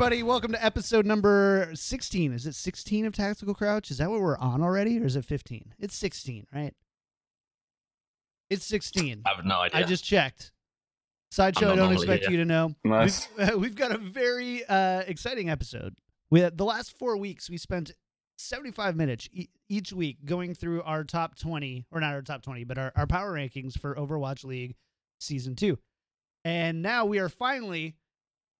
Hey, everybody, welcome to episode number 16. Is it 16 of Tactical Crouch? Is that what we're on already, or is it 15? It's 16, right? It's 16. I have no idea. I just checked. Sideshow, I'm I not don't expect here. you to know. Nice. We've, we've got a very uh, exciting episode. We the last four weeks, we spent 75 minutes e- each week going through our top 20, or not our top 20, but our, our power rankings for Overwatch League Season 2. And now we are finally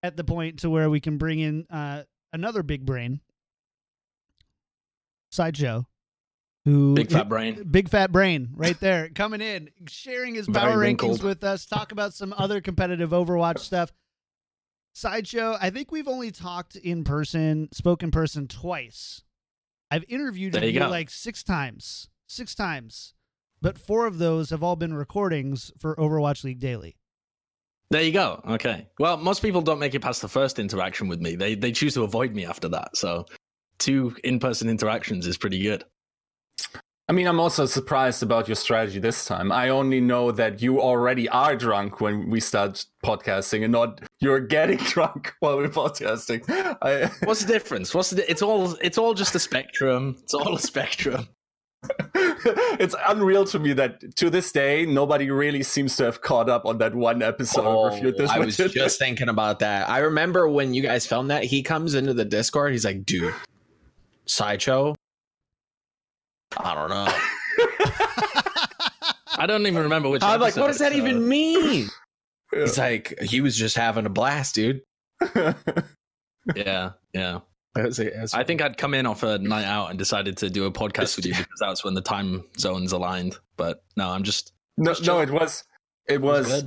at the point to where we can bring in uh, another big brain, Sideshow, who Big fat brain. Big fat brain right there coming in, sharing his Very power rankings wrinkled. with us, talk about some other competitive Overwatch stuff. Sideshow, I think we've only talked in person, spoke in person twice. I've interviewed There you you like six times. Six times. But four of those have all been recordings for Overwatch League Daily. There you go. Okay. Well, most people don't make it past the first interaction with me. They they choose to avoid me after that. So, two in-person interactions is pretty good. I mean, I'm also surprised about your strategy this time. I only know that you already are drunk when we start podcasting and not you're getting drunk while we're podcasting. I, What's the difference? What's the? It's all it's all just a spectrum. It's all a spectrum. it's unreal to me that to this day, nobody really seems to have caught up on that one episode Oh, and this I was just thinking about that. I remember when you guys filmed that. He comes into the Discord. He's like, "Dude, sideshow." I don't know. I don't even remember which. I'm like, what does that even mean? Yeah. He's like, he was just having a blast, dude. Yeah, yeah. It was- it was- I think I'd come in off a night out and decided to do a podcast with you because that's when the time zones aligned. But no, I'm just. no, Just no, it was it it was was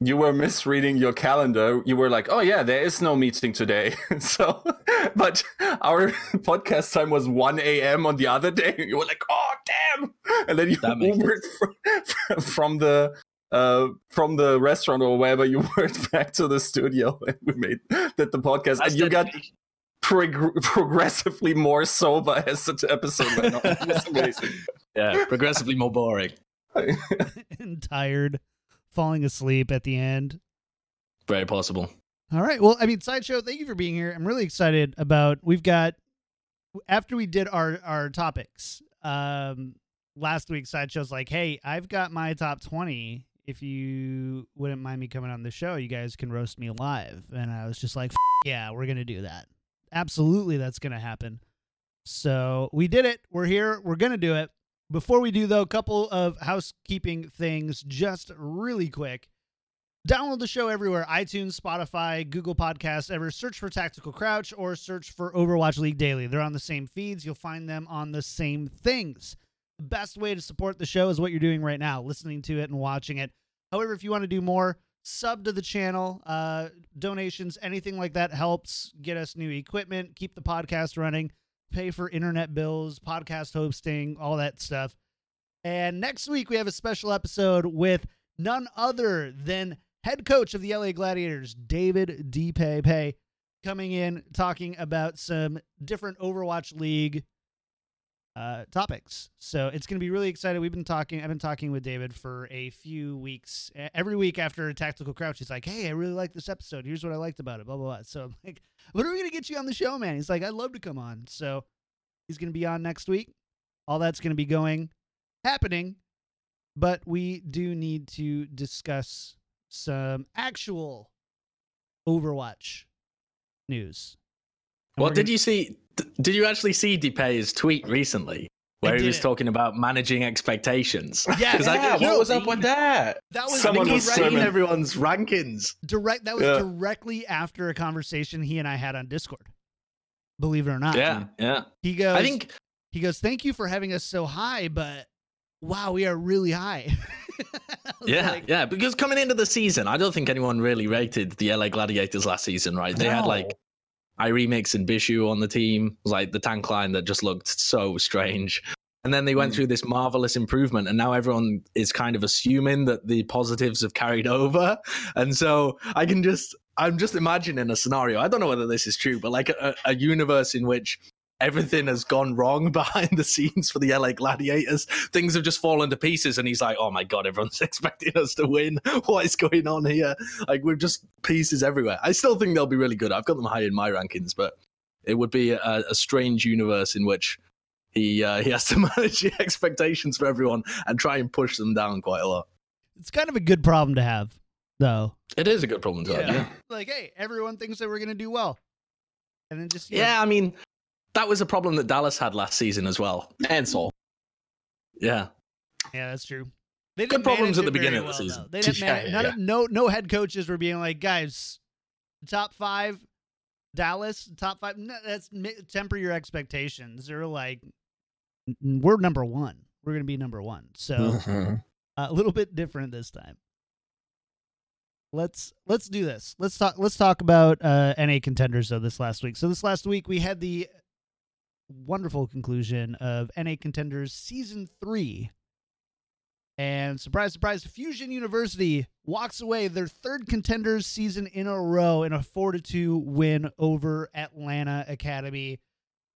you were misreading your calendar. You were like, "Oh yeah, there is no meeting today." so, but our podcast time was one a.m. on the other day. You were like, "Oh damn!" And then you That makes Ubered from, from the uh from the restaurant or wherever you were back to the studio, and we made did the podcast. That's and you got dedication. Prog- progressively more sober as the episode went on. It amazing. yeah, progressively more boring. and tired, falling asleep at the end. Very possible. All right. Well, I mean, sideshow. Thank you for being here. I'm really excited about. We've got after we did our our topics um last week. Sideshow's like, hey, I've got my top twenty. If you wouldn't mind me coming on the show, you guys can roast me live. And I was just like, F- yeah, we're gonna do that. Absolutely, that's gonna happen. So we did it. We're here. We're gonna do it. Before we do, though, a couple of housekeeping things, just really quick. Download the show everywhere iTunes, Spotify, Google Podcasts, ever. Search for Tactical Crouch or search for Overwatch League Daily. They're on the same feeds. You'll find them on the same things. The best way to support the show is what you're doing right now, listening to it and watching it. However, if you want to do more, sub to the channel. Uh, donations, anything like that helps get us new equipment, keep the podcast running, pay for internet bills, podcast hosting, all that stuff. And next week, we have a special episode with none other than head coach of the LA Gladiators, David D. Pay, coming in talking about some different Overwatch League uh, topics. So it's going to be really exciting. We've been talking, I've been talking with David for a few weeks. Every week after Tactical Crouch, he's like, hey, I really like this episode. Here's what I liked about it, blah, blah, blah. So I'm like, when are we going to get you on the show, man? He's like, I'd love to come on. So he's going to be on next week. All that's going to be going, happening. But we do need to discuss some actual Overwatch news. And Well, did gonna- you see? D- Did you actually see Dpei's tweet recently, where he was talking about managing expectations? Yeah, 'Cause I yeah, think what was up with that? That was I Someone think was he's seen everyone's rankings. direct. That was Yeah. directly after a conversation he and I had on Discord. Believe it or not. Yeah, yeah. He goes. I think he goes. Thank you for having us so high, but wow, we are really high. Yeah, like, yeah. Because coming into the season, I don't think anyone really rated the LA Gladiators last season, right? They had like iRemiix and Bischu on the team, It was like the tank line that just looked so strange. And then they went Mm. through this marvelous improvement, and now everyone is kind of assuming that the positives have carried over. And so I can just, I'm just imagining a scenario. I don't know whether this is true, but like a, a universe in which everything has gone wrong behind the scenes for the LA Gladiators. Things have just fallen to pieces, and he's like, "Oh my god, everyone's expecting us to win. What is going on here? Like we're just pieces everywhere." I still think they'll be really good. I've got them high in my rankings, but it would be a, a strange universe in which he uh, he has to manage the expectations for everyone and try and push them down quite a lot. It's kind of a good problem to have, though. It is a good problem to have. Yeah. Like, hey, everyone thinks that we're going to do well. And then just, Yeah, know, I mean, that was a problem that Dallas had last season as well. And Soul. Yeah. yeah, that's true. They Good problems at the it very beginning of the season. though. They didn't Yeah, manage, yeah, yeah. Of, no, no head coaches were being like, guys, top five, Dallas, top five. No, that's temper your expectations. They're like, we're number one. We're going to be number one. So Mhm. a little bit different this time. Let's let's do this. Let's talk. Let's talk about uh, NA contenders though. This last week. So this last week we had the wonderful conclusion of NA contenders season three, and surprise, surprise, Fusion University walks away their third contenders season in a row in a four to two win over Atlanta Academy.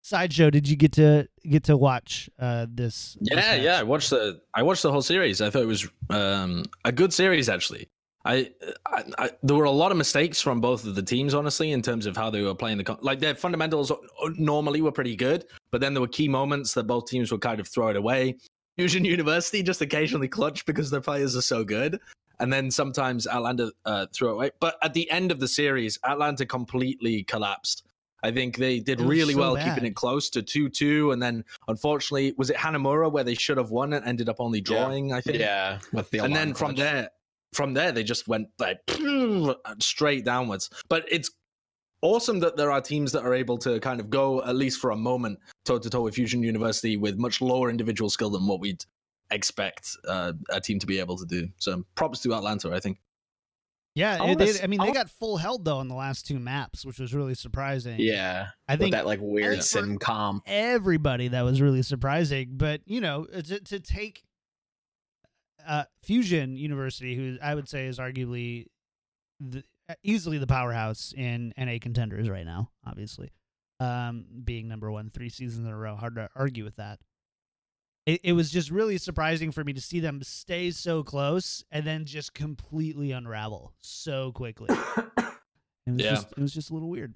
Sideshow, did you get to get to watch uh, this? this Yeah, match? yeah. I watched the I watched the whole series. I thought it was um, a good series actually. I, I, I there were a lot of mistakes from both of the teams, honestly, in terms of how they were playing the like their fundamentals normally were pretty good, but then there were key moments that both teams would kind of throw it away. Fusion University just occasionally clutch because their players are so good, and then sometimes Atlanta uh, threw it away. But at the end of the series, Atlanta completely collapsed. I think they did really so well bad. keeping it close to 2 2. And then, unfortunately, was it Hanamura where they should have won and ended up only drawing? I think. Yeah, with the And then alarm from there, from there, they just went like straight downwards. But it's awesome that there are teams that are able to kind of go, at least for a moment, toe to toe with Fusion University with much lower individual skill than what we'd expect uh, a team to be able to do. So props to Atlanta, I think. Yeah, I they, s- I mean, I they got full held though on the last two maps, which was really surprising. yeah, I think that like weird for- sim com. everybody that was really surprising. But you know, to, to take uh, Fusion University, who I would say is arguably the, easily the powerhouse in NA contenders right now, obviously, um, being number one three seasons in a row, hard to argue with that. It, it was just really surprising for me to see them stay so close and then just completely unravel so quickly. It was Yeah. just it was just a little weird.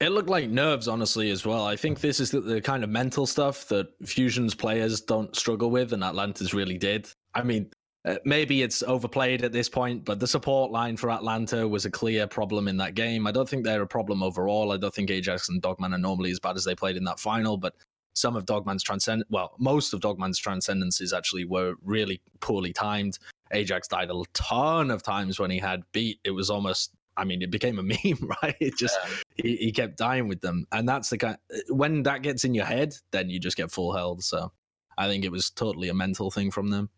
It looked like nerves, honestly, as well. I think this is the, the kind of mental stuff that Fusion's players don't struggle with, and Atlanta's really did. I mean, uh, maybe it's overplayed at this point, but the support line for Atlanta was a clear problem in that game. I don't think they're a problem overall. I don't think Ajax and Dogman are normally as bad as they played in that final, but some of Dogman's transcend well, most of Dogman's transcendences actually were really poorly timed. Ajax died a ton of times when he had beat. It was almost I mean, it became a meme, right? It just he, he kept dying with them, and that's the kind. When that gets in your head, then you just get full held. So, I think it was totally a mental thing from them.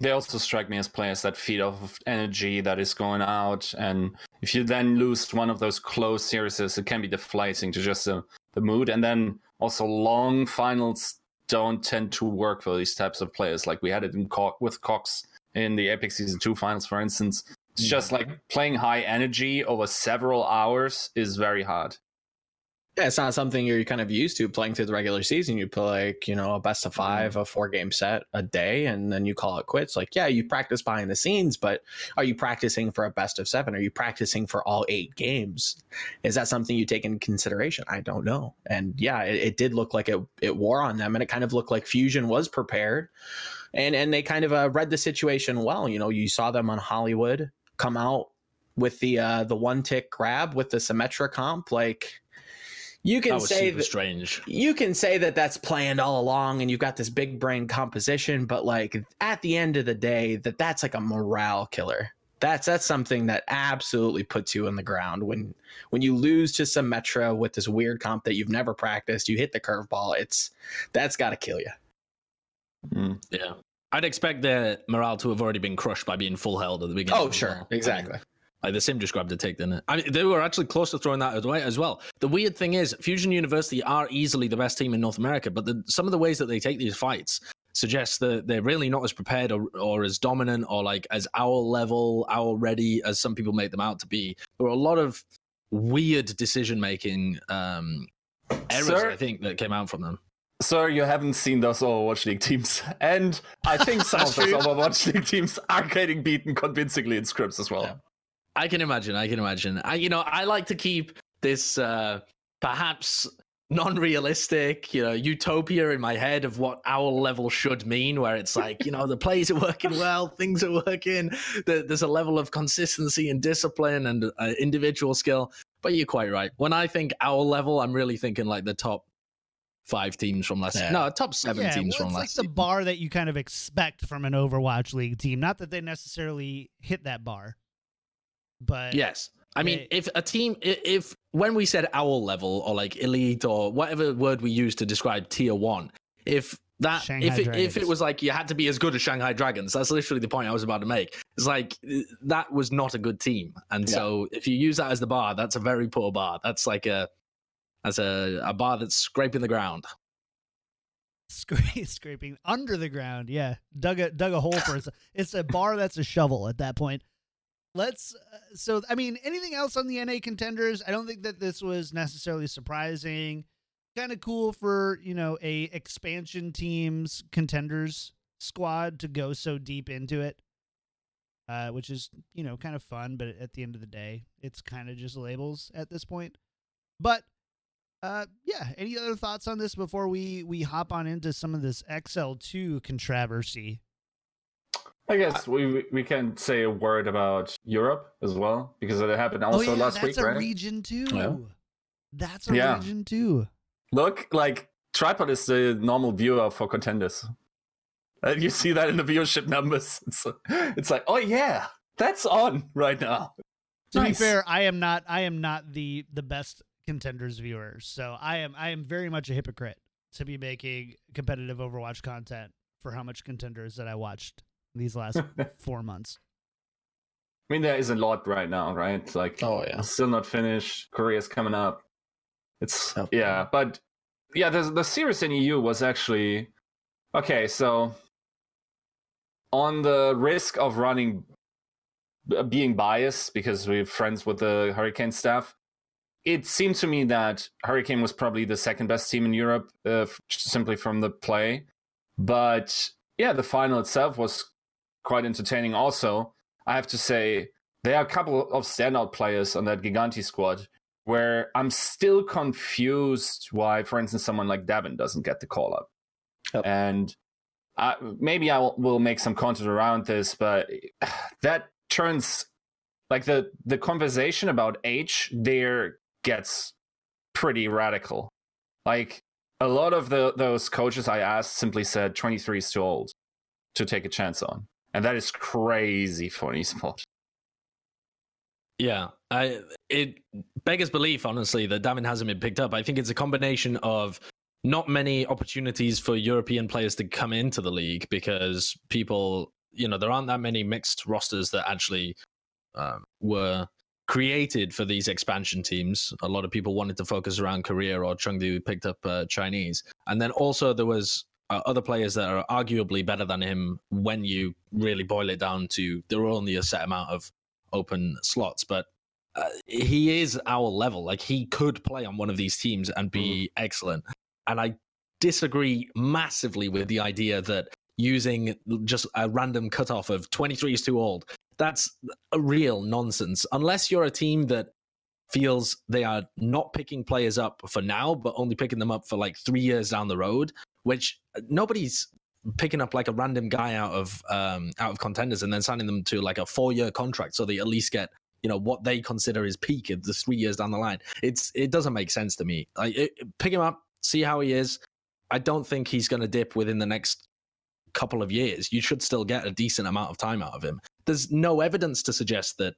They also strike me as players that feed off of energy that is going out, and if you then lose one of those close series, it can be deflating to just the, the mood. And then also long finals don't tend to work for these types of players. Like we had it in Co- with Cox in the Epic Season Two finals, for instance. It's just mm-hmm. like playing high energy over several hours is very hard. Yeah, it's not something you're kind of used to playing through the regular season. You play like, you know, a best of five, a four game set a day, and then you call it quits. Like, yeah, you practice behind the scenes, but are you practicing for a best of seven? Are you practicing for all eight games? Is that something you take into consideration? I don't know. And yeah, it, it did look like it it wore on them, and it kind of looked like Fusion was prepared, and and they kind of uh, read the situation well. You know, you saw them on Hollywood come out with the uh the one tick grab with the Symmetra comp, like. You can That was say super that strange. you can say that that's planned all along and you've got this big brain composition but like at the end of the day that that's like a morale killer that's that's something that absolutely puts you in the ground when when you lose to Symmetra with this weird comp that you've never practiced you hit the curveball it's that's got to kill you Mm. Yeah, I'd expect their morale to have already been crushed by being full held at the beginning. oh as sure well. exactly Like the sim just grabbed a take, didn't it? I mean, they were actually close to throwing that away as well. The weird thing is, Fusion University are easily the best team in North America, but the, some of the ways that they take these fights suggests that they're really not as prepared or, or as dominant or like as owl level, owl ready as some people make them out to be. There are a lot of weird decision making um, errors Sir? I think that came out from them. Sir, you haven't seen those Overwatch League teams. And I think some of those. Overwatch League teams are getting beaten convincingly in scripts as well. Yeah. I can imagine. I can imagine. I, you know, I like to keep this uh, perhaps non-realistic, you know, utopia in my head of what OWL level should mean, where it's like, you know, the plays are working well, things are working. The, there's a level of consistency and discipline and uh, individual skill. But you're quite right. When I think OWL level, I'm really thinking like the top five teams from last. Yeah. No, top seven yeah, teams well, from last it's like the bar that you kind of expect from an Overwatch League team. Not that they necessarily hit that bar, but Yes. I mean, They- if a team, if when we said owl level or like elite or whatever word we use to describe tier one, if that, Shanghai if it, if it was like you had to be as good as Shanghai Dragons, that's literally the point I was about to make. It's like that was not a good team, and Yeah. so if you use that as the bar, that's a very poor bar. That's like a, as a a bar that's scraping the ground. scra- scraping under the ground. Yeah, dug a dug a hole for us. It's a bar that's a shovel at that point. Let's. Uh, so, I mean, anything else on the NA contenders? I don't think that this was necessarily surprising. Kind of cool for you know a expansion team's contenders squad to go so deep into it, uh, which is you know kind of fun. But at the end of the day, it's kind of just labels at this point. But uh, yeah. Any other thoughts on this before we we hop on into some of this XL2 controversy? I guess we we can say a word about Europe as well because it happened oh, also oh yeah, last week, right? that's week, a right? region too. Yeah. That's a Yeah. region too. Look, like Tripod is the normal viewer for contenders. And you see that in the viewership numbers. It's, it's like, oh yeah, that's on right now. To Nice. be fair, I am not I am not the the best contenders viewer, so I am I am very much a hypocrite to be making competitive Overwatch content for how much contenders that I watched these last four months. I mean, there is a lot right now, right? Like, Oh yeah. still not finished. Korea's coming up. It's Yep. yeah, but yeah, the the series in EU was actually okay. So on the risk of running being biased because we're friends with the Hurricane staff, it seemed to me that Hurricane was probably the second best team in Europe, uh, f- simply from the play. But yeah, the final itself was quite entertaining. Also, I have to say there are a couple of standout players on that Gigantti squad where I'm still confused why, for instance, someone like Davin doesn't get the call up. Yep. And I, maybe I will, will make some content around this, but that turns like the the conversation about age there gets pretty radical. Like a lot of the those coaches I asked simply said 23 is too old to take a chance on, and that is crazy for an esport. Yeah, I it beggars belief, honestly, that Davin hasn't been picked up. I think it's a combination of not many opportunities for European players to come into the league because people, you know, there aren't that many mixed rosters that actually um, were created for these expansion teams. A lot of people wanted to focus around Korea or Chengdu picked up uh, Chinese, and then also there was uh, other players that are arguably better than him when you really boil it down to there are only a set amount of open slots, but uh, he is OWL level. Like he could play on one of these teams and be excellent. And I disagree massively with the idea that using just a random cutoff of 23 is too old. That's a real nonsense. Unless you're a team that feels they are not picking players up for now, but only picking them up for like three years down the road, which nobody's picking up like a random guy out of um out of contenders and then signing them to like a four year contract so they at least get you know what they consider is peak at the three years down the line. It's it doesn't make sense to me. Like it, pick him up see how he is. I don't think he's going to dip within the next couple of years. You should still get a decent amount of time out of him. There's no evidence to suggest that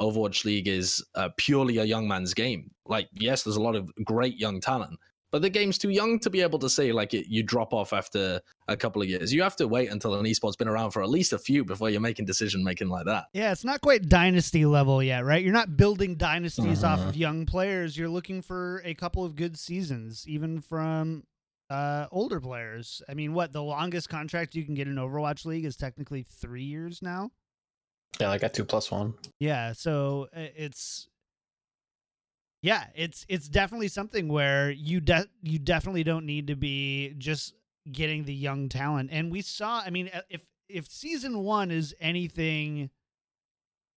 overwatch league is uh, purely a young man's game. Like yes there's a lot of great young talent but the game's too young to be able to say like it, you drop off after a couple of years. You have to wait until an esport's been around for at least a few before you're making decision making like that. Yeah, it's not quite dynasty level yet, right? You're not building dynasties off Mhm. of young players. You're looking for a couple of good seasons, even from uh, older players. I mean, what the longest contract you can get in Overwatch League is technically three years now. Yeah, I got two plus one. Yeah, so uh, it's Yeah, it's it's definitely something where you de- you definitely don't need to be just getting the young talent. And we saw, I mean, if if season 1 is anything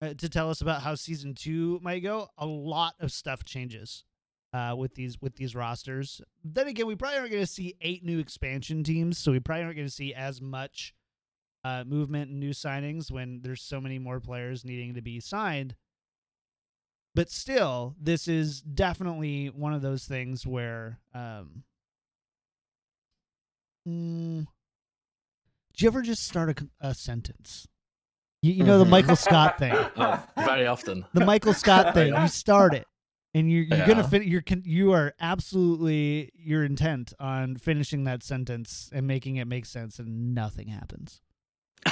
uh, to tell us about how season 2 might go, a lot of stuff changes uh, with these with these rosters. Then again, we probably aren't going to see eight new expansion teams, so we probably aren't going to see as much uh, movement and new signings when there's so many more players needing to be signed but still this is definitely one of those things where um mm, do you ever just start a sentence you, you know the Mhm. michael scott thing Oh, very often. the michael scott thing you start it and you're, you're gonna Yeah. fin- you're con- you are absolutely your intent on finishing that sentence and making it make sense and nothing happens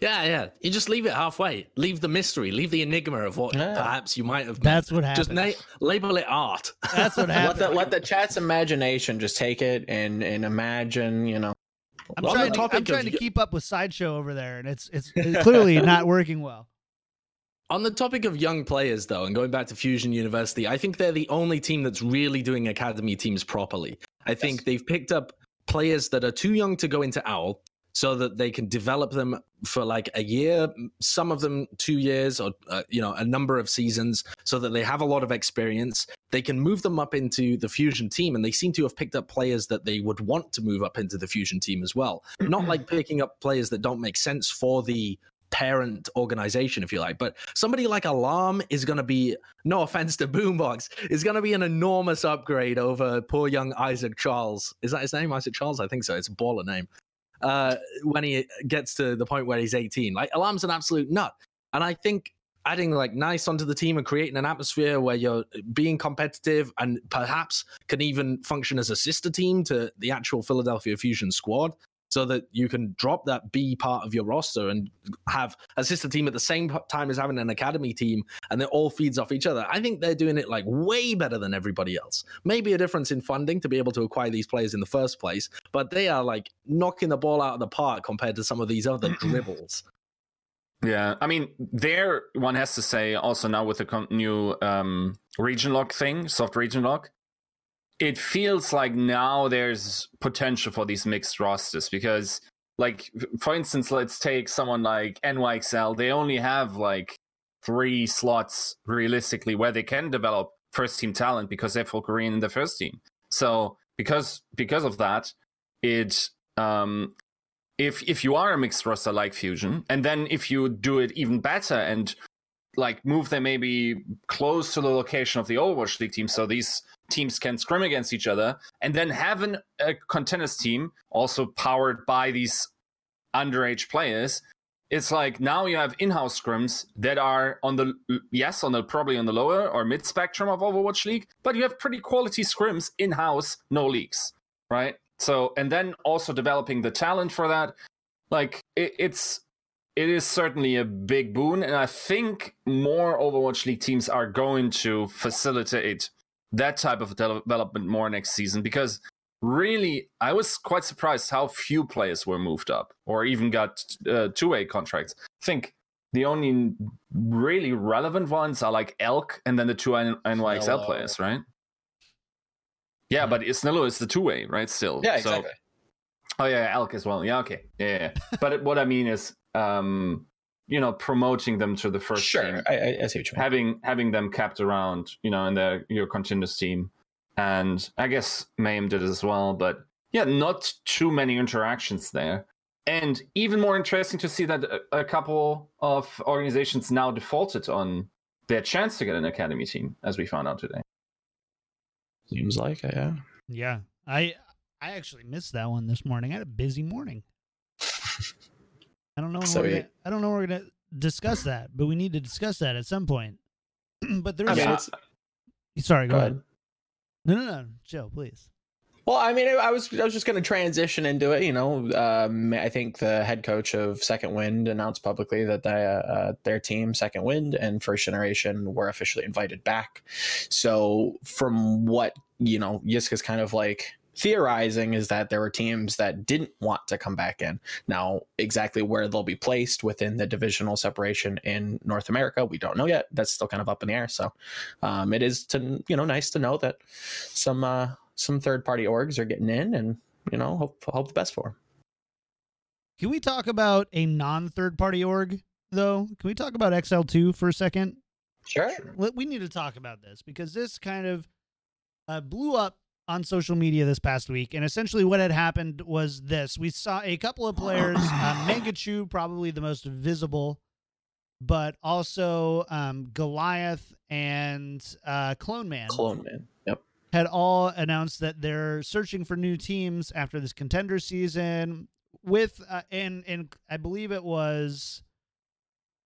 yeah, yeah. You just leave it halfway. Leave the mystery. Leave the enigma of what Yeah. perhaps you might have. meant. that's what happens just na- label it art. that's what let happens the let the chat's imagination just take it and and imagine you know I'm On the trying, to, I'm trying of to keep up with sideshow over there, and it's it's, it's clearly not working well. On the topic of young players, though, and going back to Fusion University, I think they're the only team that's really doing academy teams properly. I think they've picked up players that are too young to go into OWL so that they can develop them for like a year, some of them two years, or uh, you know, a number of seasons, so that they have a lot of experience. They can move them up into the Fusion team, and they seem to have picked up players that they would want to move up into the Fusion team as well. Not like picking up players that don't make sense for the parent organization, if you like. But somebody like Alarm is going to be, no offense to Boombox, is going to be an enormous upgrade over poor young Isaac Charles. Is that his name? Isaac Charles? I think so. It's a baller name. Uh, when he gets to the point where he's 18, like Alarm's an absolute nut. And I think adding like nice onto the team and creating an atmosphere where you're being competitive and perhaps can even function as a sister team to the actual Philadelphia Fusion squad so that you can drop that B part of your roster and have a sister team at the same time as having an academy team and it all feeds off each other. I think they're doing it like way better than everybody else. Maybe a difference in funding to be able to acquire these players in the first place, but they are like knocking the ball out of the park compared to some of these other dribbles. Yeah, I mean, there one has to say also now with the new um, region lock thing, soft region lock, it feels like now there's potential for these mixed rosters because, like, for instance, let's take someone like NYXL. They only have like three slots realistically where they can develop first team talent because they're full Korean in the first team. So because because of that, it um, if if you are a mixed roster like Fusion, and then if you do it even better and like move them maybe close to the location of the Overwatch League team, so these teams can scrim against each other, and then have an, a contenders team also powered by these underage players. It's like now you have in-house scrims that are on the yes on the probably on the lower or mid spectrum of Overwatch League, but you have pretty quality scrims in-house, no leaks, right? So and then also developing the talent for that, like it, it's it is certainly a big boon, and I think more Overwatch League teams are going to facilitate that type of development more next season because really I was quite surprised how few players were moved up or even got uh, two-way contracts. I think the only really relevant ones are like Elk and then the two NYXL players, right? Yeah, but Snello is the two-way, right? Still, yeah So- exactly Oh yeah, elk as well. Yeah, okay. Yeah, yeah. yeah. but what I mean is, um, you know, promoting them to the first sure team, I, I, I see what you mean having having them kept around, you know, in their your continuous team, and I guess Mayhem did as well. But yeah, not too many interactions there, and even more interesting to see that a, a couple of organizations now defaulted on their chance to get an academy team, as we found out today. seems like it, yeah Yeah, I I actually missed that one this morning. I had a busy morning. I don't know. So we're gonna, I don't know. We're gonna discuss that, but we need to discuss that at some point. but there's. I mean, sorry. Go, go ahead. ahead. No, no, no, Joe, please. Well, I mean, I was I was just going to transition into it. You know, um, I think the head coach of Second Wind announced publicly that they, uh, their team, Second Wind and First Generation, were officially invited back. So, from what you know, Yiska's kind of like theorizing is that there were teams that didn't want to come back in. Now, exactly where they'll be placed within the divisional separation in North America, we don't know yet. That's still kind of up in the air. So, um, it is to you know nice to know that some uh, some third party orgs are getting in, and you know hope hope the best for them. Can we talk about a non third party org though? Can we talk about XL2 for a second? Sure. We need to talk about this because this kind of uh, blew up on social media this past week. And essentially, what had happened was this we saw a couple of players, uh, Mangachu, probably the most visible, but also um, Goliath and uh, Clone Man. Clone Man. Yep. Had all announced that they're searching for new teams after this contender season. With uh, and and I believe it was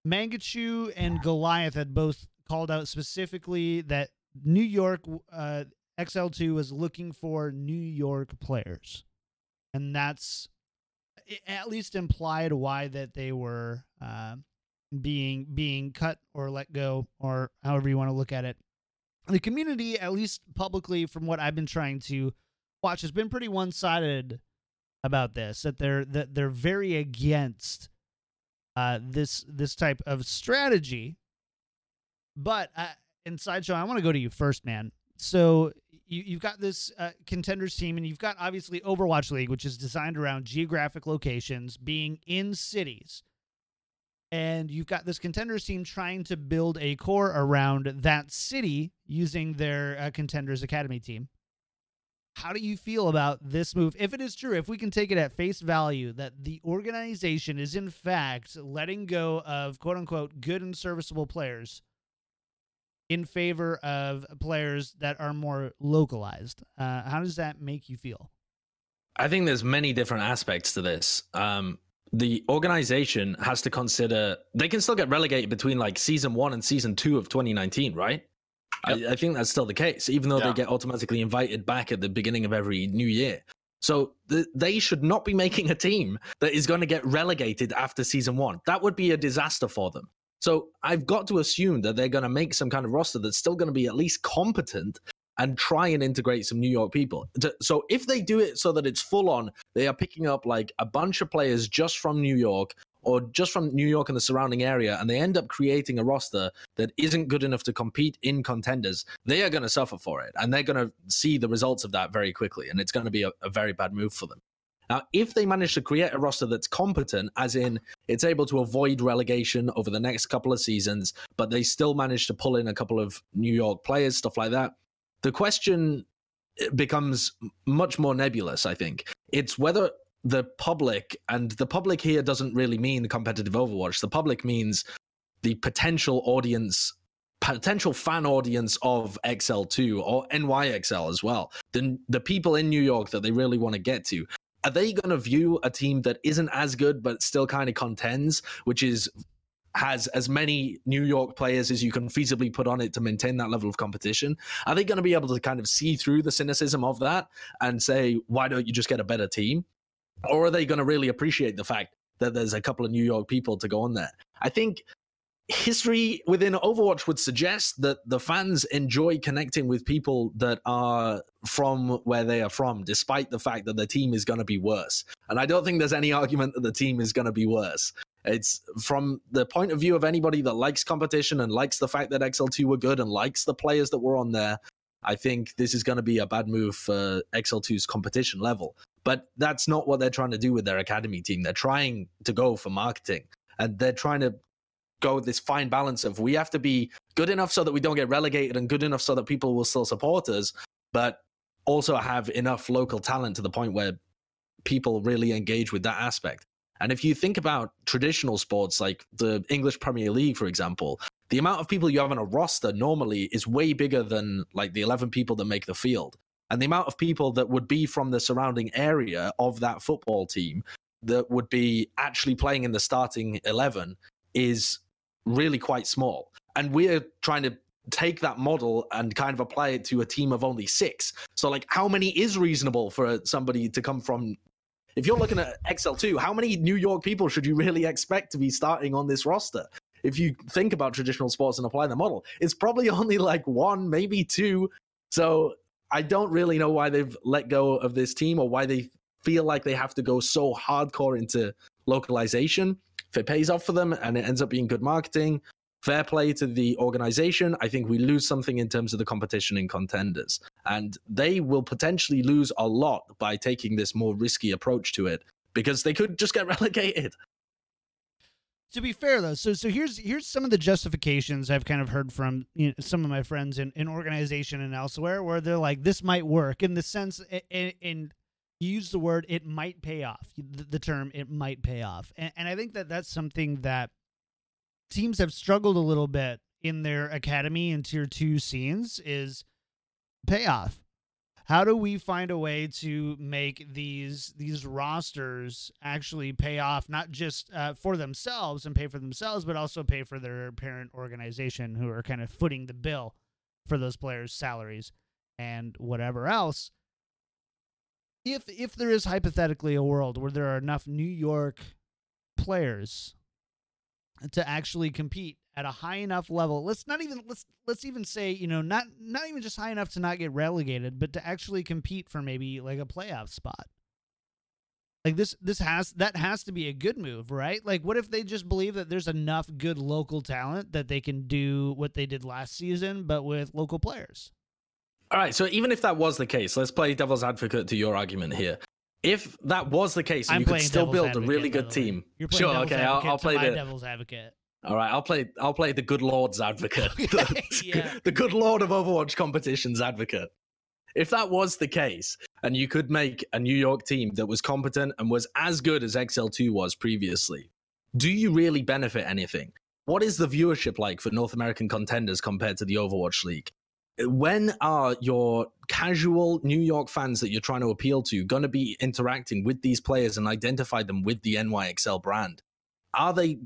Mangachu and Goliath had both called out specifically that New York uh, XL2 was looking for New York players. And that's at least implied why that they were uh, being being cut or let go or however you want to look at it. The community, at least publicly, from what I've been trying to watch, has been pretty one-sided about this. That they're that they're very against uh, this this type of strategy. But uh, in sideshow, I want to go to you first, man. So you, you've got this uh, contenders team, and you've got obviously Overwatch League, which is designed around geographic locations, being in cities. And you've got this contenders team trying to build a core around that city using their uh, contenders academy team. How do you feel about this move? If it is true, if we can take it at face value that the organization is in fact letting go of quote unquote good and serviceable players in favor of players that are more localized. Uh, how does that make you feel? I think there's many different aspects to this. Um, the organization has to consider they can still get relegated between like season one and season two of 2019, right? Yep. I, I, think that's still the case, even though yeah. they get automatically invited back at the beginning of every new year. So th- they should not be making a team that is going to get relegated after season one. That would be a disaster for them. So I've got to assume that they're going to make some kind of roster that's still going to be at least competent and try and integrate some New York people. So if they do it so that it's full on, they are picking up like a bunch of players just from New York or just from New York and the surrounding area, and they end up creating a roster that isn't good enough to compete in contenders, they are going to suffer for it. And they're going to see the results of that very quickly. And it's going to be a, a very bad move for them. Now, if they manage to create a roster that's competent, as in it's able to avoid relegation over the next couple of seasons, but they still manage to pull in a couple of New York players, stuff like that, the question becomes much more nebulous, I think. It's whether the public, and the public here doesn't really mean competitive Overwatch, the public means the potential audience potential fan audience of XL2 or NYXL as well. The, the people in New York that they really want to get to are they going to view a team that isn't as good but still kind of contends, which is has as many New York players as you can feasibly put on it to maintain that level of competition? Are they going to be able to kind of see through the cynicism of that and say, why don't you just get a better team? Or are they going to really appreciate the fact that there's a couple of New York people to go on there? I think history within Overwatch would suggest that the fans enjoy connecting with people that are from where they are from, despite the fact that the team is going to be worse. And I don't think there's any argument that the team is going to be worse. It's from the point of view of anybody that likes competition and likes the fact that XL2 were good and likes the players that were on there. I think this is going to be a bad move for XL2's competition level. But that's not what they're trying to do with their academy team. They're trying to go for marketing and they're trying to go with this fine balance of we have to be good enough so that we don't get relegated and good enough so that people will still support us, but also have enough local talent to the point where people really engage with that aspect. And if you think about traditional sports like the English Premier League, for example, the amount of people you have on a roster normally is way bigger than like the 11 people that make the field. And the amount of people that would be from the surrounding area of that football team that would be actually playing in the starting 11 is really quite small. And we're trying to take that model and kind of apply it to a team of only six. So, like, how many is reasonable for somebody to come from? If you're looking at XL2, how many New York people should you really expect to be starting on this roster? If you think about traditional sports and apply the model, it's probably only like one, maybe two. So, I don't really know why they've let go of this team or why they feel like they have to go so hardcore into localization. If it pays off for them and it ends up being good marketing, fair play to the organization. I think we lose something in terms of the competition in contenders. And they will potentially lose a lot by taking this more risky approach to it because they could just get relegated. To be fair though, so so here's here's some of the justifications I've kind of heard from you know, some of my friends in, in organization and elsewhere where they're like this might work in the sense in you use the word it might pay off the, term it might pay off and, and I think that that's something that teams have struggled a little bit in their academy and tier two scenes is payoff. How do we find a way to make these these rosters actually pay off, not just uh, for themselves and pay for themselves, but also pay for their parent organization who are kind of footing the bill for those players' salaries and whatever else. If if there is hypothetically a world where there are enough New York players to actually compete at a high enough level. Let's not even let's let's even say, you know, not not even just high enough to not get relegated, but to actually compete for maybe like a playoff spot. Like this this has that has to be a good move, right? Like what if they just believe that there's enough good local talent that they can do what they did last season but with local players? All right, so even if that was the case, let's play devil's advocate to your argument here if that was the case, and you could still build a really good team. sure, okay, I'll, I'll play the devil's advocate. All right, I'll play. I'll play the good lord's advocate, the, yeah. the good lord of Overwatch competitions advocate. If that was the case, and you could make a New York team that was competent and was as good as XL2 was previously, do you really benefit anything? What is the viewership like for North American contenders compared to the Overwatch League? When are your casual New York fans that you're trying to appeal to going to be interacting with these players and identify them with the NYXL brand? Are they,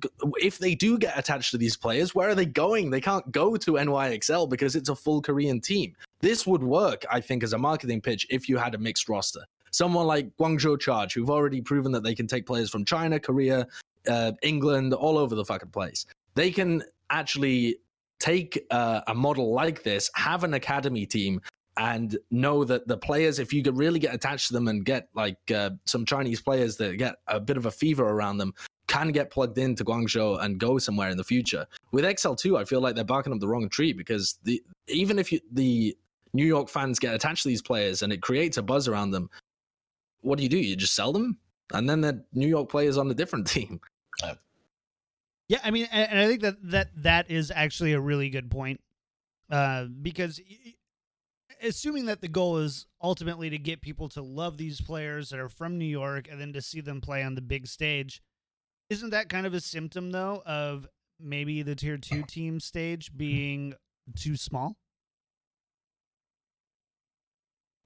if they do get attached to these players, where are they going? They can't go to NYXL because it's a full Korean team. This would work, I think, as a marketing pitch if you had a mixed roster. Someone like Guangzhou Charge, who've already proven that they can take players from China, Korea, uh, England, all over the fucking place. They can actually take uh, a model like this, have an academy team, and know that the players, if you could really get attached to them and get like uh, some Chinese players that get a bit of a fever around them, can get plugged into Guangzhou and go somewhere in the future. With XL2, I feel like they're barking up the wrong tree because the even if you, the New York fans get attached to these players and it creates a buzz around them, what do you do? You just sell them, and then the New York players on a different team. Yeah, I mean, and I think that that that is actually a really good point, uh, because assuming that the goal is ultimately to get people to love these players that are from New York and then to see them play on the big stage, isn't that kind of a symptom though of maybe the tier two team stage being too small?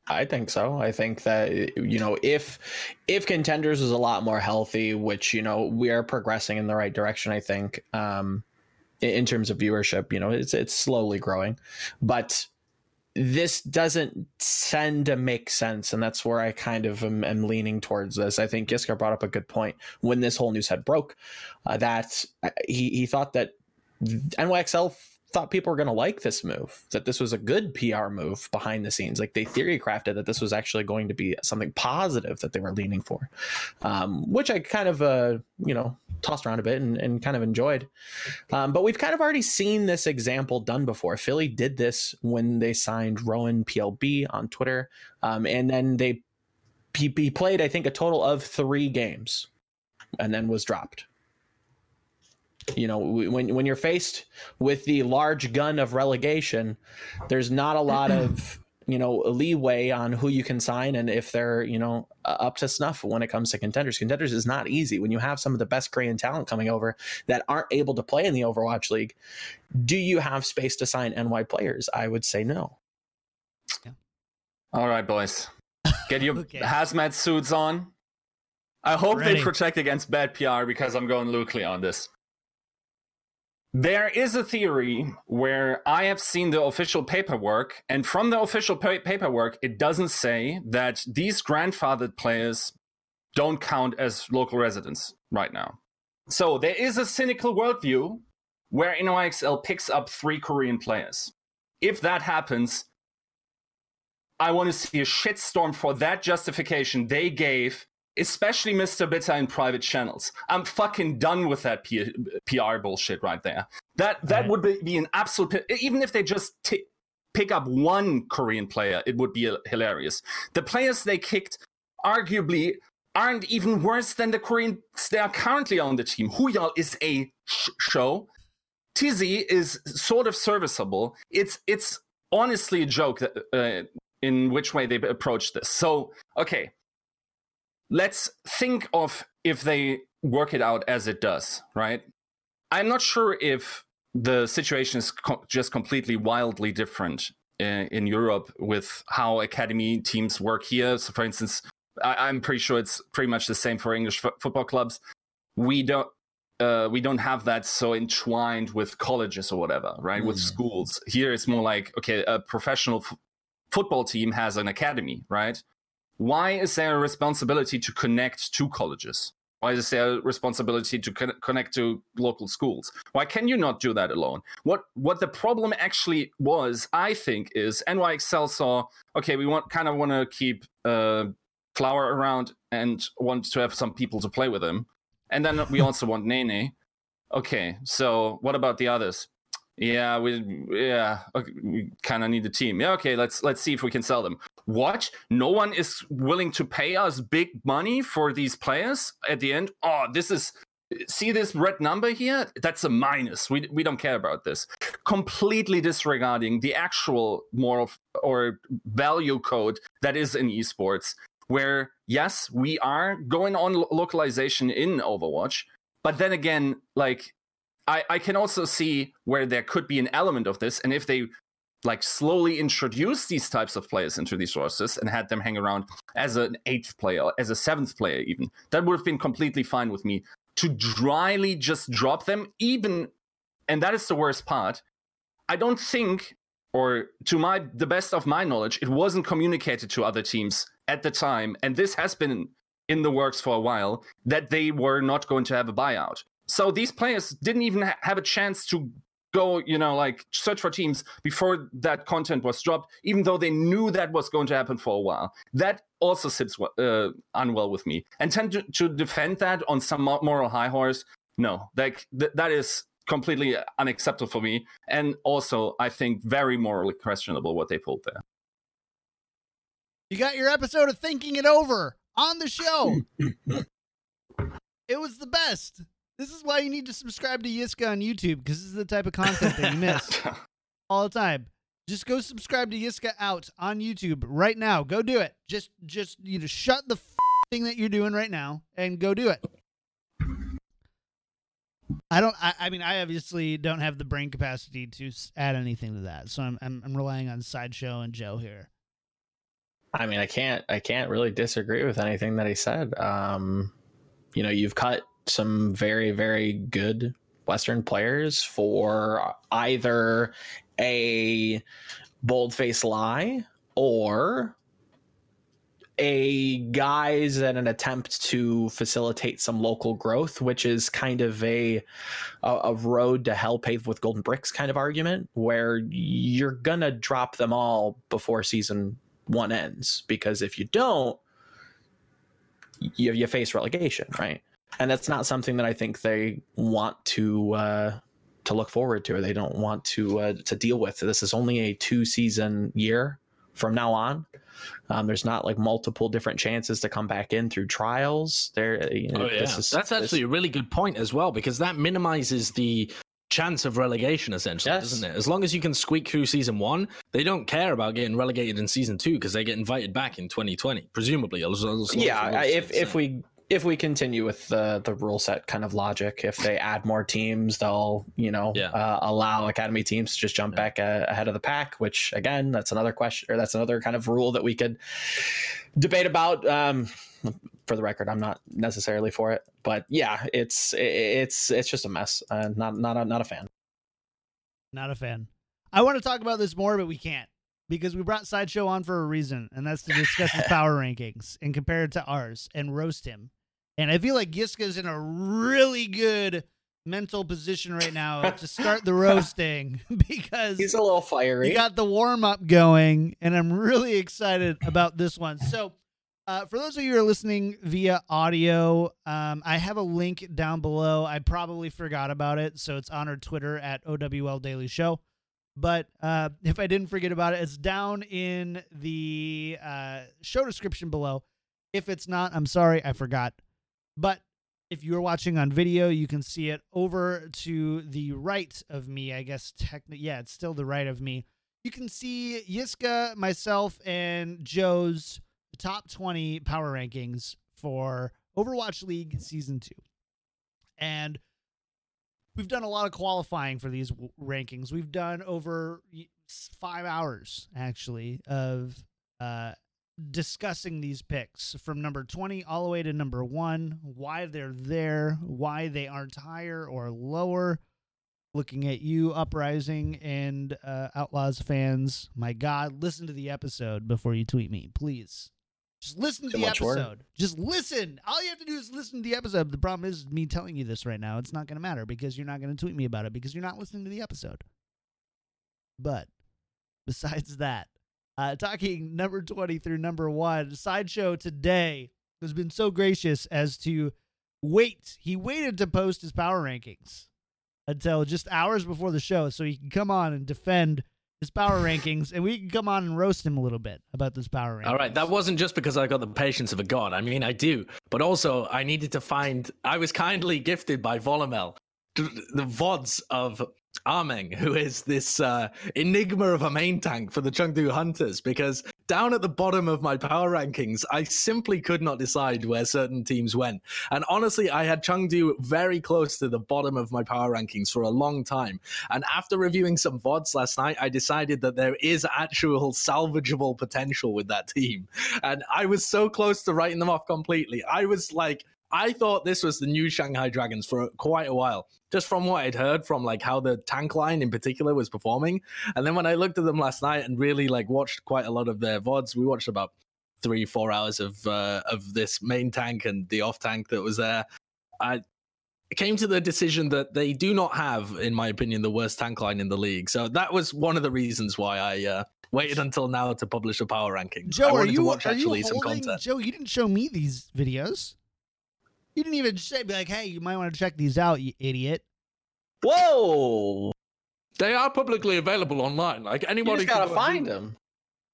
I think so. I think that you know if if contenders is a lot more healthy, which you know we are progressing in the right direction. I think um, in terms of viewership, you know it's it's slowly growing, but this doesn't tend to make sense, and that's where I kind of am, am leaning towards this. I think Giska brought up a good point when this whole news had broke, uh, that uh, he he thought that NYXL thought people were going to like this move, that this was a good PR move behind the scenes. Like they theory crafted that this was actually going to be something positive that they were leaning for, um, which I kind of, uh, you know, tossed around a bit and, and kind of enjoyed. Um, but we've kind of already seen this example done before. Philly did this when they signed Rowan PLB on Twitter. Um, and then they, he, he played, I think, a total of three games and then was dropped you know when when you're faced with the large gun of relegation there's not a lot of you know leeway on who you can sign and if they're you know up to snuff when it comes to contenders. Contenders is not easy. When you have some of the best korean talent coming over that aren't able to play in the overwatch league do you have space to sign ny players? I would say no. Yeah. all right boys. Get your okay. hazmat suits on. I hope Ready. they protect against bad pr because i'm going Lucley on this there is a theory where I have seen the official paperwork, and from the official pa- paperwork, it doesn't say that these grandfathered players don't count as local residents right now. So there is a cynical worldview where NYXL picks up three Korean players. If that happens, I want to see a shitstorm for that justification they gave, especially Mr. Bitter in private channels. I'm fucking done with that P- PR bullshit right there. That that Right. would be, be an absolute. Even if they just t- pick up one Korean player, it would be hilarious. The players they kicked, arguably, aren't even worse than the Koreans they are currently on the team. Huyal is a sh- show. Tizzy is sort of serviceable. It's it's honestly a joke that, uh, in which way they approach this. So okay, let's think of if they work it out as it does, right? I'm not sure if the situation is co- just completely wildly different uh, in Europe with how academy teams work here. So, for instance, I- I'm pretty sure it's pretty much the same for English fo- football clubs. We don't. Uh, we don't have that so entwined with colleges or whatever, right? With Mm. schools. Here, it's more like okay, a professional f- football team has an academy, right? Why is there a responsibility to connect to colleges? Why is there a responsibility to con- connect to local schools? Why can you not do that alone? What what the problem actually was, I think, is NYXL saw okay, we want kind of want to keep uh, Flower around and want to have some people to play with him, and then we also want Nene. Okay, so what about the others? Yeah, we yeah, okay, we kind of need a team. Yeah, okay, let's let's see if we can sell them. What? No one is willing to pay us big money for these players at the end? Oh, this is see this red number here? That's a minus. We we don't care about this. Completely disregarding the actual moral or value code that is in esports where yes, we are going on lo- localization in Overwatch, but then again, like I, I can also see where there could be an element of this, and if they like slowly introduce these types of players into these rosters and had them hang around as an eighth player, as a seventh player, even that would have been completely fine with me. To dryly just drop them, even, and that is the worst part. I don't think, or to my the best of my knowledge, it wasn't communicated to other teams at the time, and this has been in the works for a while that they were not going to have a buyout. So these players didn't even ha- have a chance to go, you know, like search for teams before that content was dropped, even though they knew that was going to happen for a while. That also sits uh, unwell with me. And tend to, to defend that on some moral high horse, no, like th- that is completely unacceptable for me. And also, I think very morally questionable what they pulled there. You got your episode of Thinking It Over on the show. it was the best. This is why you need to subscribe to Yiska on YouTube because this is the type of content that you miss all the time. Just go subscribe to Yiska out on YouTube right now. Go do it. Just, just you know, shut the f- thing that you're doing right now and go do it. I don't. I, I mean, I obviously don't have the brain capacity to add anything to that, so I'm, I'm, I'm relying on Sideshow and Joe here. I mean, I can't I can't really disagree with anything that he said. Um, you know, you've cut some very very good Western players for either a bold-faced lie or a guise and an attempt to facilitate some local growth, which is kind of a a, a road to hell paved with golden bricks kind of argument, where you're gonna drop them all before season one ends because if you don't you, you face relegation right and that's not something that i think they want to uh to look forward to or they don't want to uh, to deal with this is only a two season year from now on um, there's not like multiple different chances to come back in through trials there you know, Oh yeah, this is- that's this- actually a really good point as well because that minimizes the chance of relegation essentially, Yes. doesn't it? As long as you can squeak through season one, they don't care about getting relegated in season two because they get invited back in 2020, presumably. as- as long as the yeah rules I- stay if if we if we continue with the the rule set kind of logic if they add more teams they'll you know Yeah. uh, allow academy teams to just jump Yeah. back uh, ahead of the pack which again that's another question or that's another kind of rule that we could debate about um for the record i'm not necessarily for it but yeah it's it's it's just a mess uh, not not a, not a fan Not a fan. I want to talk about this more, but we can't because we brought Sideshow on for a reason, and that's to discuss his power rankings and compare it to ours and roast him. And I feel like Yiska's in a really good mental position right now to start the roasting because He's a little fiery. you got the warm up going, and I'm really excited about this one. So, uh, for those of you who are listening via audio, um, I have a link down below. I probably forgot about it, so it's on our Twitter at OWL Daily Show. But uh, if I didn't forget about it, it's down in the uh, show description below. If it's not, I'm sorry, I forgot. But if you're watching on video, you can see it over to the right of me. I guess technically, yeah, it's still the right of me. You can see Yiska, myself, and Joe's top 20 power rankings for Overwatch League Season 2. And we've done a lot of qualifying for these w- rankings. We've done over five hours, actually, of uh, discussing these picks from number 20 all the way to number one, why they're there, why they aren't higher or lower. Looking at you, Uprising and uh, Outlaws fans. My God, listen to the episode before you tweet me, please. Just listen to Too the much work. episode. Just listen. All you have to do is listen to the episode. The problem is me telling you this right now. It's not going to matter because you're not going to tweet me about it because you're not listening to the episode. But besides that, uh, talking number 20 through number one, Sideshow today has been so gracious as to wait. He waited to post his power rankings until just hours before the show so he can come on and defend his power rankings and we can come on and roast him a little bit about those power rankings. All right, that wasn't just because I got the patience of a god. I mean, I do, but also I needed to find. I was kindly gifted by Volamel the vods of Ameng, who is this uh, enigma of a main tank for the Chengdu Hunters, because down at the bottom of my power rankings, I simply could not decide where certain teams went. And honestly, I had Chengdu very close to the bottom of my power rankings for a long time. And after reviewing some VODs last night, I decided that there is actual salvageable potential with that team. And I was so close to writing them off completely. I was like, I thought this was the new Shanghai Dragons for quite a while, just from what I'd heard from like how the tank line in particular was performing. And then when I looked at them last night and really like watched quite a lot of their VODs, we watched about three, four hours of uh, of this main tank and the off tank that was there. I came to the decision that they do not have, in my opinion, the worst tank line in the league. So that was one of the reasons why I uh, waited until now to publish a power ranking. I Joe, are wanted to you watch are you actually some holding content. Joe? You didn't show me these videos. You didn't even say be like, "Hey, you might want to check these out, you idiot." Whoa! They are publicly available online. Like You anybody just gotta can find do- them.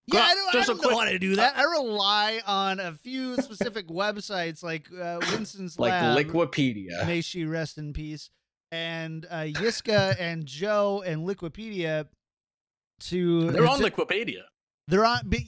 Yeah, I don't, I just a don't know quick- how to do that. I rely on a few specific websites like uh, Winston's Like Lab. Liquipedia. May she rest in peace. And uh, Yiska and Joe and Liquipedia to They're on to- Wikipedia. they're on. But,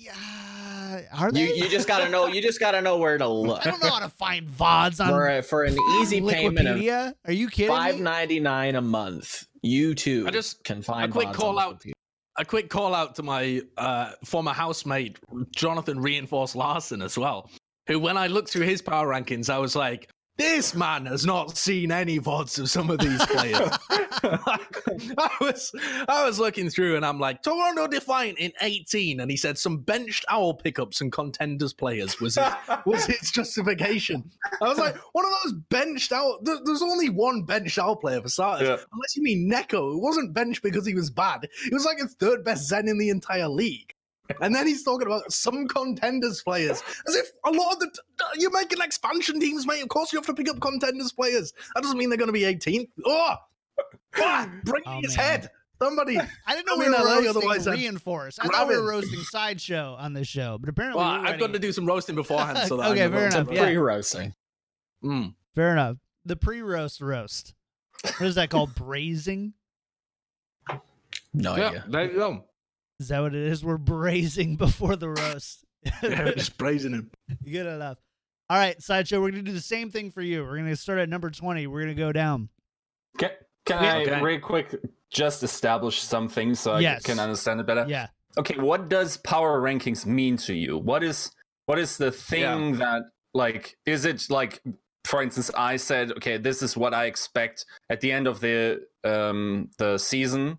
uh, are You they? you just gotta know. You just gotta know where to look. I don't know how to find vods on for a, for an easy payment of Liquipedia. Are you kidding five me? ninety nine a month. You too. I just- can find a quick VODs call on out. Liquipedia. A quick call out to my uh, former housemate, Jonathan Reinforced Larson, as well. Who, when I looked through his power rankings, I was like, this man has not seen any VODs of some of these players. I was I was looking through and I'm like, Toronto Defiant in 18, and he said some benched owl pickups and contenders players was it was his justification. I was like, one of those benched out. there- There's only one benched owl player for starters, Yeah. unless you mean Neko. It wasn't benched because he was bad. He was like a third best Zen in the entire league. And then he's talking about some contenders players, as if a lot of the you're making expansion teams, mate. Of course, you have to pick up contenders players. That doesn't mean they're going to be 18th. Oh, ah, bring Oh, his man. head. Somebody. I didn't know we were LA, roasting otherwise I'd. I thought we were roasting sideshow on this show, but apparently Well, we were I've got to do some roasting beforehand. So that Okay, I know fair what's enough, yeah. Pre-roasting. Mm. Fair enough. The pre-roast roast. What is that called? Braising? No Yeah, idea. there you go. Is that what it is? We're braising before the roast. Yeah, just praising him. Good enough. All right, sideshow. We're gonna do the same thing for you. We're gonna start at number twenty. We're gonna go down. Can, can Yeah, I, okay. real quick, just establish some things so I Yes. can understand it better? Yeah. okay what does power rankings mean to you what is what is the thing that like is it like for instance i said okay this is what i expect at the end of the um the season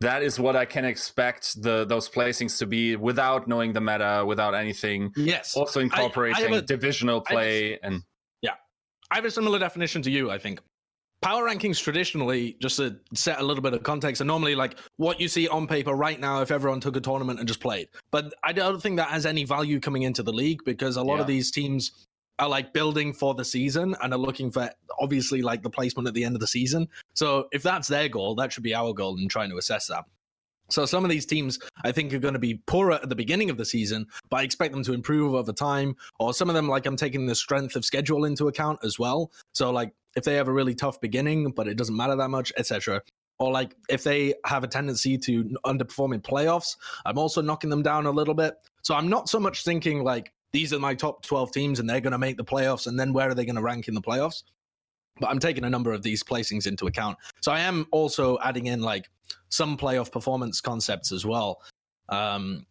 that is what i can expect the those placings to be without knowing the meta without anything Yes. also incorporating have a- divisional I play and yeah, I have a similar definition to you, I think. power rankings traditionally, just to set a little bit of context, are normally like what you see on paper right now if everyone took a tournament and just played. But I don't think that has any value coming into the league because a lot Yeah. of these teams are like building for the season and are looking for obviously like the placement at the end of the season. So if that's their goal, that should be our goal in trying to assess that. So some of these teams I think are going to be poorer at the beginning of the season, but I expect them to improve over time. Or some of them, like I'm taking the strength of schedule into account as well. So like if they have a really tough beginning, but it doesn't matter that much, etc. Or like if they have a tendency to underperform in playoffs, I'm also knocking them down a little bit. So I'm not so much thinking like these are my top 12 teams and they're going to make the playoffs, and then where are they going to rank in the playoffs? But I'm taking a number of these placings into account. So I am also adding in like some playoff performance concepts as well. Um,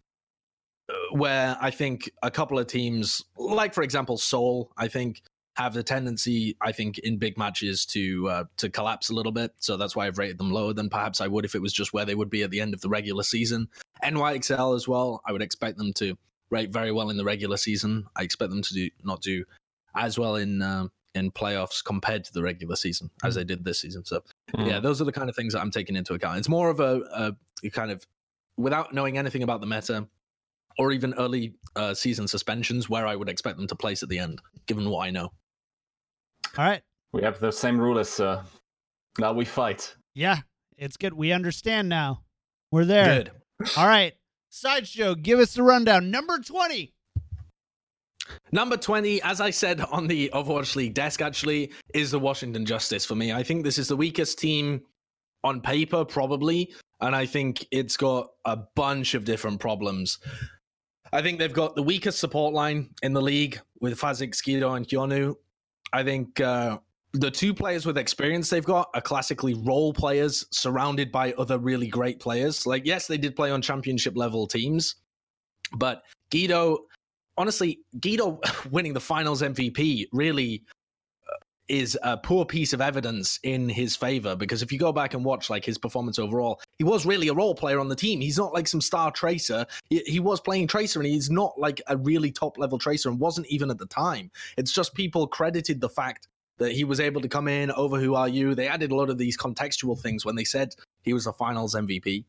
where I think a couple of teams, like for example, Seoul, I think have the tendency, I think, in big matches to uh, to collapse a little bit. So that's why I've rated them lower than perhaps I would if it was just where they would be at the end of the regular season. NYXL as well, I would expect them to rate very well in the regular season. I expect them to do not do as well in uh, in playoffs compared to the regular season as they did this season. So yeah, those are the kind of things that I'm taking into account. It's more of a, a kind of without knowing anything about the meta or even early uh, season suspensions where I would expect them to place at the end, given what I know. All right. We have the same rule as uh, now we fight. Yeah, it's good. We understand now. We're there. Good. All right. Sideshow, give us the rundown. Number 20. Number 20, as I said on the Overwatch League desk, actually, is the Washington Justice for me. I think this is the weakest team on paper, probably. And I think it's got a bunch of different problems. I think they've got the weakest support line in the league with Fahzix, Skido, and Hyonu. I think uh, the two players with experience they've got are classically role players surrounded by other really great players. Like, yes, they did play on championship level teams, but Gido, honestly, Gido winning the finals MVP really uh, is a poor piece of evidence in his favor because if you go back and watch like his performance overall, he was really a role player on the team. He's not like some star tracer. He, he was playing tracer and he's not like a really top level tracer and wasn't even at the time. It's just people credited the fact that he was able to come in over who are you. They added a lot of these contextual things when they said he was a finals MVP.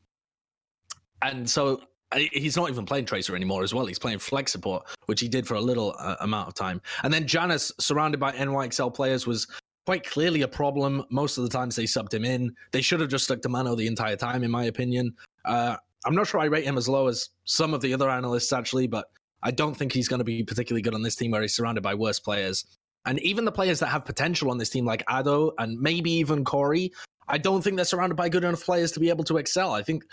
And so he's not even playing Tracer anymore as well. He's playing flex support, which he did for a little uh, amount of time. And then Janus, surrounded by NYXL players, was quite clearly a problem. Most of the times they subbed him in. They should have just stuck to Mano the entire time, in my opinion. Uh, I'm not sure I rate him as low as some of the other analysts, actually, but I don't think he's going to be particularly good on this team where he's surrounded by worse players. And even the players that have potential on this team, like Ado and maybe even Corey, I don't think they're surrounded by good enough players to be able to excel. I think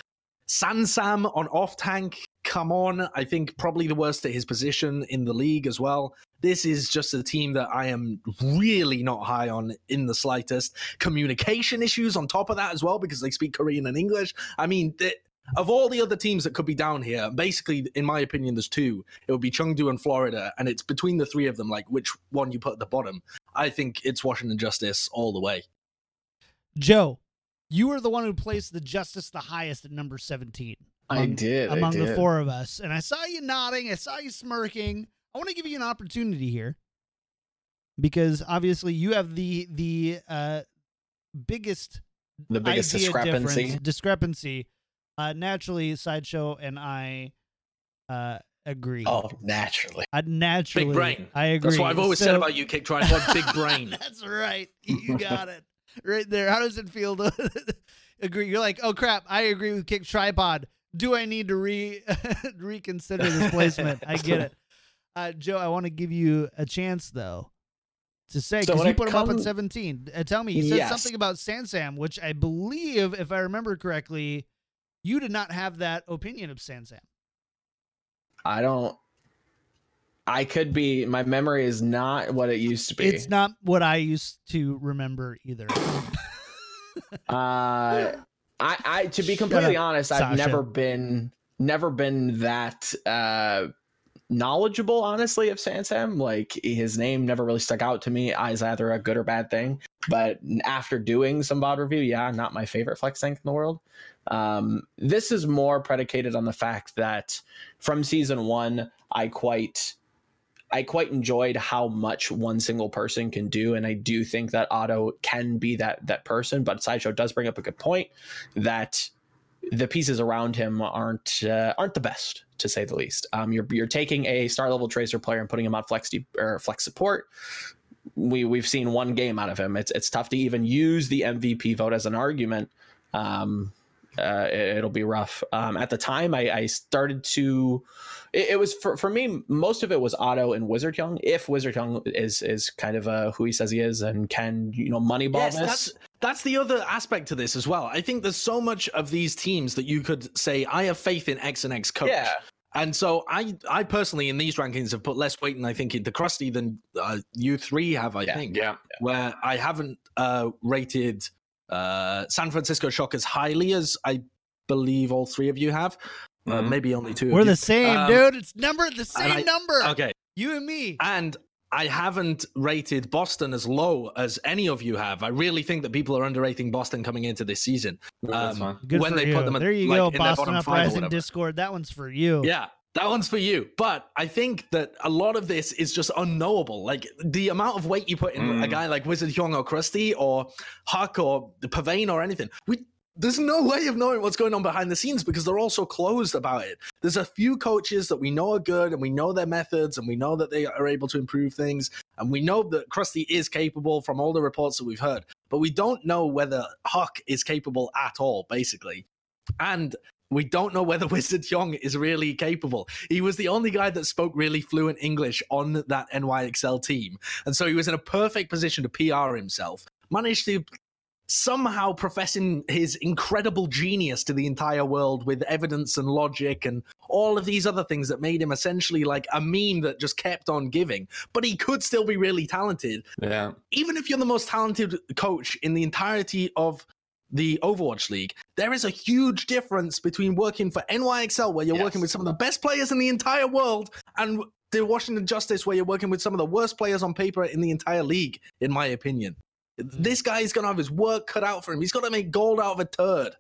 Sansam on off tank, come on. I think probably the worst at his position in the league as well. This is just a team that I am really not high on in the slightest. Communication issues on top of that as well because they speak Korean and English. I mean, of all the other teams that could be down here, basically, in my opinion, there's two. It would be Chengdu and Florida, and it's between the three of them, like which one you put at the bottom. I think it's Washington Justice all the way. Joe, you were the one who placed the Justice the highest at number 17. I among- did. I Among the four of us. And I saw you nodding. I saw you smirking. I want to give you an opportunity here because obviously you have the the uh, biggest The biggest idea discrepancy. difference- discrepancy. Uh, naturally, sideshow and I uh, agree. Oh, naturally. I naturally, Big brain. I agree. That's what I've always said about you, Kick Tripod. Big brain. That's right. You got it right there. How does it feel to agree? You're like, oh crap, I agree with Kick Tripod. Do I need to re reconsider this placement? I get it. Uh, Joe, I want to give you a chance though to say because when you it put him up at 17. Uh, tell me, you said Yes. something about Sansam, which I believe, if I remember correctly, you did not have that opinion of Sansam. I don't. I could be. My memory is not what it used to be. It's not what I used to remember either. Uh, I, I to be completely up, honest, Sasha. I've never been never been that uh knowledgeable, honestly, of Sansam. Like his name never really stuck out to me as either a good or bad thing. But after doing some VOD review, yeah, not my favorite flex tank in the world. Um, this is more predicated on the fact that from season one, I quite I quite enjoyed how much one single person can do, and I do think that Ado can be that that person. But Sideshow does bring up a good point that the pieces around him aren't uh, aren't the best to say the least. Um, you're you're taking a star level tracer player and putting him on flex or flex support. We we've seen one game out of him. It's it's tough to even use the MVP vote as an argument. Um, uh, it, will be rough. Um, at the time, I, I started to. It, it, was for, for me. Most of it was Ado and WizardHyeong. If WizardHyeong is is kind of uh, who he says he is and can you know moneyball yes, this. That's, that's the other aspect to this as well. I think there's so much of these teams that you could say I have faith in X and X coach. Yeah. And so I, I personally in these rankings have put less weight, and I think in the Krusty than uh, you three have. I yeah, think, yeah, where I haven't uh, rated uh, San Francisco Shock as highly as I believe all three of you have. Uh, Mhm. maybe only two. We're of you. the same, Um, dude. It's number the same I- number. Okay, You and me. and I haven't rated Boston as low as any of you have. I really think that people are underrating Boston coming into this season. Um. Good when for they you. put them at, there you like, go, Boston bottom five Uprising. Discord. That one's for you. Yeah, that one's for you. But I think that a lot of this is just unknowable. Like the amount of weight you put in a Mm. guy like WizardHyeong or Krusty or Huk or the Pavane or anything. We there's no way of knowing what's going on behind the scenes because they're all so closed about it. There's a few coaches that we know are good and we know their methods and we know that they are able to improve things and we know that Krusty is capable from all the reports that we've heard, but we don't know whether Huk is capable at all, basically. And we don't know whether WizardHyeong is really capable. He was the only guy that spoke really fluent English on that NYXL team. And so he was in a perfect position to PR himself. Managed to somehow professing his incredible genius to the entire world with evidence and logic and all of these other things that made him essentially like a meme that just kept on giving. But he could still be really talented Yeah. even if you're the most talented coach in the entirety of the Overwatch League, there is a huge difference between working for NYXL, where you're Yes. working with some of the best players in the entire world, and the Washington Justice, where you're working with some of the worst players on paper in the entire league, in my opinion. Hmm. This guy is going to have his work cut out for him. He's got to make gold out of a turd.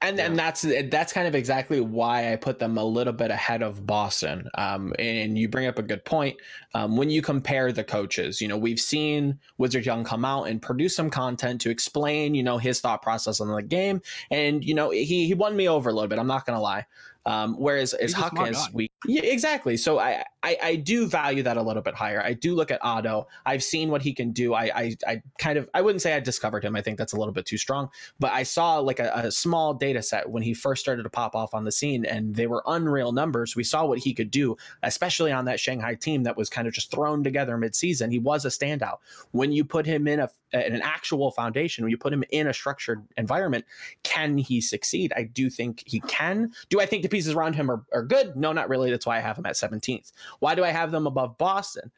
And and that's that's kind of exactly why I put them a little bit ahead of Boston. Um, and you bring up a good point. Um, when you compare the coaches, you know we've seen WizardHyeong come out and produce some content to explain, you know, his thought process on the game, and you know he he won me over a little bit. I'm not gonna lie. Um, whereas as Huk is we yeah, exactly. So I, I I do value that a little bit higher. I do look at Ado. I've seen what he can do. I I, I kind of I wouldn't say I discovered him. I think that's a little bit too strong. But I saw like a, a small data set when he first started to pop off on the scene, and they were unreal numbers. We saw what he could do, especially on that Shanghai team that was kind of just thrown together mid-season. He was a standout. When you put him in a in an actual foundation, when you put him in a structured environment, can he succeed? I do think he can. Do I think the pieces around him are, are good? No, not really. That's why I have him at 17th. Why do I have them above Boston?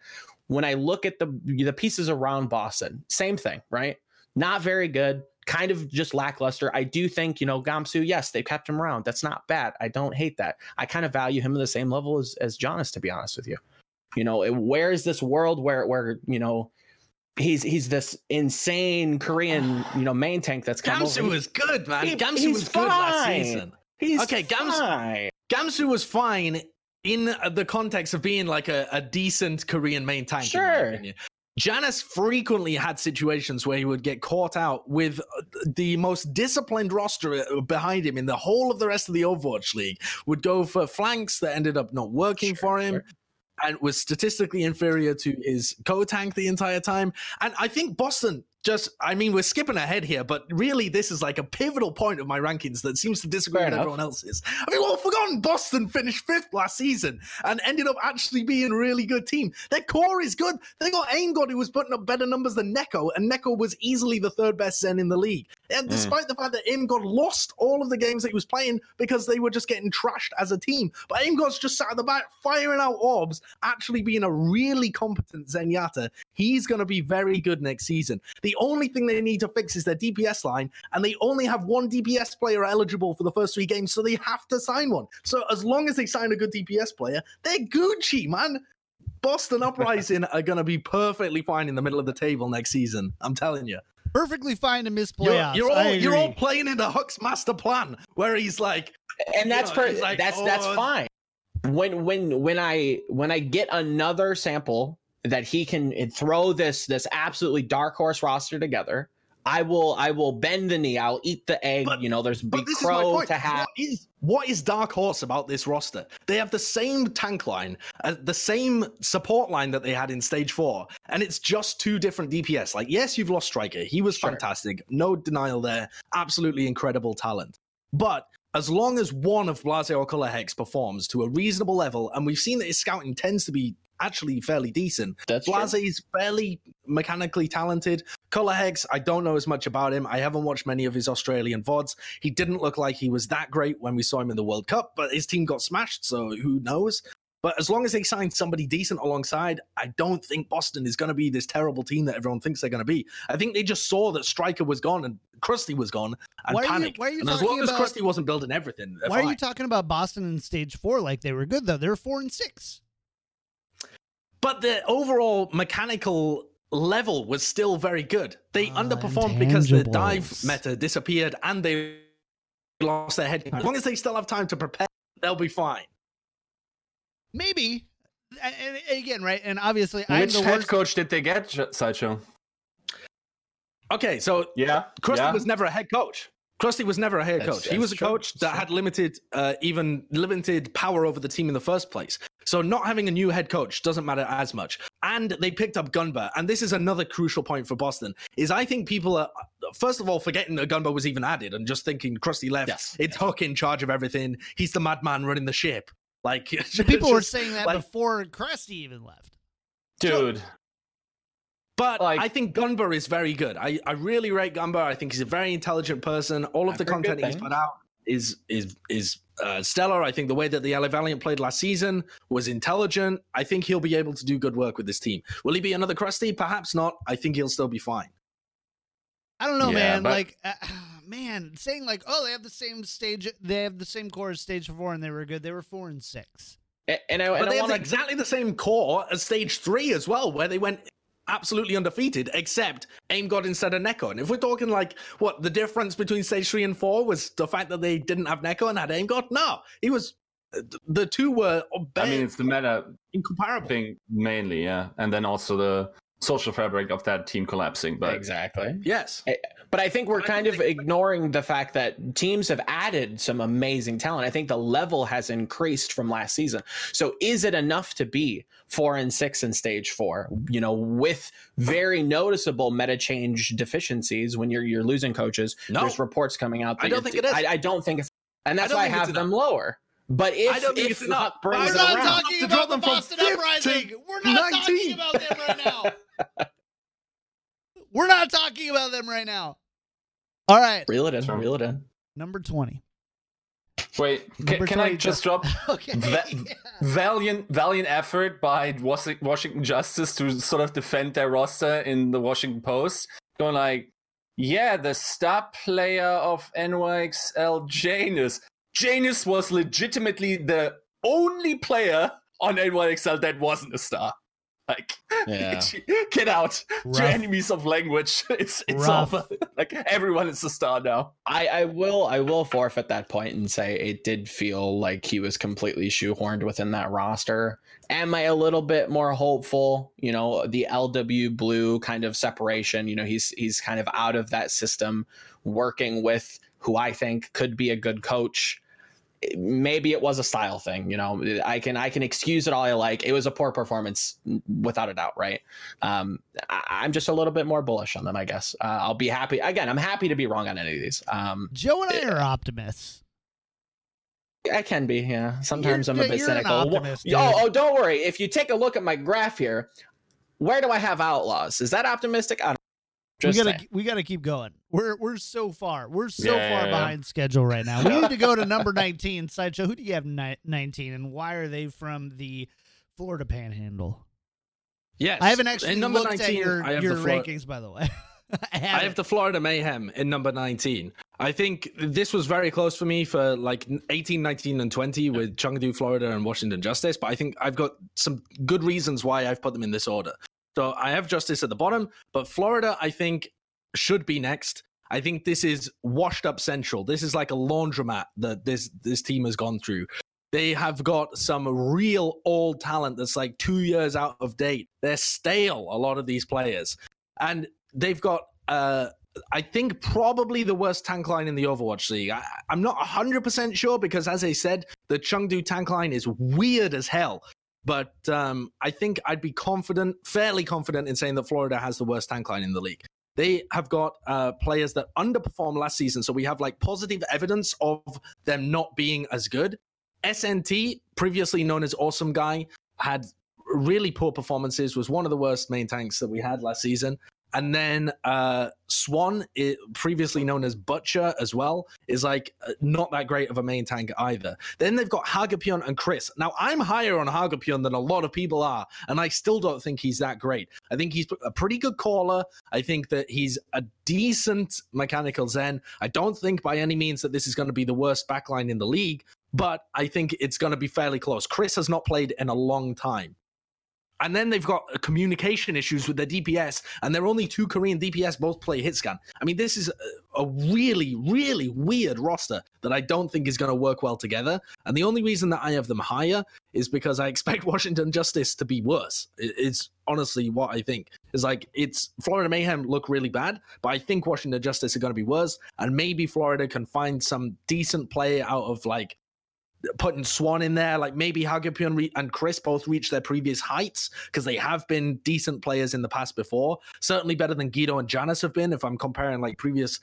When I look at the the pieces around Boston, same thing, right? Not very good, kind of just lackluster. I do think, you know, Gamsu, yes, they kept him around. That's not bad. I don't hate that. I kind of value him at the same level as, as Jonas, to be honest with you. You know, it- where is this world where where, you know, he's he's this insane Korean, you know, main tank that's come Gamsu over. was good, man. He- Gamsu was good last season. He's Okay, Gamsu- fine. Gamsu was fine in the context of being like a, a decent Korean main tank. in my Sure. Janus frequently had situations where he would get caught out with the most disciplined roster behind him in the whole of the rest of the Overwatch League. Would go for flanks that ended up not working Sure, for him. sure. And was statistically inferior to his co-tank the entire time. And I think Boston just, I mean, we're skipping ahead here, but really this is like a pivotal point of my rankings that seems to disagree Fair with enough. everyone else's. I mean, well, forgotten Boston finished fifth last season and ended up actually being a really good team. Their core is good. They got Aim God, who was putting up better numbers than Neko, and Neko was easily the third best Zen in the league. And Mm. despite the fact that Aim God lost all of the games that he was playing because they were just getting trashed as a team, but Aim God's just sat at the back firing out orbs, actually being a really competent Zenyatta. He's going to be very good next season. The only thing they need to fix is their DPS line, and they only have one DPS player eligible for the first three games, so they have to sign one. So as long as they sign a good DPS player, they're Gucci, man. Boston Uprising are going to be perfectly fine in the middle of the table next season. I'm telling you. Perfectly fine to miss You're, you're all I you're all agree. playing into Huk's master plan, where he's like, And that's You know, per- like, that's that's "Oh, fine. when when when I when I get another sample that he can throw this this absolutely dark horse roster together, I will I will bend the knee. I'll eat the egg. But- you know, there's big this is my crow to have. What is, what is dark horse about this roster? They have the same tank line, uh, the same support line that they had in stage four, and it's just two different DPS. Like, yes, you've lost Striker. He was Sure. fantastic. No denial there. Absolutely incredible talent. But as long as one of Blase or Colourhex performs to a reasonable level, and we've seen that his scouting tends to be actually fairly decent, That's true. Blase is fairly mechanically talented. Colourhex, I don't know as much about him. I haven't watched many of his Australian VODs. He didn't look like he was that great when we saw him in the World Cup, but his team got smashed, so who knows? But as long as they sign somebody decent alongside, I don't think Boston is going to be this terrible team that everyone thinks they're going to be. I think they just saw that Striker was gone and Krusty was gone and Why are you- panicked. why are you and as talking long as about- Krusty wasn't building everything, they're Why are you talking about Boston in stage four like they were good though? They're four and six. But the overall mechanical level was still very good. They Ah, underperformed because the dive intangibles. meta disappeared and they lost their head. As long as they still have time to prepare, they'll be fine. Maybe. And, and again, right? And obviously, I'm Which the head worst. coach did they get, Sideshow? Okay, so Yeah. Krusty yeah. was never a head coach. Krusty was never a head That's- coach. He was a true. coach That's that had limited, uh, even limited power over the team in the first place. So not having a new head coach doesn't matter as much. And they picked up Gunba, and this is another crucial point for Boston. Is I think people are first of all forgetting that Gunba was even added and just thinking Krusty left. Yes. It's Hook in charge of everything. He's the madman running the ship. Like The people were saying that like- before Krusty even left. Dude. But Like- I think Gunbar is very good. I, I really rate Gunbar. I think he's a very intelligent person. All of I've the content he's put out is is is uh, stellar. I think the way that the LA Valiant played last season was intelligent. I think he'll be able to do good work with this team. Will he be another Krusty? Perhaps not. I think he'll still be fine. I don't know, Yeah, man. but- Like, uh, man, saying like, oh, they have the same stage, they have the same core as stage four, and they were good. They were four and six. A- And I, But and they I have want to exactly the same core as Stage Three as well, where they went absolutely undefeated, except Aim God instead of Neko. And if we're talking like what the difference between Stage Three and Four was the fact that they didn't have Neko and had Aim God, no, he was. The two were I mean, it's the meta incomparable. thing mainly, yeah. And then also the social fabric of that team collapsing. But exactly. Yes. But I think we're kind of ignoring the fact that teams have added some amazing talent. I think the level has increased from last season. So is it enough to be four and six in stage four? You know, with very noticeable meta change deficiencies when you're you're losing coaches. No. There's reports coming out. I don't think it is. I, I don't think it's, and that's don't why I have them lower. But if don't think if it's enough. Huk brings We're not around, talking To about the Boston fifth Uprising. We're not 19. talking about them right now. We're not talking about them right now. All right, reel it in, Sure. reel it in. number twenty. wait, Number can, can I just drop Okay. Va- valiant valiant effort by Washington Justice to sort of defend their roster in the Washington Post, going like, yeah, the star player of NYXL Janus. Janus was legitimately the only player on NYXL that wasn't a star. Like, Yeah. get out, Rough. to enemies of language. It's it's Rough. over. Like everyone is a star now. I, I will I will forfeit that point and say it did feel like he was completely shoehorned within that roster. Am I a little bit more hopeful? You know, the LW blue kind of separation. You know, he's he's kind of out of that system, working with who I think could be a good coach. Maybe it was a style thing. You know, I can I can excuse it all I like. It was a poor performance, without a doubt. Right. Um, I, I'm just a little bit more bullish on them. I guess uh, I'll be happy. Again, I'm happy to be wrong on any of these. Um, Joe and I are optimists. I can be, yeah. Sometimes You're- I'm a bit cynical. Optimist, oh, oh, don't worry. If you take a look at my graph here, where do I have outlaws? Is that optimistic? I don't just we gotta saying. we gotta keep going. We're we're so far. We're so Yeah, far yeah, yeah. behind schedule right now. We need to go to number nineteen. Sideshow. Who do you have ni- nineteen, and why are they from the Florida Panhandle? Yes. I haven't actually In number looked 19, at your your Flor- rankings, by the way. I I haven't. have the Florida Mayhem in number 19. I think this was very close for me for like 18, 19, and 20 with Chengdu, Florida, and Washington Justice. But I think I've got some good reasons why I've put them in this order. So I have Justice at the bottom, but Florida, I think, should be next. I think this is washed up central. This is like a laundromat that this this team has gone through. They have got some real old talent that's like two years out of date. They're stale, a lot of these players. And they've got, uh, I think, probably the worst tank line in the Overwatch League. I, I'm not 100% sure because, as I said, the Chengdu tank line is weird as hell. But um, I think I'd be confident, fairly confident, in saying that Florida has the worst tank line in the league. They have got uh, players that underperformed last season, so we have like positive evidence of them not being as good. SNT, previously known as Awesome Guy, had really poor performances, was one of the worst main tanks that we had last season. And then uh, Swan, it, previously known as Butcher as well, is like uh, not that great of a main tank either. Then they've got Hagapion and Chris. Now, I'm higher on Hagapion than a lot of people are, and I still don't think he's that great. I think he's a pretty good caller. I think that he's a decent mechanical Zen. I don't think by any means that this is going to be the worst backline in the league, but I think it's going to be fairly close. Chris has not played in a long time. And then they've got uh, communication issues with their DPS, and their only two Korean DPS both play hitscan. I mean, this is a, a really, really weird roster that I don't think is going to work well together. And the only reason that I have them higher is because I expect Washington Justice to be worse. It's honestly what I think. Is like it's Florida Mayhem look really bad, but I think Washington Justice are going to be worse, and maybe Florida can find some decent play out of like putting Swan in there, like maybe Hagapion re- and Chris both reach their previous heights because they have been decent players in the past before. Certainly better than Gido and Janus have been. If I'm comparing like previous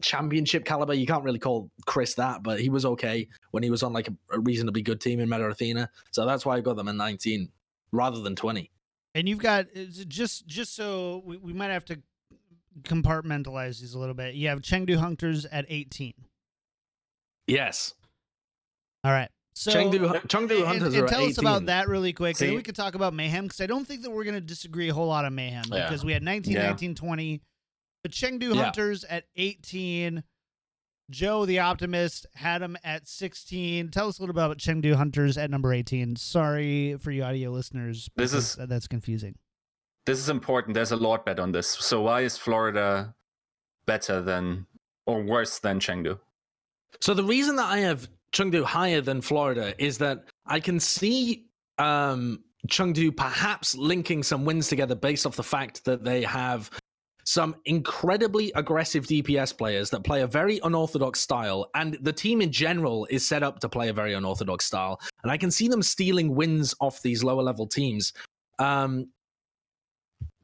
championship caliber, you can't really call Chris that, but he was okay when he was on like a, a reasonably good team in Meta Athena. So that's why I got them in 19 rather than 20. And you've got uh, just just so we, we might have to compartmentalize these a little bit. You have Chengdu Hunters at 18. Yes. All right. So Chengdu, Chengdu and- Hunters and are tell at us about that really quick. and then we could talk about Mayhem because I don't think that we're going to disagree a whole lot on Mayhem Yeah. because we had 19, Yeah. 19, 20. But Chengdu Yeah. Hunters at 18. Joe the Optimist had him at 16. Tell us a little bit about Chengdu Hunters at number 18. Sorry for you audio listeners. This is- that's confusing. This is important. There's a lot bet on this. So why is Florida better than or worse than Chengdu? So the reason that I have Chengdu higher than Florida is that I can see um, Chengdu perhaps linking some wins together based off the fact that they have some incredibly aggressive DPS players that play a very unorthodox style, and the team in general is set up to play a very unorthodox style. And I can see them stealing wins off these lower level teams. Um,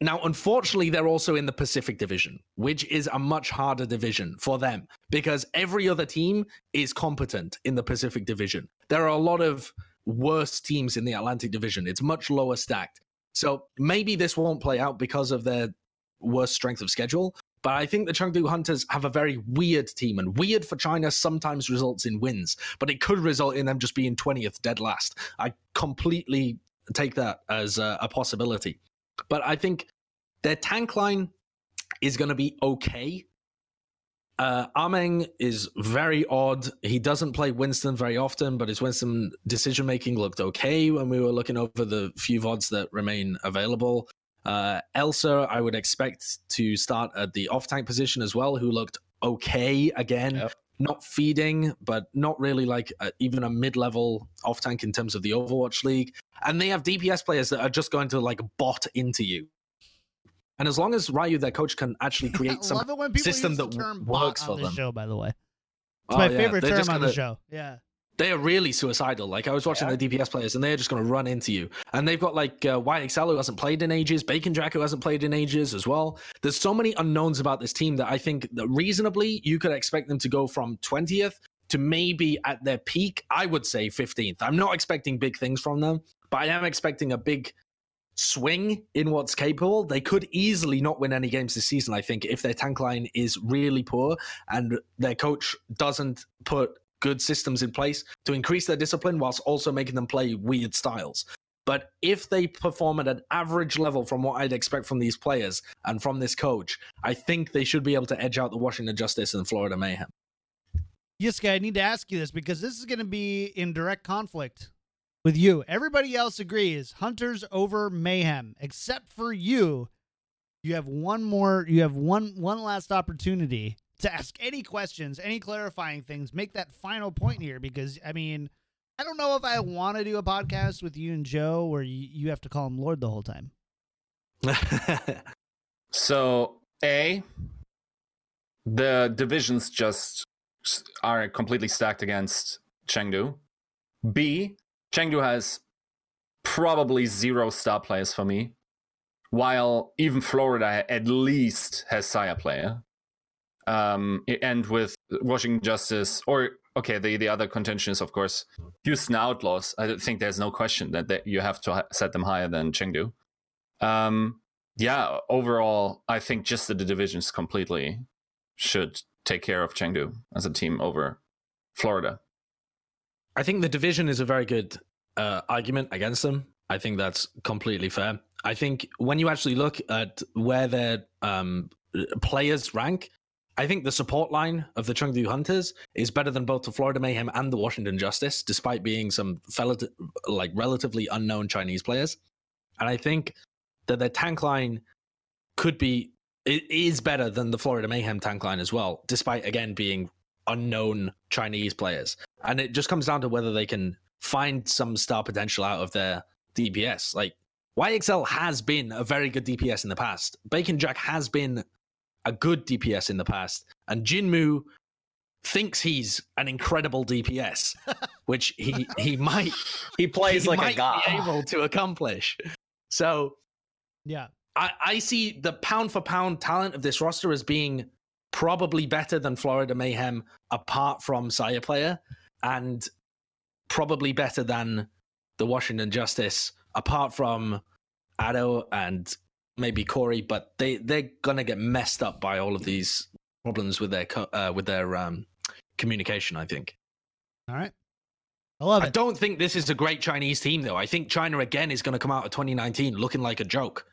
now, unfortunately, they're also in the Pacific Division, which is a much harder division for them because every other team is competent in the Pacific Division. There are a lot of worse teams in the Atlantic Division. It's much lower stacked. So maybe this won't play out because of their worse strength of schedule. But I think the Chengdu Hunters have a very weird team, and weird for China sometimes results in wins, but it could result in them just being 20th dead last. I completely take that as a, a possibility. But I think their tank line is going to be okay. Uh, Ameng is very odd. He doesn't play Winston very often, but his Winston decision making looked okay when we were looking over the few VODs that remain available. Uh, Elsa, I would expect to start at the off tank position as well, who looked okay again. Yep. Not feeding, but not really like uh even a mid level off tank in terms of the Overwatch League. And they have DPS players that are just going to like bot into you. And as long as Ryu, their coach, can actually create some love it when system that works on for this them. show, by the way. It's Oh, my yeah, favorite they're term on the gonna- show. Yeah. They are really suicidal. Like I was watching Yeah. the DPS players, and they're just going to run into you. And they've got like uh, YXL who hasn't played in ages, Bacon Jack who hasn't played in ages as well. There's so many unknowns about this team that I think that reasonably you could expect them to go from 20th to maybe at their peak. I would say 15th. I'm not expecting big things from them, but I am expecting a big swing in what's capable. They could easily not win any games this season. I think if their tank line is really poor and their coach doesn't put good systems in place to increase their discipline whilst also making them play weird styles. But if they perform at an average level from what I'd expect from these players and from this coach, I think they should be able to edge out the Washington Justice and Florida Mayhem. Yes, guy, I need to ask you this because this is going to be in direct conflict with you. Everybody else agrees Hunters over Mayhem, except for you. You have one more. You have one one last opportunity to ask any questions, any clarifying things. Make that final point here because I mean, I don't know if I want to do a podcast with you and Joe where you, you have to call him Lord the whole time. So, A, the divisions just are completely stacked against Chengdu. B, Chengdu has probably zero star players for me, while even Florida at least has Sayaplayer. Um, and with Washington Justice, or okay, the, the other contention is, of course, Houston Outlaws. I think there's no question that, that you have to set them higher than Chengdu. Um, yeah, overall, I think just that the divisions completely should take care of Chengdu as a team over Florida. I think the division is a very good uh, argument against them. I think that's completely fair. I think when you actually look at where their um, players rank, I think the support line of the Chengdu Hunters is better than both the Florida Mayhem and the Washington Justice, despite being some like relatively unknown Chinese players. And I think that their tank line could be it is better than the Florida Mayhem tank line as well, despite again being unknown Chinese players. And it just comes down to whether they can find some star potential out of their DPS. Like YXL has been a very good DPS in the past. Bacon Jack has been a good DPS in the past, and Jinmu thinks he's an incredible DPS, which he he might He plays he like might a god. be able to accomplish. So Yeah. I, I see the pound for pound talent of this roster as being probably better than Florida Mayhem, apart from Sayaplayer, and probably better than the Washington Justice, apart from Ado and maybe Corey. But they they're gonna get messed up by all of these problems with their co- uh, with their um, communication. I think. All right. I love it. I don't think this is a great Chinese team, though. I think China again is going to come out of 2019 looking like a joke,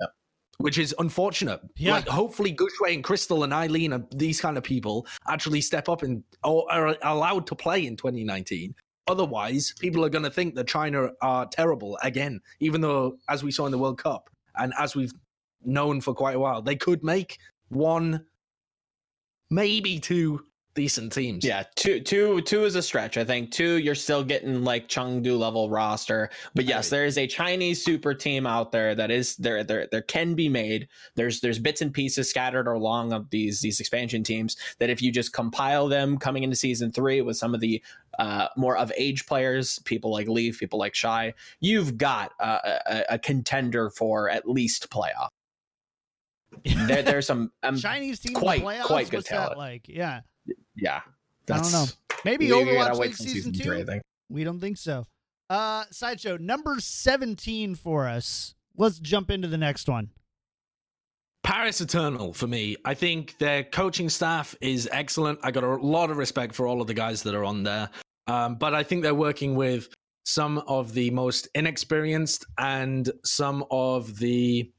Yep. which is unfortunate. Yeah. Like, hopefully, Gushwei and Crystal and Eileen and these kind of people actually step up and or are allowed to play in 2019. Otherwise, people are going to think that China are terrible again, even though, as we saw in the World Cup and as we've known for quite a while, they could make one, maybe two decent teams. Yeah, two two two is a stretch. I think two you're still getting like Chengdu level roster, but yes, Right. there is a Chinese super team out there that is there there there can be made. There's there's bits and pieces scattered along of these these expansion teams that if you just compile them coming into season three with some of the uh, more of age players, people like Leaf, people like Shy, you've got uh, a, a contender for at least playoff. There, there's some um, Chinese team quite- in playoffs. quite good What's that talent. like? Yeah. Yeah. I don't know. that's- Maybe you- you gotta Overwatch wait League till season, two. three, I think. We don't think so. Uh, sideshow number seventeen for us. Let's jump into the next one. Paris Eternal for me. I think their coaching staff is excellent. I got a lot of respect for all of the guys that are on there. Um, but I think they're working with some of the most inexperienced and some of the.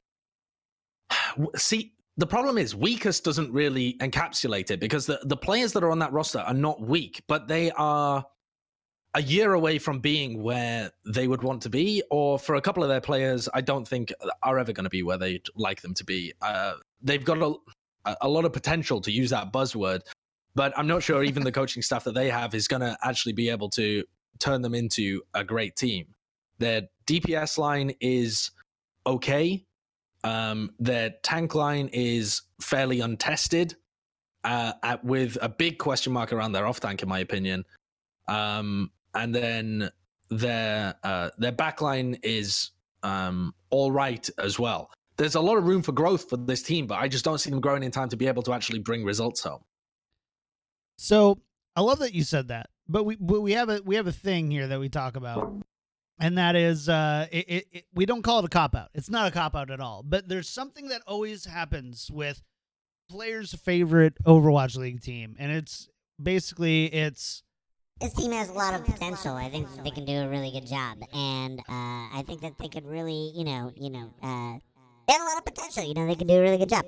See, the problem is weakest doesn't really encapsulate it because the, the players that are on that roster are not weak, but they are a year away from being where they would want to be, or for a couple of their players, I don't think are ever going to be where they'd like them to be. Uh, they've got a, a lot of potential to use that buzzword, but I'm not sure even the coaching staff that they have is going to actually be able to turn them into a great team. Their DPS line is okay. Um, their tank line is fairly untested, uh, at, with a big question mark around their off tank, in my opinion. Um, and then their uh, their backline is um, all right as well. There's a lot of room for growth for this team, but I just don't see them growing in time to be able to actually bring results home. So I love that you said that, but we but we have a we have a thing here that we talk about, and that is uh, it, it, it we don't call it a cop out. It's not a cop out at all. But there's something that always happens with players' favorite Overwatch League team, and it's basically it's This team has a lot of potential. I think they can do a really good job, and uh, I think that they could really, you know, you know, uh, they have a lot of potential. You know, they can do a really good job.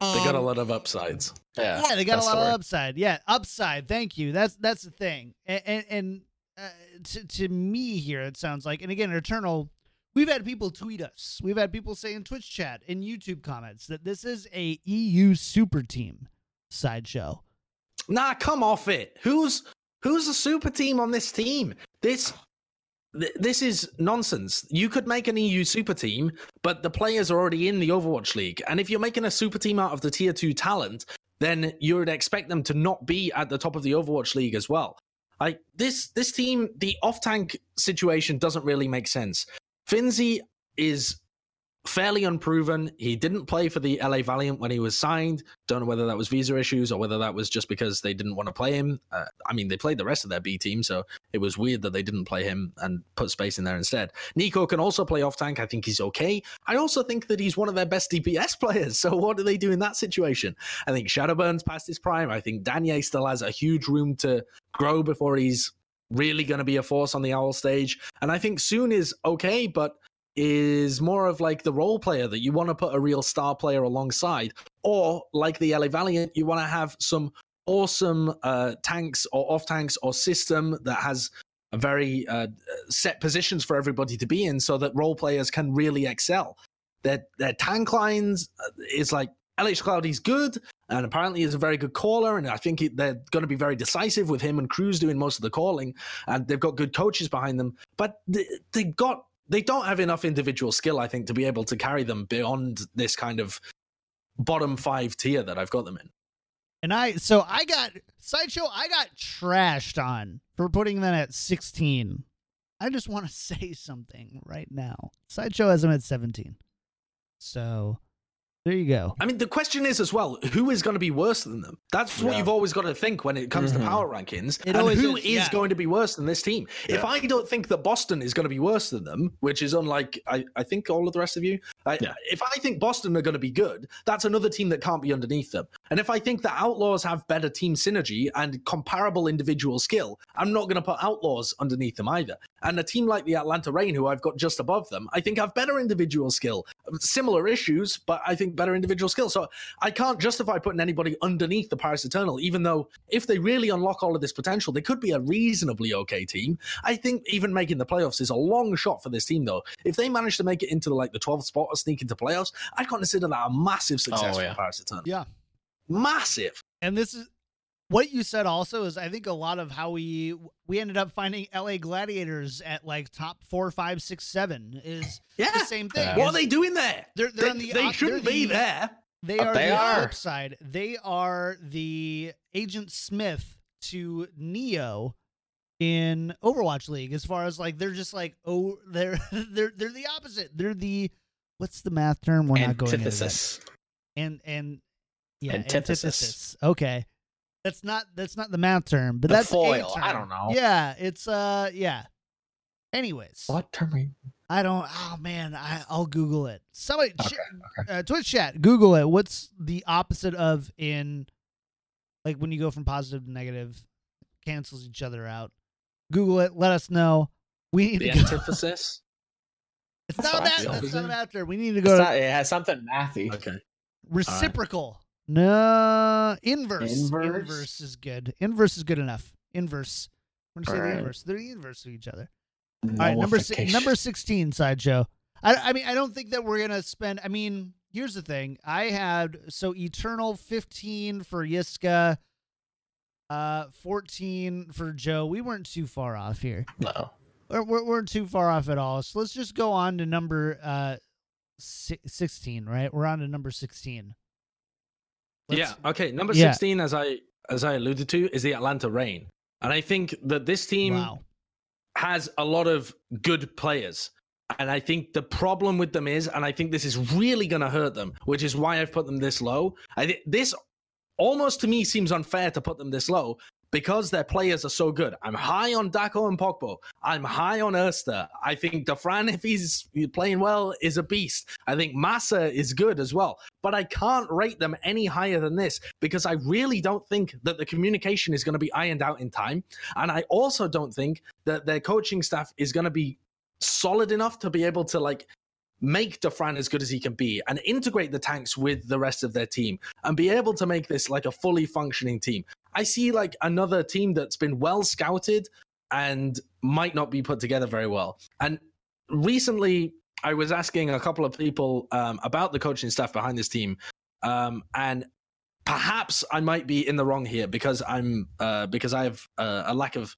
They got a lot of upsides. Yeah, yeah, they got a lot the of upside. Yeah, upside. Thank you. That's that's the thing. And and, and uh, to to me here, it sounds like, and again, Eternal. We've had people tweet us. We've had people say in Twitch chat in YouTube comments that this is a EU super team sideshow. Nah, come off it. Who's Who's the super team on this team? This th- this is nonsense. You could make an EU super team, but the players are already in the Overwatch League. And if you're making a super team out of the tier two talent, then you would expect them to not be at the top of the Overwatch League as well. Like this this team, the off tank situation doesn't really make sense. Finnsi is fairly unproven. He didn't play for the LA Valiant when he was signed. Don't know whether that was visa issues or whether that was just because they didn't want to play him. Uh, I mean, they played the rest of their B team, so it was weird that they didn't play him and put space in there instead. Nico can also play off tank. I think he's okay. I also think that he's one of their best DPS players. So what do they do in that situation? I think Shadowburn's past his prime. I think Danye still has a huge room to grow before he's really going to be a force on the owl stage. And I think Soon is okay, but is more of like the role player that you want to put a real star player alongside, or like the LA Valiant, you want to have some awesome uh, tanks or off tanks or system that has a very uh, set positions for everybody to be in, so that role players can really excel. Their their tank lines uh, is like LH Cloudy's good, and apparently is a very good caller, and I think they're going to be very decisive with him and Kruise doing most of the calling, and they've got good coaches behind them. But they, they've got they don't have enough individual skill, I think, to be able to carry them beyond this kind of bottom five tier that I've got them in. And I, so I got sideshow. I got trashed on for putting them at 16. I just want to say something right now. Sideshow has them at 17. So there you go. I mean, the question is as well, who is going to be worse than them? That's what Yeah. you've always got to think when it comes Mhm. to power rankings. It and who is, is yeah. going to be worse than this team? If I don't think that Boston is going to be worse than them, which is unlike, I, I think, all of the rest of you, I, Yeah. if I think Boston are going to be good, that's another team that can't be underneath them. And if I think that Outlaws have better team synergy and comparable individual skill, I'm not going to put Outlaws underneath them either. And a team like the Atlanta Reign, who I've got just above them, I think have better individual skill. Similar issues, but I think better individual skill. So I can't justify putting anybody underneath the Paris Eternal, even though if they really unlock all of this potential, they could be a reasonably okay team. I think even making the playoffs is a long shot for this team, though. If they manage to make it into like the 12th spot or sneak into playoffs, I'd consider that a massive oh, success Oh, for yeah. Paris Eternal. Yeah. Massive. And this is what you said also is I think a lot of how we we ended up finding LA Gladiators at like top four, five, six, seven is Yeah. the same thing. Yeah. What is are they doing there? They're, they're They, on the they shouldn't they're be there. They But are they the are. flip side. They are the Agent Smith to Neo in Overwatch League. As far as like they're just like oh they're they're they're the opposite. They're the what's the math term? We're not going into that. Antithesis. And and yeah, Antithesis. antithesis. Okay. That's not that's not the math term, but The that's a foil. I don't know. Yeah, it's uh yeah. Anyways, What term? are you- I don't. Oh man, I, I'll Google it. Somebody, Okay, ch- Uh, Twitch chat, Google it. What's the opposite of in, like when you go from positive to negative, cancels each other out. Google it. Let us know. We need The antithesis. It's not what that. feel. It's not Opposite? about there. We need to It's go not- to it has something mathy. Okay. reciprocal. No, inverse. Inverse? Inverse is good. Inverse is good enough. Inverse. We're gonna say the inverse. They're the inverse of each other. All right, number si- number sixteen sideshow. I I mean I don't think that we're gonna spend. I mean here's the thing. I had so eternal fifteen for Yiska, uh fourteen for Joe. We weren't too far off here. No. We're we're, too far off at all. So let's just go on to number uh si- sixteen. Right, we're on to number sixteen. Let's- yeah. Okay. Number Yeah. sixteen, as I as I alluded to, is the Atlanta Reign, and I think that this team Wow. has a lot of good players. And I think the problem with them is, and I think this is really going to hurt them, which is why I've put them this low. I think this almost to me seems unfair to put them this low because their players are so good. I'm high on Daco and Pokpo. I'm high on Erster. I think Dafran, if he's playing well, is a beast. I think Masaa is good as well. But I can't rate them any higher than this because I really don't think that the communication is going to be ironed out in time. And I also don't think that their coaching staff is going to be solid enough to be able to like make Dafran as good as he can be and integrate the tanks with the rest of their team and be able to make this like a fully functioning team. I see like another team that's been well scouted and might not be put together very well. And recently, I was asking a couple of people um, about the coaching staff behind this team, um, and perhaps I might be in the wrong here because I'm uh, because I have uh, a lack of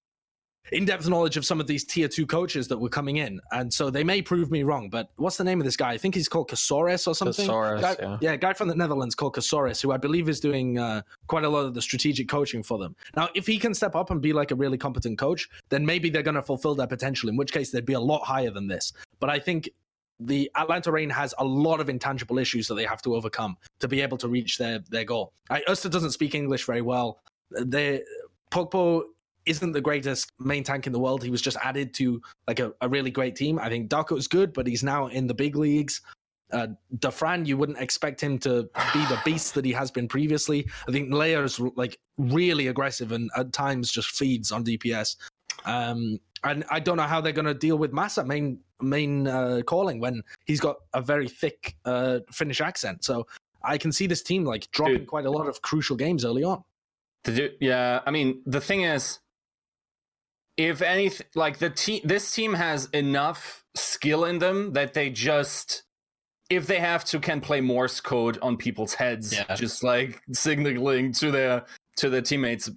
in-depth knowledge of some of these tier two coaches that were coming in, and so they may prove me wrong. But what's the name of this guy? I think he's called Casores or something. Casores, guy, yeah. guy from the Netherlands called Casores, who I believe is doing uh, quite a lot of the strategic coaching for them. Now, if he can step up and be like a really competent coach, then maybe they're going to fulfill their potential. In which case, they'd be a lot higher than this. But I think the Atlanta Reign has a lot of intangible issues that they have to overcome to be able to reach their their goal. I, Erster doesn't speak English very well. They Pokpo isn't the greatest main tank in the world. He was just added to like a, a really great team. I think Daco is good, but he's now in the big leagues. Uh, Dafran, you wouldn't expect him to be the beast that he has been previously. I think Leia is like really aggressive and at times just feeds on DPS. Um, and I don't know how they're going to deal with Masaa main main uh, calling when he's got a very thick uh, Finnish accent. So I can see this team like dropping Dude. quite a lot of crucial games early on. To do, yeah, I mean, the thing is, if anything, like the team, this team has enough skill in them that they just, if they have to, can play Morse code on people's heads, Yeah. just like signaling to their to their teammates.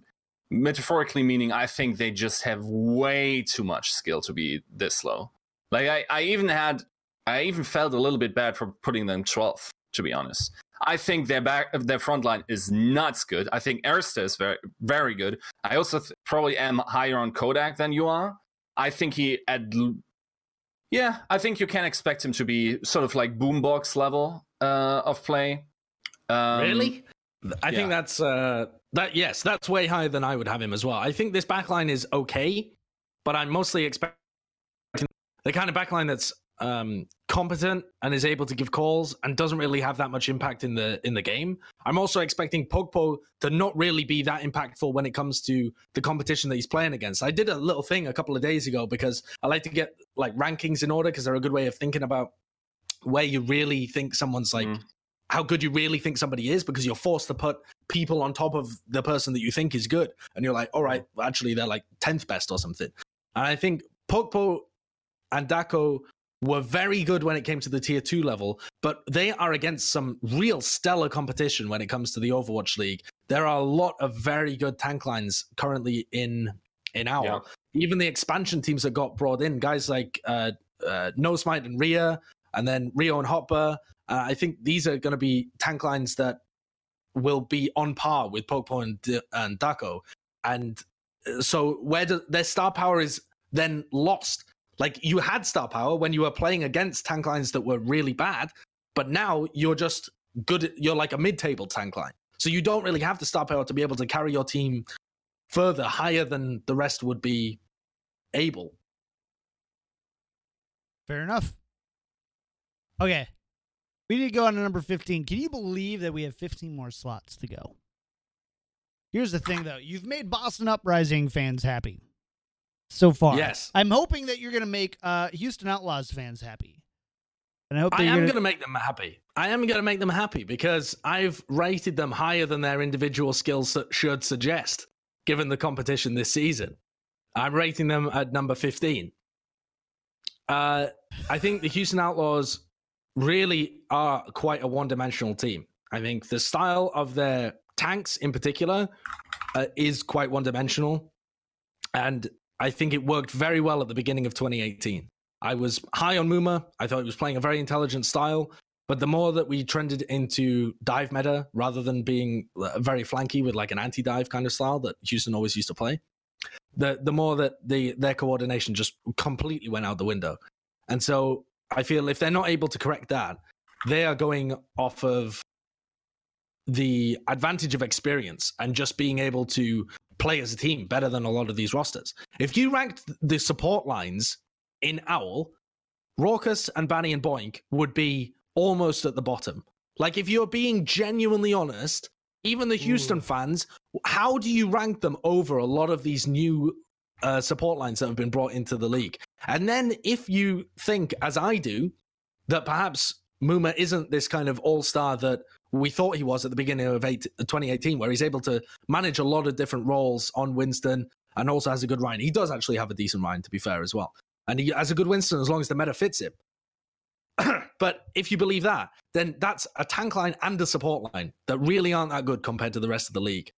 Metaphorically, meaning I think they just have way too much skill to be this slow. Like I, I even had, I even felt a little bit bad for putting them 12th, to be honest. I think their back, their front line is nuts good. I think Arista is very, very good. I also th- probably am higher on Kodak than you are. I think he at, l- yeah, I think you can expect him to be sort of like boombox level uh, of play. Um, really? I yeah. think that's uh that yes, that's way higher than I would have him as well. I think this backline is okay, but I'm mostly expecting the kind of backline that's um competent and is able to give calls and doesn't really have that much impact in the in the game. I'm also expecting Pokpo to not really be that impactful when it comes to the competition that he's playing against. I did a little thing a couple of days ago because I like to get like rankings in order because they're a good way of thinking about where you really think someone's like Mm. how good you really think somebody is because you're forced to put people on top of the person that you think is good and you're like all right actually they're like 10th best or something and i think pokpo and daco were very good when it came to the tier 2 level but they are against some real stellar competition when it comes to the overwatch league there are a lot of very good tank lines currently in in our. Yeah. even the expansion teams that got brought in guys like uh, uh no smite and ria and then rio and hopper uh, I think these are going to be tank lines that will be on par with Pokpo and, D- and Daco. And uh, so where do, their star power is then lost. Like you had star power when you were playing against tank lines that were really bad, but now you're just good. at- You're like a mid-table tank line, so you don't really have the star power to be able to carry your team further, higher than the rest would be able. Fair enough. Okay. We need to go on to number 15. Can you believe that we have 15 more slots to go? Here's the thing, though. You've made Boston Uprising fans happy so far. Yes. I'm hoping that you're going to make uh, Houston Outlaws fans happy. And I hope I am gonna- make them happy. I am going to make them happy because I've rated them higher than their individual skills should suggest, given the competition this season. I'm rating them at number 15. Uh, I think the Houston Outlaws really are quite a one dimensional team. I think the style of their tanks in particular uh, is quite one dimensional. And I think it worked very well at the beginning of 2018. I was high on Muma. I thought he was playing a very intelligent style. But the more that we trended into dive meta rather than being uh, very flanky with like an anti dive kind of style that Houston always used to play, the the more that the their coordination just completely went out the window. And so I feel if they're not able to correct that, they are going off of the advantage of experience and just being able to play as a team better than a lot of these rosters. If you ranked the support lines in Owl, Rawkus and Bani and Boink would be almost at the bottom. Like if you're being genuinely honest, even the Houston fans, how do you rank them over a lot of these new uh, support lines that have been brought into the league? And then if you think, as I do, that perhaps Muma isn't this kind of all star that we thought he was at the beginning of eight, 2018, where he's able to manage a lot of different roles on Winston and also has a good Ryan. He does actually have a decent Ryan, to be fair, as well. And he has a good Winston as long as the meta fits him. but if you believe that, then that's a tank line and a support line that really aren't that good compared to the rest of the league.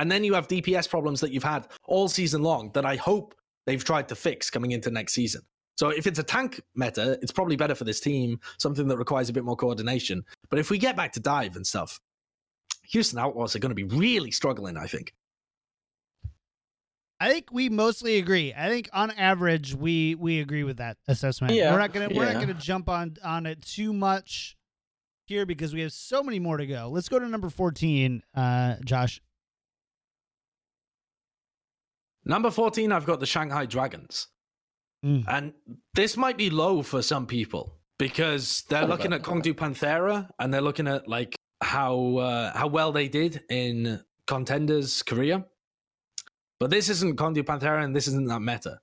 And then you have DPS problems that you've had all season long that I hope they've tried to fix coming into next season. So if it's a tank meta, it's probably better for this team, something that requires a bit more coordination. But if we get back to dive and stuff, Houston Outlaws are going to be really struggling, I think. I think we mostly agree. I think on average we we agree with that assessment. Yeah, We're not gonna we're not gonna jump on on it too much here because we have so many more to go. Let's go to number fourteen, uh, Josh. Number 14, I've got the Shanghai Dragons. Mm. And this might be low for some people because they're What looking about at KongDoo Panthera and they're looking at like how uh, how well they did in contenders Korea. But this isn't KongDoo Panthera and this isn't that meta.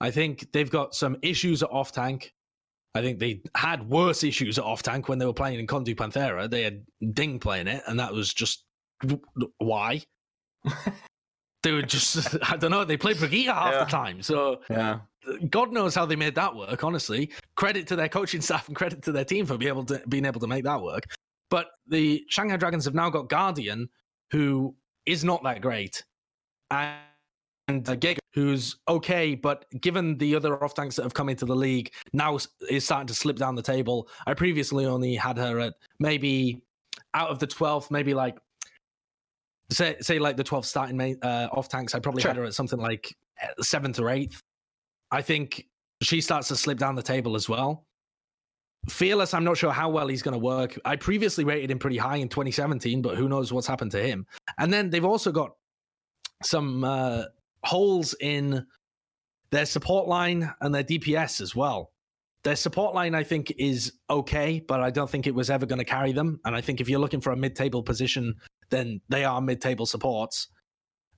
I think they've got some issues at off tank. I think they had worse issues at off tank when they were playing in KongDoo Panthera. They had Ding playing it, and that was just why. they were just I don't know. They played Brigitte half Yeah. the time, so Yeah. God knows how they made that work. Honestly, credit to their coaching staff and credit to their team for being able to being able to make that work. But the Shanghai Dragons have now got Guardian, who is not that great, and and uh, Giga, who's okay, but given the other off tanks that have come into the league, now is starting to slip down the table. I previously only had her at maybe out of the 12th, maybe like say say like the 12 starting main, uh, off tanks. I probably had her at something like uh, seventh or eighth. I think she starts to slip down the table as well. Fearless, I'm not sure how well he's going to work. I previously rated him pretty high in 2017, but who knows what's happened to him. And then they've also got some uh, holes in their support line and their DPS as well. Their support line, I think, is okay, but I don't think it was ever going to carry them. And I think if you're looking for a mid table position, then they are mid table supports.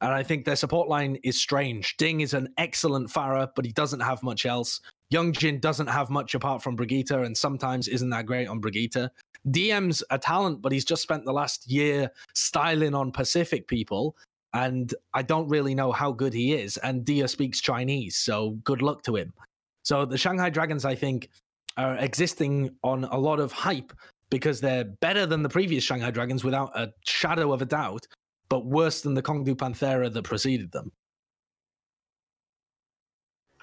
And I think their support line is strange. Ding is an excellent Pharah, but he doesn't have much else. Young Jin doesn't have much apart from Brigitte, and sometimes isn't that great on Brigitte. DM's a talent, but he's just spent the last year styling on Pacific people, and I don't really know how good he is. And Diya speaks Chinese, so good luck to him. So the Shanghai Dragons, I think, are existing on a lot of hype because they're better than the previous Shanghai Dragons without a shadow of a doubt, but worse than the KongDoo Panthera that preceded them.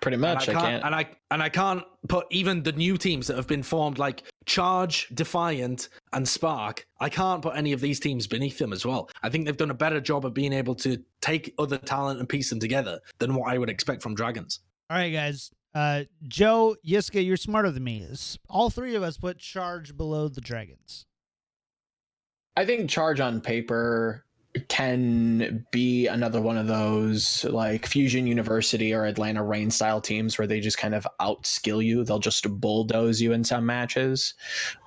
Pretty much. I I can't, can't. and I and I can't put even the new teams that have been formed like Charge, Defiant, and Spark. I can't put any of these teams beneath them as well. I think they've done a better job of being able to take other talent and piece them together than what I would expect from Dragons. All right, guys. Uh, Joe, Yiska, you're smarter than me. All three of us put charge below the dragons. I think Charge on paper can be another one of those like Fusion University or Atlanta Reign style teams where they just kind of outskill you. They'll just bulldoze you in some matches.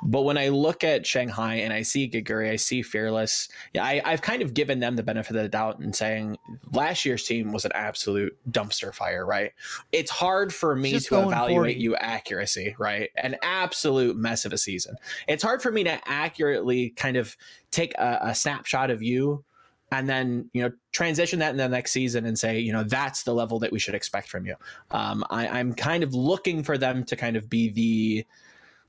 But when I look at Shanghai and I see Geguri, I see Fearless, yeah, I, I've kind of given them the benefit of the doubt and saying last year's team was an absolute dumpster fire, right? It's hard for me to evaluate 40. you accuracy, right? An absolute mess of a season. It's hard for me to accurately kind of take a, a snapshot of you and then you know transition that in the next season and say you know that's the level that we should expect from you. Um, I, i'm kind of looking for them to kind of be the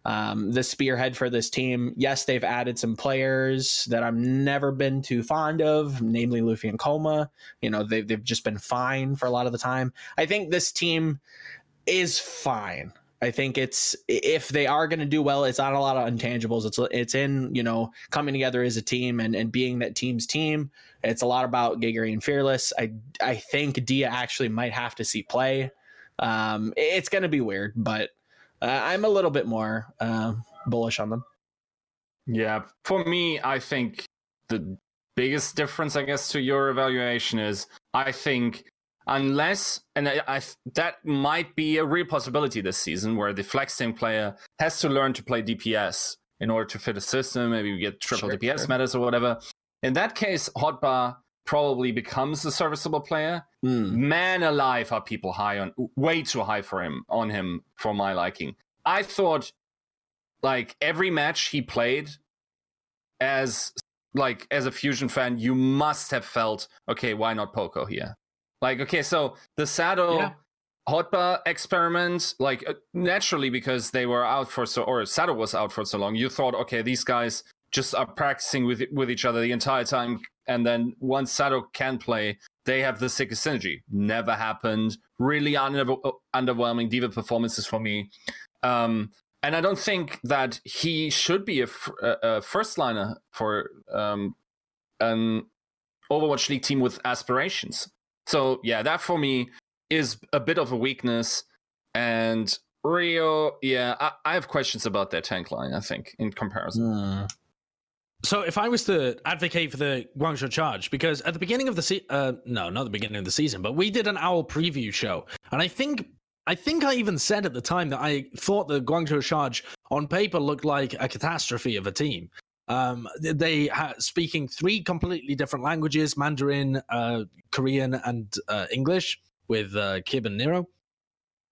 um, the spearhead for this team. Yes they've added some players that i've never been too fond of namely luffy and coma. You know they've, they've just been fine for a lot of the time. I think this team is fine I think it's if they are going to do well, it's not a lot of intangibles. It's it's in you know coming together as a team and, and being that team's team. It's a lot about Geguri and Fearless. I I think Diya actually might have to see play. Um, it's going to be weird, but uh, I'm a little bit more uh, bullish on them. Yeah, for me, I think the biggest difference, I guess, to your evaluation is I think unless, and I, I that might be a real possibility this season, where the flex team player has to learn to play DPS in order to fit a system. Maybe we get triple Sure, DPS sure. metas or whatever. In that case, Hotba probably becomes a serviceable player. Mm. Man alive, are people high on way too high for him on him for my liking. I thought like every match he played as like as a fusion fan, you must have felt okay. Why not Poco here? Like okay, so the Sado Yeah. Hotba experiment, like uh, naturally because they were out for so, or Sado was out for so long, you thought, okay, these guys just are practicing with with each other the entire time, and then once Sado can play, they have the sickest synergy. Never happened. Really under, underwhelming D.Va performances for me. Um, and I don't think that he should be a, f- a first liner for um, an Overwatch League team with aspirations. So yeah, that for me is a bit of a weakness. And Rio, yeah, I, I have questions about their tank line. I think in comparison. Mm. So if I was to advocate for the Guangzhou Charge, because at the beginning of the se- uh, no, not the beginning of the season, but we did an owl preview show, and I think I think I even said at the time that I thought the Guangzhou Charge on paper looked like a catastrophe of a team. Um, they ha- speaking three completely different languages: Mandarin, uh, Korean, and uh, English with uh, Kib and Nero.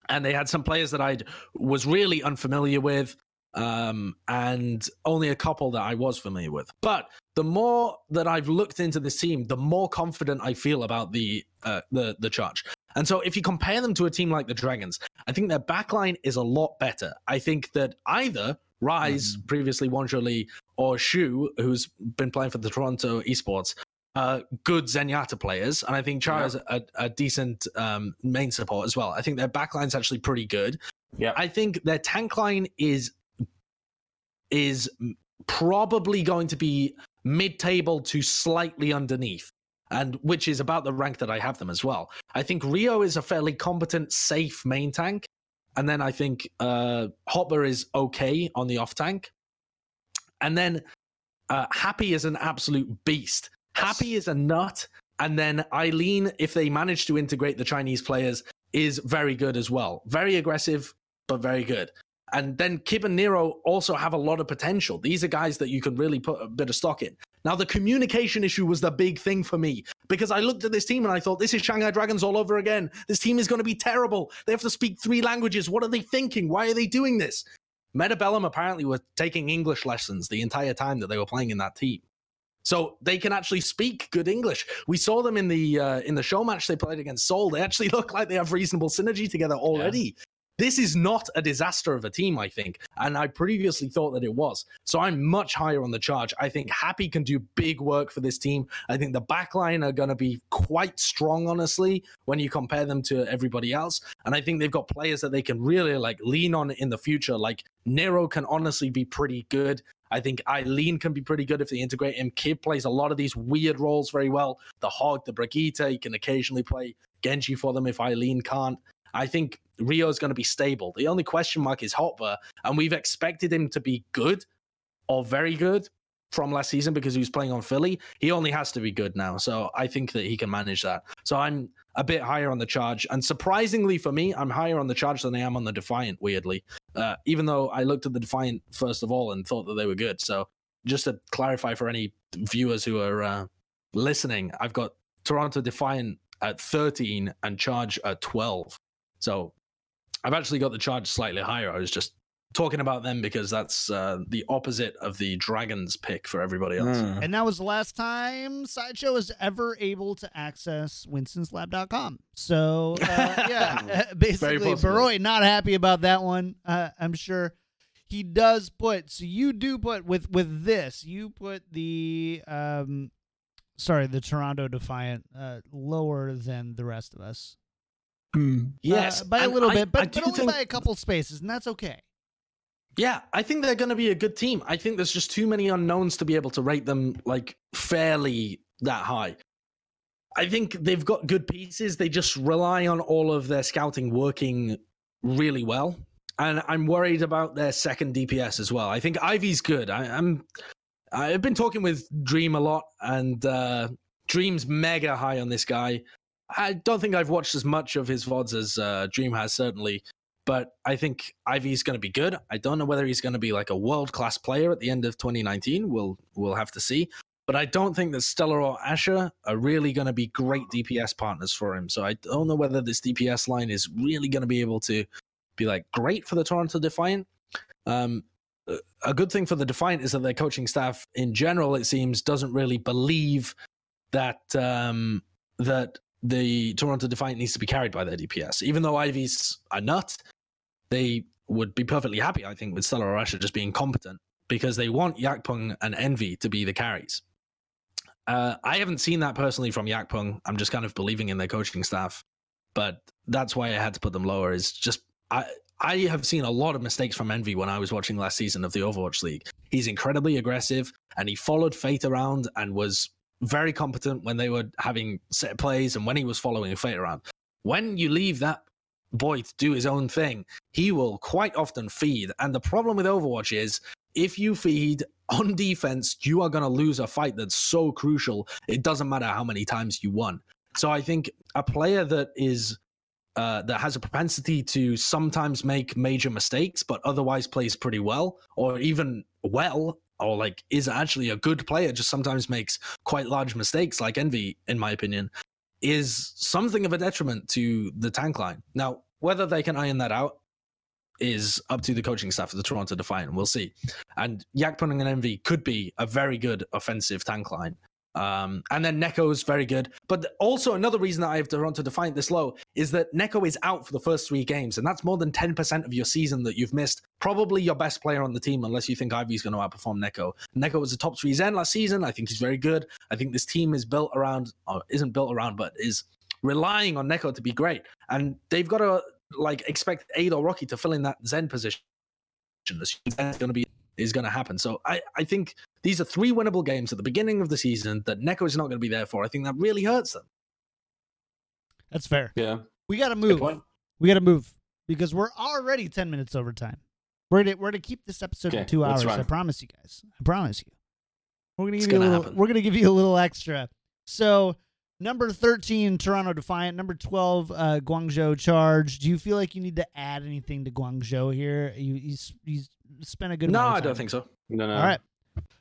And they had some players that I was really unfamiliar with, um, and only a couple that I was familiar with. But the more that I've looked into this team, the more confident I feel about the uh, the the charge. And so if you compare them to a team like the Dragons, I think their backline is a lot better. I think that either Rise, mm. previously Wanzhou or Shu, who's been playing for the Toronto Esports, uh, good Zenyatta players. And I think Chara is a, a, decent um, main support as well. I think their backline's actually pretty good. Yeah. I think their tank line is is probably going to be mid-table to slightly underneath and which is about the rank that I have them as well. I think Rio is a fairly competent, safe main tank, and then I think uh, Hopper is okay on the off tank, and then uh, Happy is an absolute beast. Happy is a nut, and then Eileen, if they manage to integrate the Chinese players, is very good as well. Very aggressive, but very good. And then Kib and Nero also have a lot of potential. These are guys that you can really put a bit of stock in. Now, the communication issue was the big thing for me because I looked at this team and I thought, this is Shanghai Dragons all over again. This team is going to be terrible. They have to speak three languages. What are they thinking? Why are they doing this? Metabellum apparently were taking English lessons the entire time that they were playing in that team. So they can actually speak good English. We saw them in the uh, in the show match they played against Seoul. They actually look like they have reasonable synergy together already. Yeah. This is not a disaster of a team, I think. And I previously thought that it was. So I'm much higher on the charge. I think Happy can do big work for this team. I think the backline are going to be quite strong, honestly, when you compare them to everybody else. And I think they've got players that they can really like lean on in the future. Like Nero can honestly be pretty good. I think Eileen can be pretty good if they integrate him. Kid plays a lot of these weird roles very well. The Hog, the Brigitte, he can occasionally play Genji for them if Eileen can't. I think Rio is going to be stable. The only question mark is Hotba, and we've expected him to be good or very good from last season because he was playing on Philly. He only has to be good now, so I think that he can manage that. So I'm a bit higher on the charge, and surprisingly for me, I'm higher on the charge than I am on the Defiant. Weirdly, uh, even though I looked at the Defiant first of all and thought that they were good. So just to clarify for any viewers who are uh, listening, I've got Toronto Defiant at 13 and charge at 12. So I've actually got the charge slightly higher. I was just talking about them because that's uh, the opposite of the Dragons pick for everybody else. Mm. And that was the last time Sideshow was ever able to access winstonslab.com. So, uh, yeah, basically, Barroi not happy about that one, uh, I'm sure. He does put, so you do put with with this, you put the, um, sorry, the Toronto Defiant uh, lower than the rest of us. Mm. Yes, uh, by a little I, bit, but, but only think... by a couple spaces, and that's okay. Yeah, I think they're going to be a good team. I think there's just too many unknowns to be able to rate them like fairly that high. I think they've got good pieces. They just rely on all of their scouting working really well. And I'm worried about their second DPS as well. I think Ivy's good. I, am I've been talking with Dream a lot, and uh, Dream's mega high on this guy. I don't think I've watched as much of his VODs as uh, Dream has, certainly. But I think Ivy's going to be good. I don't know whether he's going to be like a world class player at the end of 2019. We'll we'll have to see. But I don't think that Stellar or Asher are really going to be great DPS partners for him. So I don't know whether this DPS line is really going to be able to be like great for the Toronto Defiant. Um, a good thing for the Defiant is that their coaching staff in general, it seems, doesn't really believe that um, that the Toronto Defiant needs to be carried by their DPS. Even though Ivy's a nut, they would be perfectly happy, I think, with Stellar Russia just being competent because they want Yakpung and Envy to be the carries. Uh, I haven't seen that personally from Yakpung. I'm just kind of believing in their coaching staff, but that's why I had to put them lower. Is just I I have seen a lot of mistakes from Envy when I was watching last season of the Overwatch League. He's incredibly aggressive and he followed Fate around and was very competent when they were having set plays and when he was following Fate around. When you leave that boy to do his own thing, he will quite often feed. And the problem with Overwatch is if you feed on defense, you are going to lose a fight that's so crucial. It doesn't matter how many times you won. So I think a player that is uh, that has a propensity to sometimes make major mistakes, but otherwise plays pretty well, or even well, or like is actually a good player, just sometimes makes quite large mistakes, like Envy, in my opinion, is something of a detriment to the tank line. Now, whether they can iron that out is up to the coaching staff of the Toronto Defiant. We'll see. And Yakpung and Envy could be a very good offensive tank line. Um, and then Neko is very good. But also another reason that I have Toronto Defiant this low is that Neko is out for the first three games, and that's more than 10% of your season that you've missed. Probably your best player on the team, unless you think Ivy's going to outperform Neko. Neko was a top three Zen last season. I think he's very good. I think this team is built around, or isn't built around, but is relying on Neko to be great. And they've got to like expect Aid or Rocky to fill in that Zen position. Zen's going to be is going to happen. So I, I think these are three winnable games at the beginning of the season that Neko is not going to be there for. I think that really hurts them. That's fair. Yeah. We got to move. We got to move because we're already 10 minutes over time. We're going to, we're to keep this episode Okay, for two hours. run. I promise you guys. I promise you. We're going to It's give you a gonna little, happen. we're going to give you a little extra. So, number 13 Toronto Defiant, number 12 uh, Guangzhou Charge. Do you feel like you need to add anything to Guangzhou here? You you, s- you s- spent a good No, amount I don't think so. No, no. All right.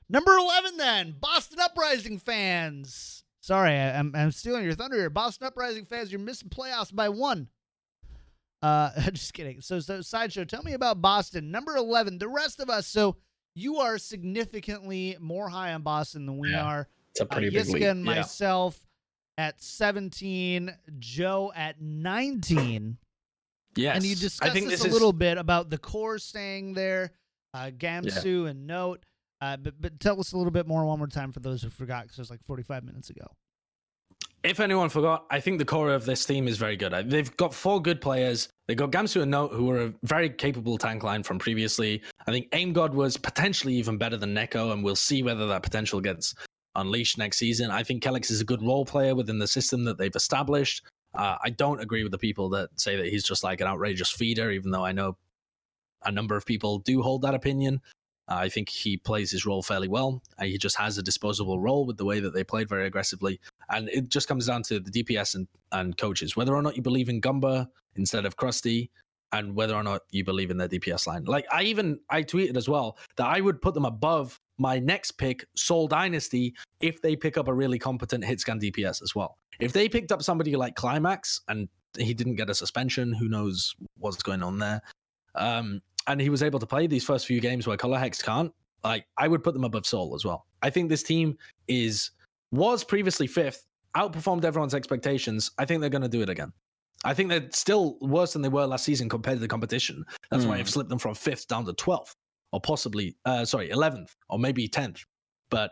Number 11 then. Boston Uprising fans. Sorry, I, I'm, I'm stealing your thunder here. Boston Uprising fans, you're missing playoffs by one. Uh, just kidding. So, so sideshow, tell me about Boston. Number 11. The rest of us. So you are significantly more high on Boston than we Yeah. are. It's a Uh, pretty big Yiska lead. and Yeah. myself at 17. Joe at 19. Yes. And you I discussed think this, this a is little bit about the core staying there, uh, Gamsu and Note. Uh, but but tell us a little bit more one more time for those who forgot because it was like 45 minutes ago. if anyone forgot, I think the core of this team is very good. Uh, They've got four good players. They got Gamsu and Note, who are a very capable tank line from previously. I think Aim God was potentially even better than Neko, and we'll see whether that potential gets unleashed next season. I think Kellex is a good role player within the system that they've established. Uh, I don't agree with the people that say that he's just like an outrageous feeder, even though I know a number of people do hold that opinion. Uh, I think he plays his role fairly well. Uh, he just has a disposable role with the way that they played very aggressively. And it just comes down to the DPS and, and coaches, whether or not you believe in Gumba instead of Krusty, and whether or not you believe in their DPS line. Like I even I tweeted as well that I would put them above my next pick, Seoul Dynasty, if they pick up a really competent hit scan DPS as well. If they picked up somebody like Climax and he didn't get a suspension, who knows what's going on there. Um, and he was able to play these first few games where Colourhex can't. Like I would put them above Seoul as well. I think this team is was previously fifth, outperformed everyone's expectations. I think they're going to do it again. I think they're still worse than they were last season compared to the competition. That's why Hmm. I've slipped them from fifth down to 12th, or possibly, uh, sorry, 11th, or maybe 10th. But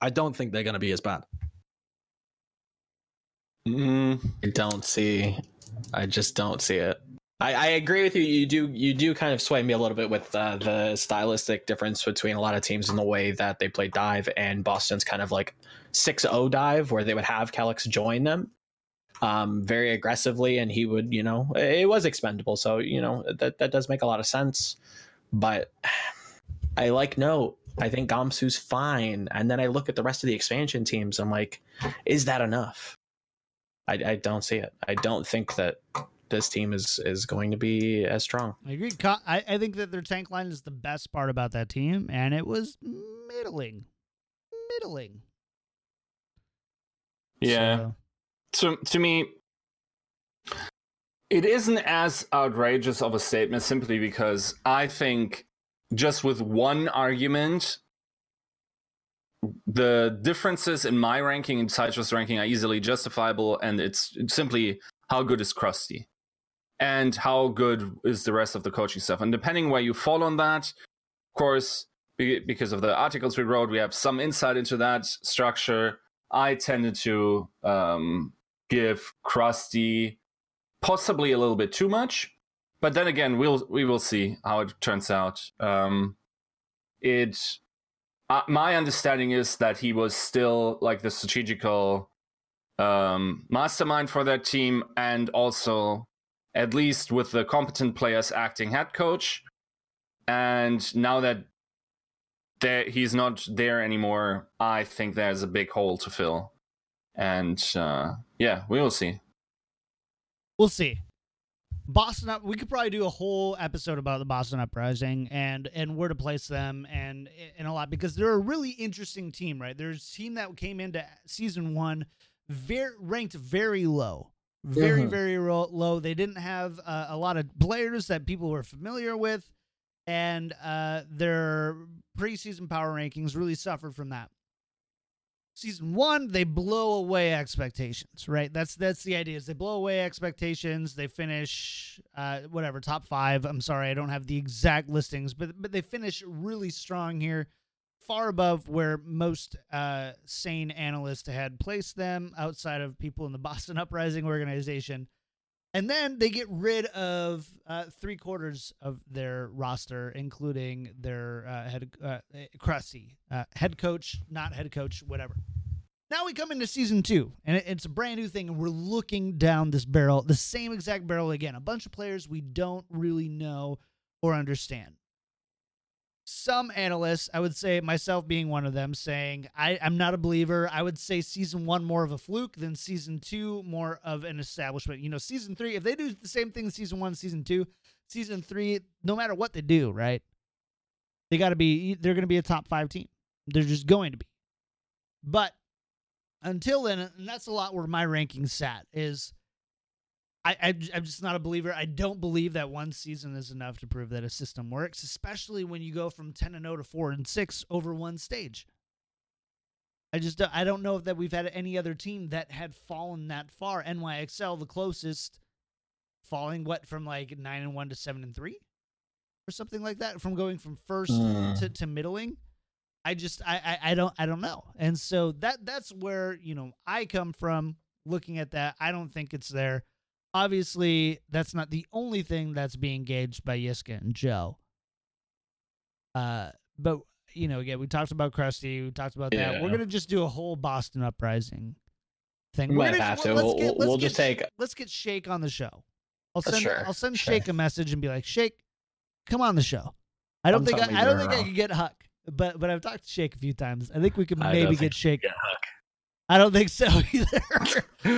I don't think they're going to be as bad. Mm, I don't see. I just don't see it. I, I agree with you. You do you do kind of sway me a little bit with uh, the stylistic difference between a lot of teams in the way that they play dive and Boston's kind of like 6-0 dive where they would have Kellex join them um, very aggressively and he would you know it was expendable so you know that that does make a lot of sense but I like no, I think Gamsu's fine and then I look at the rest of the expansion teams I'm like is that enough I, I don't see it. I don't think that this team is is going to be as strong. I agree. I, I think that their tank line is the best part about that team, and it was middling. Middling. yeah. So, to to me it isn't as outrageous of a statement simply because i think just with one argument the differences in my ranking and Sideshow's ranking are easily justifiable, and it's, simply how good is Krusty, and how good is the rest of the coaching stuff. And depending where you fall on that, of course, be- because of the articles we wrote, we have some insight into that structure. I tended to um, give Krusty possibly a little bit too much, but then again, we'll we will see how it turns out. Um, it uh, my understanding is that he was still like the strategical um, mastermind for that team, and also at least with the competent players acting head coach. And now that he's not there anymore, I think there's a big hole to fill. And uh, yeah, we will see. We'll see. Boston up. We could probably do a whole episode about the Boston Uprising and and where to place them and and a lot because they're a really interesting team, right? There's a team that came into season one very ranked very low, very Mhm. very low. They didn't have uh, a lot of players that people were familiar with, and uh, their preseason power rankings really suffered from that season one they blow away expectations right? That's that's the idea is they blow away expectations they finish uh whatever top five. I'm sorry i don't have the exact listings but but they finish really strong here far above where most uh sane analysts had placed them outside of people in the boston uprising organization and then they get rid of uh, three quarters of their roster, including their uh, head, uh, Krusty, uh, head coach, not head coach, whatever. Now we come into season two, and it- it's a brand new thing, and we're looking down this barrel, the same exact barrel again. A bunch of players we don't really know or understand. Some analysts, I would say myself being one of them, saying I, I'm not a believer. I would say season one more of a fluke than season two more of an establishment. You know, season three, if they do the same thing season one, season two, season three, no matter what they do, right? They got to be, they're going to be a top five team. They're just going to be. But until then, and that's a lot where my rankings sat, is I, I, I'm just not a believer. I don't believe that one season is enough to prove that a system works, especially when you go from 10 and 0 to 4 and 6 over one stage. I just don't- I don't know if that we've had any other team that had fallen that far. NYXL the closest, falling what from like nine and one to seven and three, or something like that, from going from first Mm. to, to middling. I just I, I I don't I don't know, and so that that's where you know I come from looking at that. I don't think it's there. Obviously, that's not the only thing that's being gauged by Yiska and Joe. Uh, but you know, again, we talked about Krusty. We talked about that. We're gonna just do a whole Boston uprising thing. We might gonna- have to. We'll- get- we'll- we'll get just take- let's get Shake on the show. I'll Uh, send sure, I'll send sure. Shake a message and be like, Shake, come on the show. I don't I'm think I, I don't think I can get Huk, but but I've talked to Shake a few times. I think we could maybe get Shake. get Huk. I don't think so either.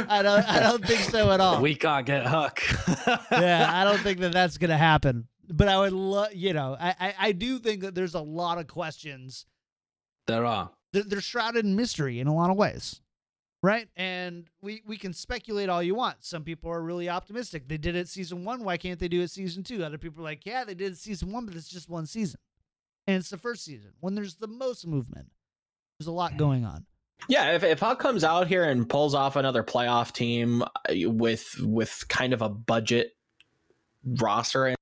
I don't I don't think so at all. We can't get Huk. yeah, I don't think that that's gonna happen. But I would love, you know, I, I I do think that there's a lot of questions. there are. They're, they're shrouded in mystery in a lot of ways, right? And we we can speculate all you want. Some people are really optimistic. They did it season one. Why can't they do it season two? Other people are like, yeah, they did it season one, but it's just one season, and it's the first season when there's the most movement. There's a lot mm. going on. Yeah, if if Huk comes out here and pulls off another playoff team uh, with with kind of a budget roster,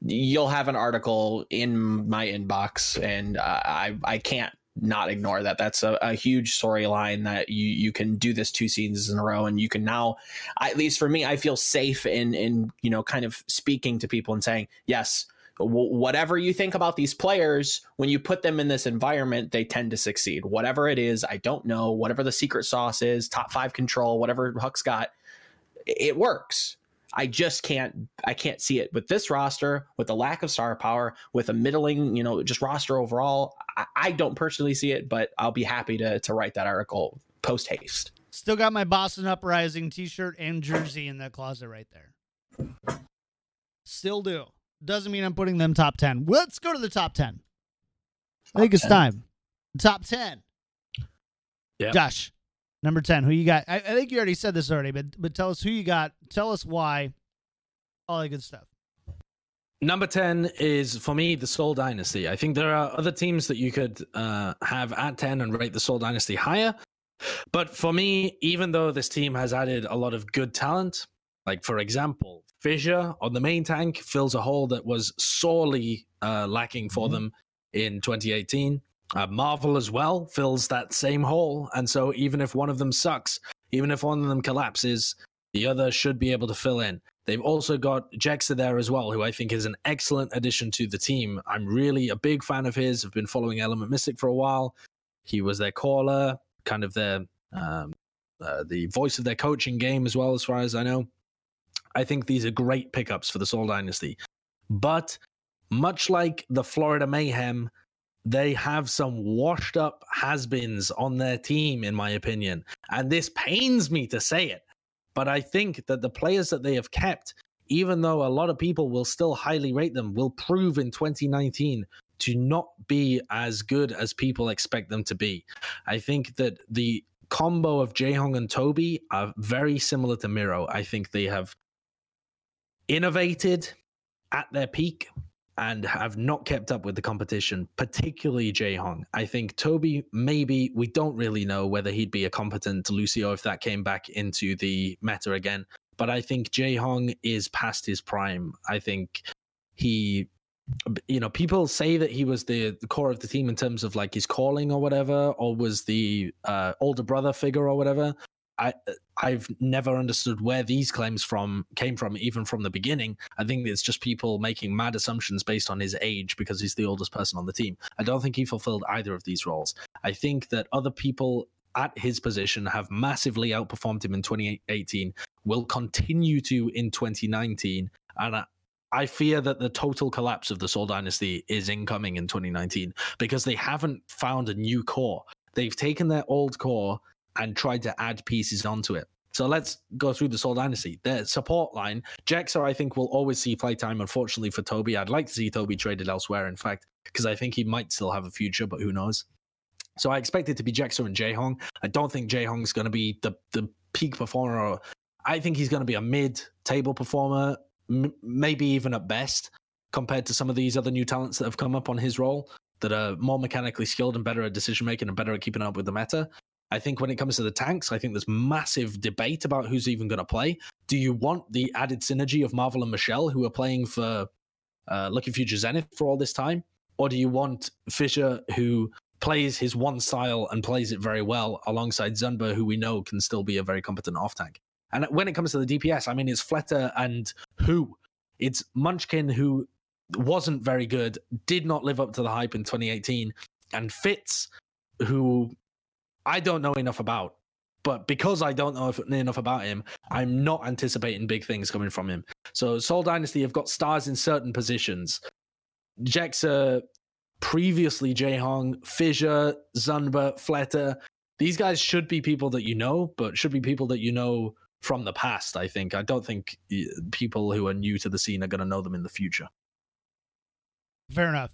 you'll have an article in my inbox, and I I can't not ignore that. That's a, a huge storyline that you you can do this two seasons in a row, and you can now, at least for me, I feel safe in in you know kind of speaking to people and saying yes. Wh- Whatever you think about these players, when you put them in this environment, they tend to succeed. Whatever it is, I don't know. Whatever the secret sauce is, top five control, whatever Huk's got, it works. I just can't I can't see it with this roster, with the lack of star power, with a middling, you know, just roster overall. I, I don't personally see it, but I'll be happy to to write that article post haste. Still got my Boston Uprising T-shirt and jersey in the closet right there. Still do. Doesn't mean I'm putting them top ten. Let's go to the top ten. I think it's time. Top ten. Yeah. Josh, number ten. Who you got? I, I think you already said this already, but but tell us who you got. Tell us why. All that good stuff. Number 10 is for me the Seoul Dynasty. I think there are other teams that you could uh, have at 10 and rate the Seoul Dynasty higher. But for me, even though this team has added a lot of good talent, like for example, Fissure on the main tank fills a hole that was sorely uh, lacking for Mhm. them in 2018. Uh, Marvel as well fills that same hole. And so even if one of them sucks, even if one of them collapses, the other should be able to fill in. They've also got Jexa there as well, who I think is an excellent addition to the team. I'm really a big fan of his. I've been following Element Mystic for a while. He was their caller, kind of their um, uh, the voice of their coaching game as well, as far as I know. I think these are great pickups for the Seoul Dynasty. But much like the Florida Mayhem, they have some washed up has beens on their team, in my opinion. And this pains me to say it. But I think that the players that they have kept, even though a lot of people will still highly rate them, will prove in 2019 to not be as good as people expect them to be. I think that the combo of Jaehong and Toby are very similar to Miro. I think they have innovated at their peak and have not kept up with the competition, particularly Jaehong. I think Toby, maybe we don't really know whether he'd be a competent Lucio if that came back into the meta again. But I think Jaehong is past his prime. I think he you know people say that he was the, the core of the team in terms of like his calling or whatever or was the uh, older brother figure or whatever i i've never understood where these claims from came from even from the beginning. I think it's just people making mad assumptions based on his age because he's the oldest person on the team. I don't think he fulfilled either of these roles. I think that other people at his position have massively outperformed him in 2018 will continue to in 2019 and I, I fear that the total collapse of the Seoul Dynasty is incoming in 2019 because they haven't found a new core. They've taken their old core and tried to add pieces onto it. So let's go through the Seoul Dynasty. The support line, Jexa, I think, will always see playtime. Unfortunately for Toby, I'd like to see Toby traded elsewhere, in fact, because I think he might still have a future, but who knows? So I expect it to be Jexa and Jaehong. I don't think Jaehong's going to be the, the peak performer. I think he's going to be a mid table performer, m- maybe even at best, compared to some of these other new talents that have come up on his role that are more mechanically skilled and better at decision making and better at keeping up with the meta. I think when it comes to the tanks, I think there's massive debate about who's even going to play. Do you want the added synergy of Marvel and Michelle, who are playing for uh, Lucky Future Zenith for all this time? Or do you want Fissure, who plays his one style and plays it very well, alongside Zunba, who we know can still be a very competent off tank? And when it comes to the DPS, I mean, it's Fleta and who? It's Munchkin, who wasn't very good, did not live up to the hype in 2018, and Fitz, who I don't know enough about. But because I don't know enough about him, I'm not anticipating big things coming from him. So Seoul Dynasty have got stars in certain positions. Jexa, previously Jaehong, Fissure, Zunba, Fleta. These guys should be people that you know, but should be people that you know from the past, I think. I don't think eh, people who are new to the scene are going to know them in the future. Fair enough.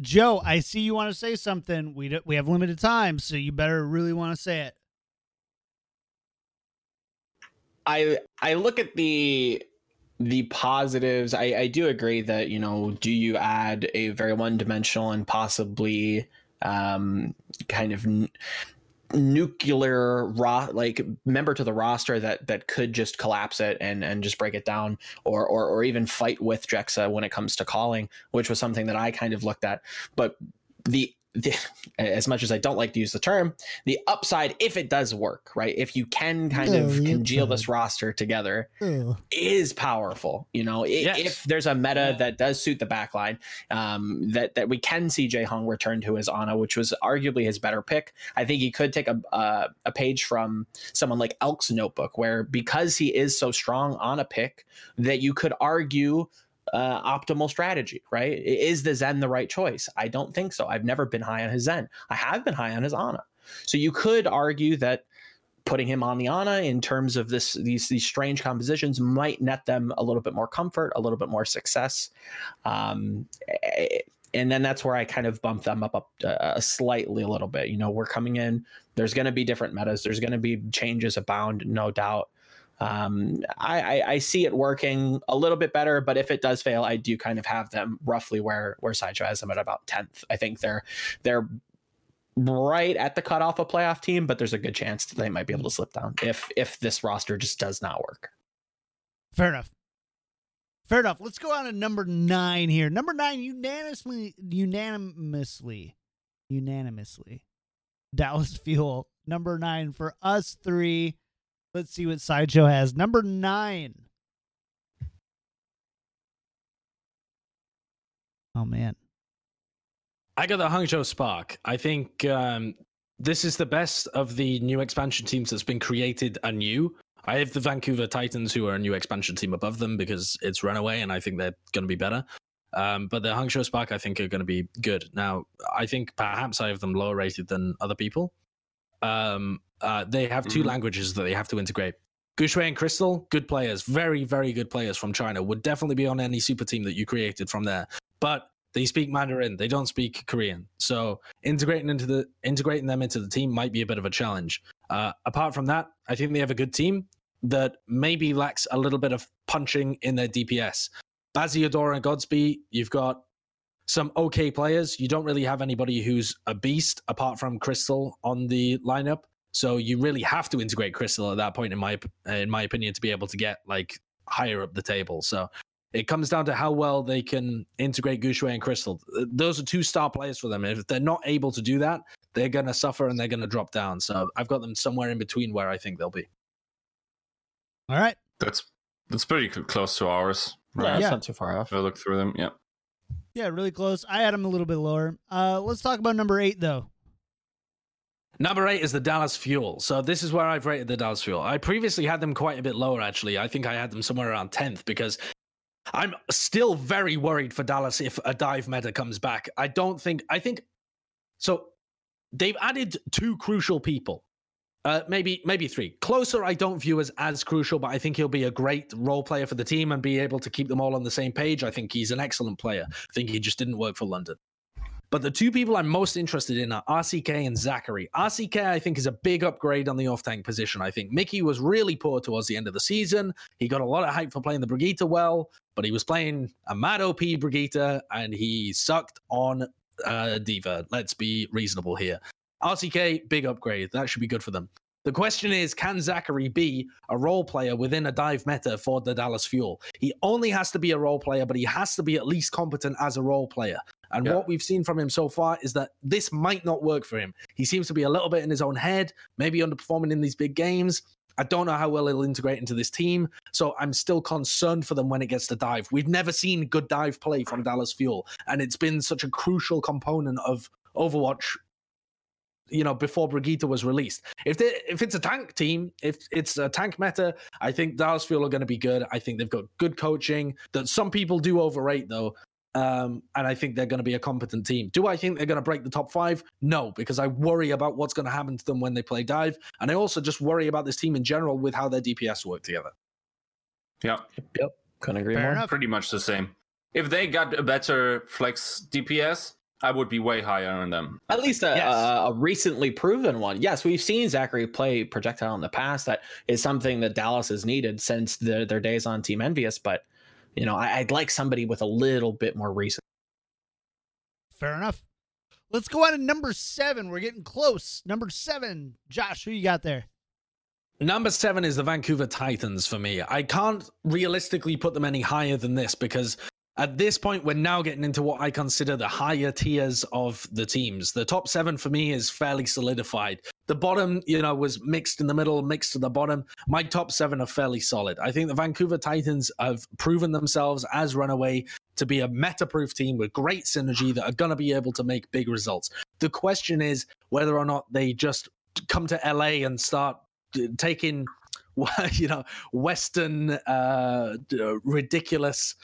Joe, I see you want to say something. We do, we have limited time, so you better really want to say it. I I look at the the positives. I, I do agree that you know, do you add a very one dimensional and possibly um, kind of nuclear ro- like member to the roster that that could just collapse it and and just break it down or or or even fight with Drexa when it comes to calling, which was something that I kind of looked at. But the the, as much as I don't like to use the term, the upside, if it does work, right? If you can kind Yeah, of the congeal this roster together, is powerful. You know, Yes. if there's a meta Yeah. that does suit the backline, um, that that we can see Jae Hong return to his Ana, which was arguably his better pick. I think he could take a a, a page from someone like Elk's notebook, where because he is so strong on a pick, that you could argue. Uh, optimal strategy, right? Is the Zen the right choice? I don't think so. I've never been high on his Zen. I have been high on his Ana. So you could argue that putting him on the Ana in terms of this these these strange compositions might net them a little bit more comfort, a little bit more success. Um, and then that's where I kind of bump them up, up uh, slightly a little bit. You know, we're coming in. There's going to be different metas. There's going to be changes abound, no doubt. Um, I, I, I see it working a little bit better, but if it does fail, I do kind of have them roughly where where Sideshow has them at about tenth. I think they're they're right at the cutoff of playoff team, but there's a good chance that they might be able to slip down if if this roster just does not work. Fair enough. Fair enough. Let's go on to number nine here. Number nine, unanimously, unanimously, unanimously, Dallas Fuel. Number nine for us three. Let's see what Sideshow has. Number nine. Oh man. I got the Hangzhou Spark. I think um, this is the best of the new expansion teams that's been created anew. I have the Vancouver Titans, who are a new expansion team above them because it's Runaway, and I think they're going to be better. Um, but the Hangzhou Spark, I think, are going to be good. Now, I think perhaps I have them lower rated than other people. Um, uh, they have 2 Mhm. languages that they have to integrate. Guxue and Crystal, good players, very, very good players from China, would definitely be on any super team that you created from there. But they speak Mandarin, they don't speak Korean. So integrating into the integrating them into the team might be a bit of a challenge. Uh, apart from that, I think they have a good team that maybe lacks a little bit of punching in their DPS. Baziador and GodsB, you've got some okay players. You don't really have anybody who's a beast apart from Crystal on the lineup. So you really have to integrate Crystal at that point, in my in my opinion, to be able to get like higher up the table. So it comes down to how well they can integrate Guxue and Crystal. Those are two star players for them. If they're not able to do that, they're going to suffer and they're going to drop down. So I've got them somewhere in between where I think they'll be. All right. That's that's pretty close to ours. Yeah, Right? it's Yeah. not too far off. If I look through them, yeah. Yeah, really close. I had them a little bit lower. Uh, let's talk about number eight though. Number eight is the Dallas Fuel. So this is where I've rated the Dallas Fuel. I previously had them quite a bit lower, actually. I think I had them somewhere around 10th because I'm still very worried for Dallas if a dive meta comes back. I don't think, I think, so they've added two crucial people. Uh, maybe maybe three. Closer, I don't view as as crucial, but I think he'll be a great role player for the team and be able to keep them all on the same page. I think he's an excellent player. I think he just didn't work for London. But the two people I'm most interested in are RCK and Zachary. RCK, I think, is a big upgrade on the off tank position. I think Mickie was really poor towards the end of the season. He got a lot of hype for playing the Brigitte well, but he was playing a mad OP Brigitte and he sucked on uh, D.Va. Let's be reasonable here. RCK, big upgrade. That should be good for them. The question is can Zachary be a role player within a dive meta for the Dallas Fuel? He only has to be a role player, but he has to be at least competent as a role player. And Yeah. what we've seen from him so far is that this might not work for him. He seems to be a little bit in his own head, maybe underperforming in these big games. I don't know how well he'll integrate into this team. So I'm still concerned for them when it gets to dive. We've never seen good dive play from Dallas Fuel, and it's been such a crucial component of Overwatch. You know, before Brigitte was released. If they, if it's a tank team, if it's a tank meta, I think Dallas Fuel are going to be good. I think they've got good coaching that some people do overrate though. Um, and I think they're going to be a competent team. Do I think they're going to break the top five? No, because I worry about what's going to happen to them when they play dive, and I also just worry about this team in general with how their DPS work together. Yeah, Yep. Couldn't agree Fair more. enough. pretty much the same. If they got a better flex DPS, I would be way higher on them. At least a, Yes. a, a recently proven one. Yes, we've seen Zachary play projectile in the past. That is something that Dallas has needed since the, their days on Team EnVyUs. But you know, I, I'd like somebody with a little bit more reason. Fair enough. Let's go on to number seven. We're getting close. Number seven, Josh. Who you got there? Number seven is the Vancouver Titans for me. I can't realistically put them any higher than this because at this point, we're now getting into what I consider the higher tiers of the teams. The top seven for me is fairly solidified. The bottom, you know, was mixed in the middle, mixed to the bottom. My top seven are fairly solid. I think the Vancouver Titans have proven themselves as Runaway to be a meta proof team with great synergy that are going to be able to make big results. The question is whether or not they just come to LA and start taking you know western uh ridiculous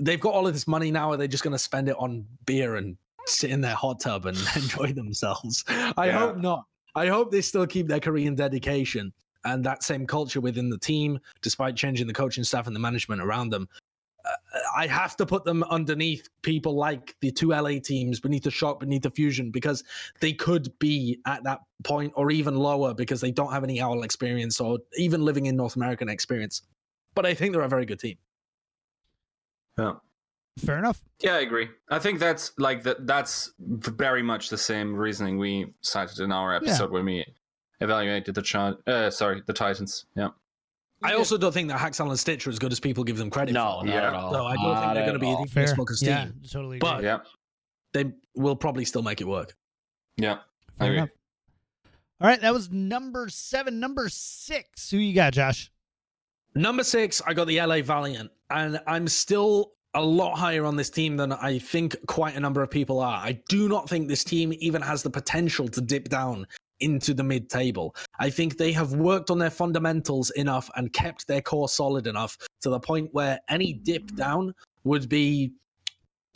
they've got all of this money now are they just going to spend it on beer and sit in their hot tub and enjoy themselves i Yeah. hope not i hope they still keep their korean dedication and that same culture within the team despite changing the coaching staff and the management around them uh, I have to put them underneath people like the two LA teams, beneath the Shock, beneath the Fusion, because they could be at that point or even lower because they don't have any OWL experience or even living in North American experience. But I think they're a very good team. Yeah. Fair enough. Yeah, I agree. I think that's like that. That's very much the same reasoning we cited in our episode when we evaluated the chart. Uh, sorry, the Titans. Yeah. I also don't think that Haksal and Stitch are as good as people give them credit No, for. not Yeah. at all. So I don't Not think they're going to be all. the Fair. smoke and steam. Yeah, totally. But- Yeah. They will probably still make it work. Yeah. I Fair agree. enough. All right, that was number seven. Number six. Who you got, Josh? Number six, I got the LA Valiant, and I'm still a lot higher on this team than I think quite a number of people are. I do not think this team even has the potential to dip down into the mid table. I think they have worked on their fundamentals enough and kept their core solid enough to the point where any dip down would be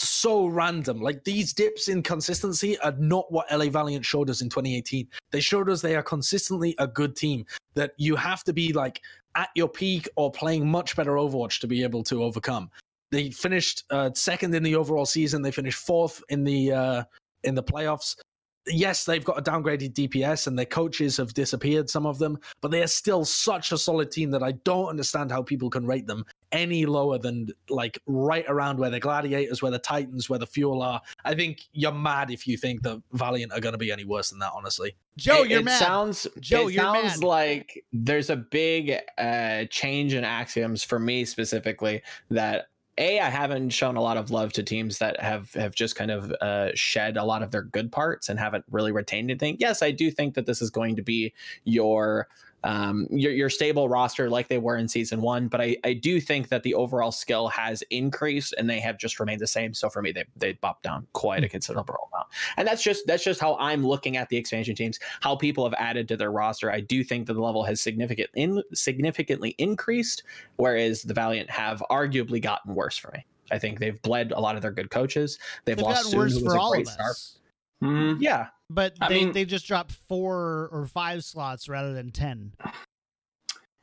so random. Like these dips in consistency are not what LA Valiant showed us in 2018. They showed us they are consistently a good team that you have to be like at your peak or playing much better Overwatch to be able to overcome. They finished uh, second in the overall season. They finished fourth in the uh, in the playoffs. Yes, they've got a downgraded DPS and their coaches have disappeared, some of them, but they are still such a solid team that I don't understand how people can rate them any lower than like right around where the Gladiators, where the Titans, where the Fuel are. I think you're mad if you think the Valiant are going to be any worse than that, honestly. Joe, it, you're it mad. Sounds, Joe, it you're sounds mad. like there's a big uh, change in axioms for me specifically that a I haven't shown a lot of love to teams that have have just kind of uh, shed a lot of their good parts and haven't really retained anything. Yes, I do think that this is going to be your um, your, your stable roster like they were in season one. But I, I do think that the overall skill has increased and they have just remained the same. So for me, they they bumped down quite a considerable amount. And that's just that's just how I'm looking at the expansion teams, how people have added to their roster. I do think that the level has significant in, significantly increased, whereas the Valiant have arguably gotten worse for me. I think they've bled a lot of their good coaches. They've, They've lost gotten Soon, worse who was for a all great of star. us. Mm, Yeah, But I they, mean- they just dropped four or five slots rather than ten.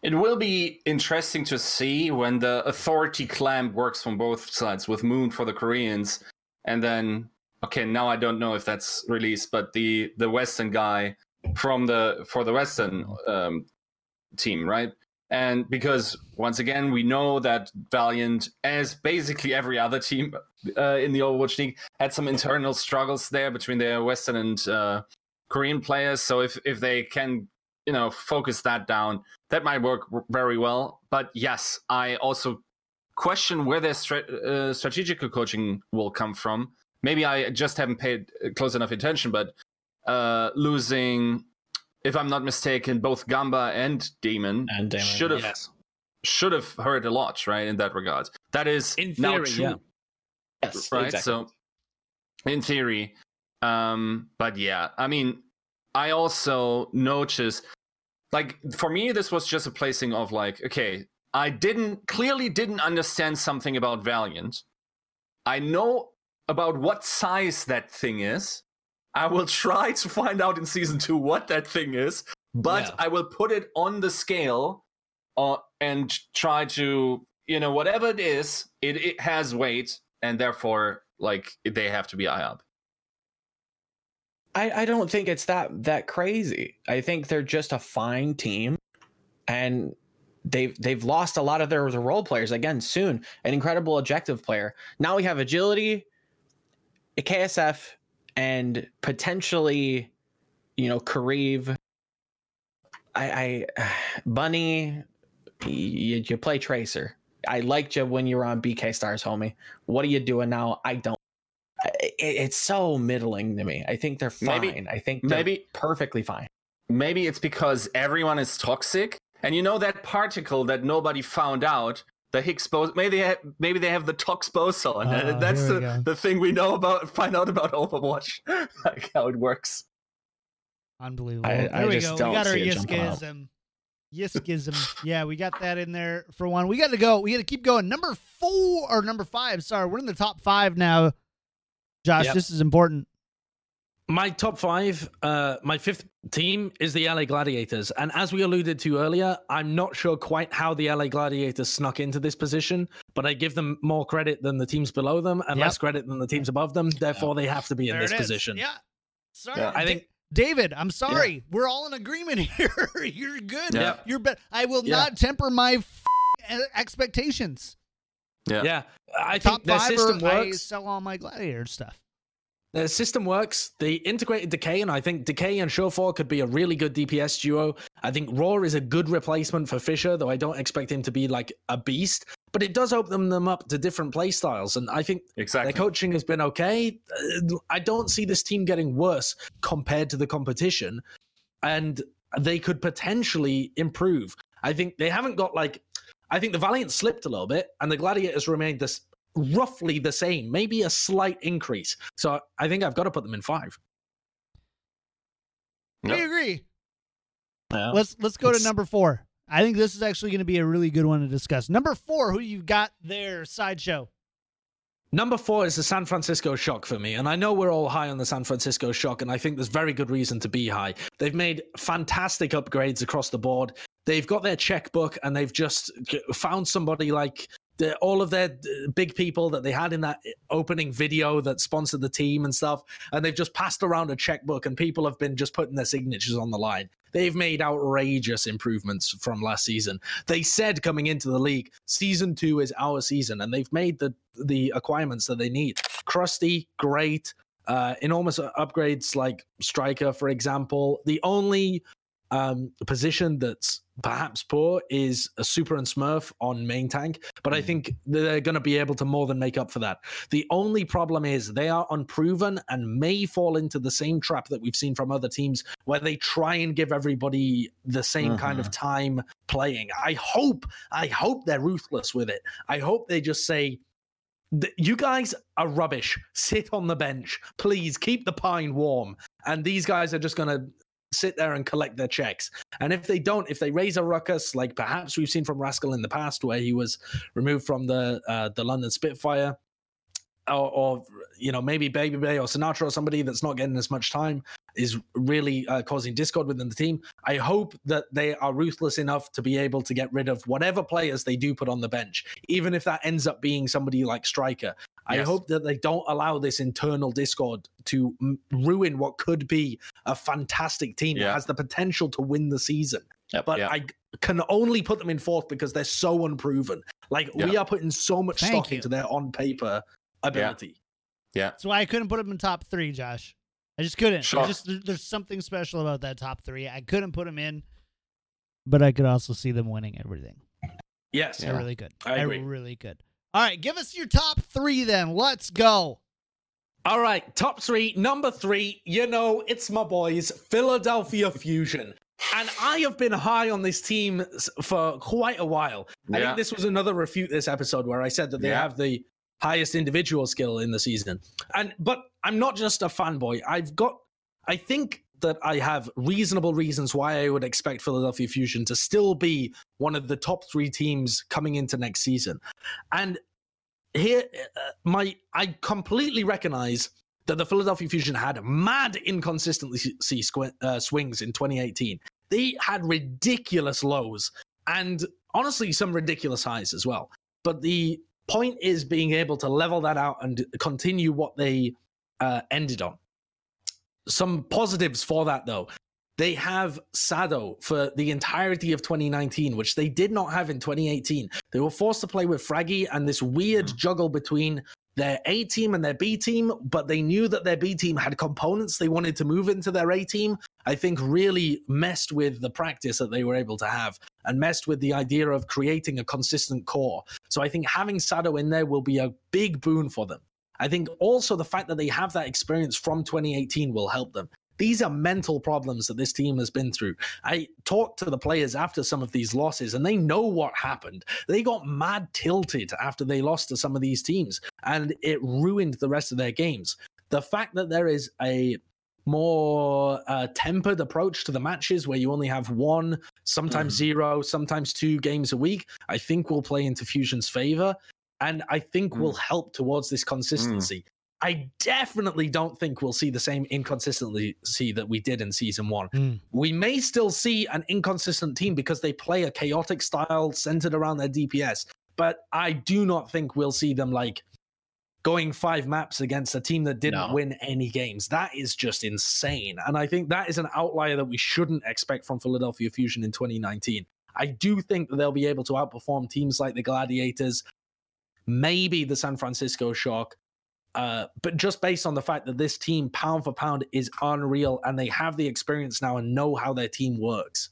It will be interesting to see when the authority clamp works from both sides with Moon for the Koreans and then okay, now I don't know if that's released, but the the Western guy from the for the Western um, team, right? And because once again, we know that Valiant, as basically every other team uh, in the Overwatch League, had some internal struggles there between their Western and uh, Korean players. So if if they can, you know, focus that down, that might work very well. But yes, I also question where their stra- uh, strategical coaching will come from. Maybe I just haven't paid close enough attention, but uh, losing, if I'm not mistaken, both Gamba and Demon, And Demon, should have Yes. should have hurt a lot, right? In that regard, that is In now theory, true, yeah. yes, right? exactly. So, in theory, um, but yeah, I mean, I also noticed, like, for me, this was just a placing of like, okay, I didn't clearly didn't understand something about Valiant. I know about what size that thing is. I will try to find out in season two what that thing is, but Yeah. I will put it on the scale uh, and try to, you know, whatever it is, it, it has weight, and therefore, like, they have to be up. I, I don't think it's that that crazy. I think they're just a fine team, and they've they've lost a lot of their, their role players. Again, soon an incredible objective player. Now we have agility, a KSF, and potentially, you know, Kariv. I, I Bunny, you, you play Tracer. I liked you when you were on BK Stars, homie. What are you doing now? I don't. It, it's so middling to me. I think they're fine. Maybe- I think they're maybe- perfectly fine. Maybe it's because everyone is toxic, and you know that particle that nobody found out, the Higgs boson. Maybe they have, maybe they have the Tox boson. Ah, and Oh, That's the, the thing we know about. Find out about Overwatch, like how it works. Unbelievable. I- there I we just go. We don't got our see it jumping out. Yiskism. Yiskism. yeah, we got that in there for one. We got to go. We got to keep going. Number four or number five. Sorry, we're in the top five now. Josh, Yep. this is important. My top five, uh, my fifth team is the LA Gladiators. And as we alluded to earlier, I'm not sure quite how the LA Gladiators snuck into this position, but I give them more credit than the teams below them and Yep. less credit than the teams above them. Therefore, they have to be in There this position. Yeah. Sorry. Yeah. I think- David, I'm sorry. We're all in agreement here. You're good. Yeah. You're be- I will Yeah. not temper my f- expectations. Yeah. Yeah. I Top think their five system or I sell all my gladiator stuff. The system works. They integrated Decay, and I think Decay and Surefour could be a really good DPS duo. I think Roar is a good replacement for Fissure, though I don't expect him to be like a beast. But it does open them up to different playstyles, and I think Exactly. their coaching has been okay. Uh, I don't see this team getting worse compared to the competition, and they could potentially improve. I think they haven't got like. I think the Valiant slipped a little bit, and the Gladiators remained this roughly the same, maybe a slight increase. So I think I've got to put them in five. I Yep. agree. Yeah. Let's let's go to number four. I think this is actually going to be a really good one to discuss. Number four, who you got there? Sideshow. Number four is the San Francisco Shock for me. And I know we're all high on the San Francisco Shock, and I think there's very good reason to be high. They've made fantastic upgrades across the board. They've got their checkbook, and they've just found somebody like the, all of their uh, big people that they had in that opening video that sponsored the team and stuff. And they've just passed around a checkbook, and people have been just putting their signatures on the line. They've made outrageous improvements from last season. They said coming into the league, season two is our season, and they've made the the acquirements that they need. Krusty, great. Uh, enormous upgrades like striker, for example. The only um, position that's perhaps poor is a super and smurf on main tank, but I think they're going to be able to more than make up for that. The only problem is they are unproven and may fall into the same trap that we've seen from other teams where they try and give everybody the same kind of time playing. I hope, I hope they're ruthless with it. I hope they just say, you guys are rubbish. Sit on the bench. Please keep the pine warm. And these guys are just going to sit there and collect their checks. And if they don't, if they raise a ruckus, like perhaps we've seen from Rascal in the past, where he was removed from the uh, the London Spitfire, or, or you know maybe Baby Bay or Sinatraa or somebody that's not getting as much time is really uh, causing discord within the team. I hope that they are ruthless enough to be able to get rid of whatever players they do put on the bench, even if that ends up being somebody like Striker. I hope that they don't allow this internal discord to m- ruin what could be a fantastic team that has the potential to win the season. Yep. But Yeah. I can only put them in fourth because they're so unproven. Like we are putting so much Thank stock you. into their on paper ability. Yeah. That's why I couldn't put them in top three, Josh. I just couldn't. I just there's something special about that top three. I couldn't put them in, but I could also see them winning everything. Yes. I really could. I agree. really could. All right, give us your top three then. Let's go. All right, top three. Number three, you know, it's my boys, Philadelphia Fusion. And I have been high on this team for quite a while. I think this was another refute this episode where I said that they Yeah. have the highest individual skill in the season. And but I'm not just a fanboy. I've got I think that I have reasonable reasons why I would expect Philadelphia Fusion to still be one of the top 3 teams coming into next season. And here uh, my I completely recognize that the Philadelphia Fusion had mad inconsistency squ- uh, swings in 2018. They had ridiculous lows and honestly some ridiculous highs as well. But the point is being able to level that out and continue what they uh, ended on. Some positives for that though. They have Sado for the entirety of 2019, which they did not have in 2018. They were forced to play with Fragi and this weird mm. juggle between their A team and their B team, but they knew that their B team had components they wanted to move into their A team. I think really messed with the practice that they were able to have and messed with the idea of creating a consistent core. So I think having Sado in there will be a big boon for them. I think also the fact that they have that experience from 2018 will help them. These are mental problems that this team has been through. I talked to the players after some of these losses, and they know what happened. They got mad tilted after they lost to some of these teams, and it ruined the rest of their games. The fact that there is a more uh, tempered approach to the matches where you only have one, sometimes Mhm. zero, sometimes two games a week, I think will play into Fusion's favor. And I think will help towards this consistency. I definitely don't think we'll see the same inconsistency that we did in season one. Mm. We may still see an inconsistent team because they play a chaotic style centered around their DPS, but I do not think we'll see them like going five maps against a team that didn't No. win any games. That is just insane. And I think that is an outlier that we shouldn't expect from Philadelphia Fusion in 2019. I do think that they'll be able to outperform teams like the Gladiators, maybe the San Francisco Shock. Uh, but just based on the fact that this team, pound for pound, is unreal and they have the experience now and know how their team works.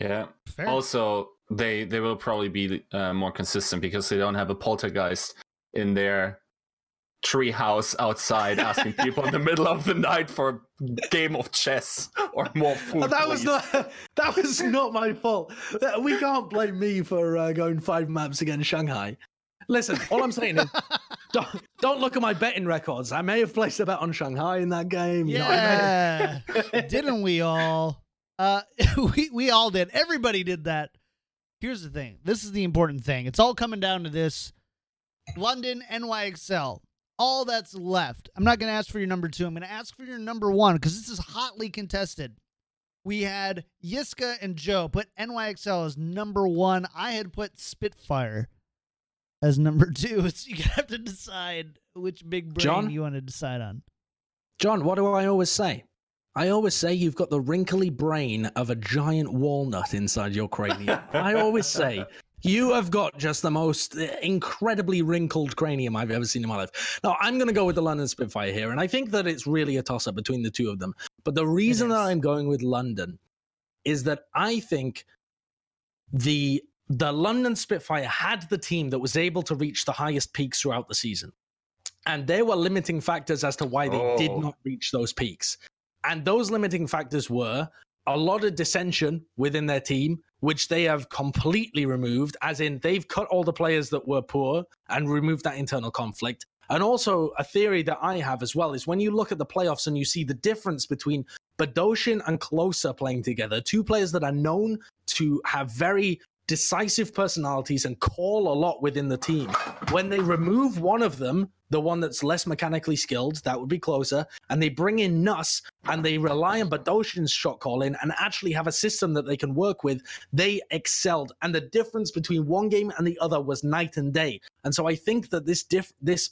Yeah. Fair. Also, they they will probably be uh, more consistent because they don't have a poltergeist in their tree house outside asking people in the middle of the night for a game of chess or more food. that was not that was not my fault. We can't blame me for uh, going five maps against Shanghai. Listen, all I'm saying is don't, don't look at my betting records. I may have placed a bet on Shanghai in that game. You know, I may yeah, didn't we all? Uh, we we all did. Everybody did that. Here's the thing. This is the important thing. It's all coming down to this: London NYXL. All that's left. I'm not going to ask for your number two. I'm going to ask for your number one because this is hotly contested. We had Yiska and Joe put NYXL as number one. I had put Spitfire as number two. So you have to decide which big brain John? you want to decide on. John, what do I always say? I always say you've got the wrinkly brain of a giant walnut inside your cranium. I always say you have got just the most uh, incredibly wrinkled cranium I've ever seen in my life. Now, I'm going to go with the London Spitfire here, and I think that it's really a toss up between the two of them. But the reason that I'm going with London is that I think the the London Spitfire had the team that was able to reach the highest peaks throughout the season. And there were limiting factors as to why they did Oh. not reach those peaks. And those limiting factors were a lot of dissension within their team, which they have completely removed, as in they've cut all the players that were poor and removed that internal conflict. And also, a theory that I have as well is when you look at the playoffs and you see the difference between Bdosin and Closer playing together, two players that are known to have very decisive personalities and call a lot within the team. When they remove one of them, the one that's less mechanically skilled, that would be closer, and they bring in Nuss and they rely on Bdosin's shot calling and actually have a system that they can work with, they excelled. And the difference between one game and the other was night and day. And so I think that this diff- this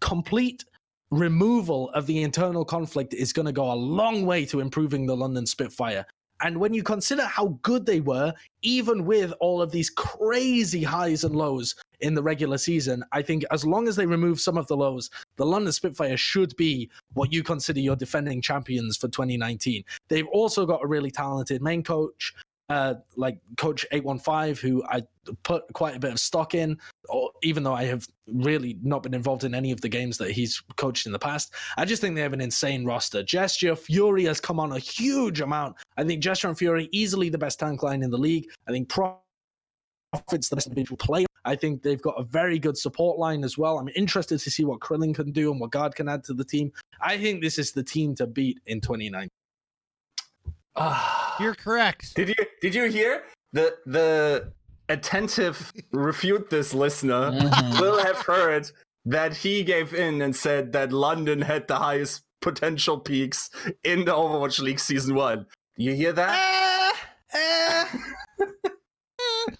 complete removal of the internal conflict is going to go a long way to improving the London Spitfire. And when you consider how good they were, even with all of these crazy highs and lows in the regular season, I think as long as they remove some of the lows, the London Spitfire should be what you consider your defending champions for 2019. They've also got a really talented main coach, uh, like Coach 815, who I put quite a bit of stock in, or even though I have really not been involved in any of the games that he's coached in the past. I just think they have an insane roster. Gesture, Fury has come on a huge amount. I think Gesture and Fury easily the best tank line in the league. I think Profit's the best individual player. I think they've got a very good support line as well. I'm interested to see what Krillin can do and what Guard can add to the team. I think this is the team to beat in 2019. Ah. You're correct. Did you did you hear the the attentive refute this listener Mhm. will have heard that he gave in and said that London had the highest potential peaks in the Overwatch League season one. You hear that?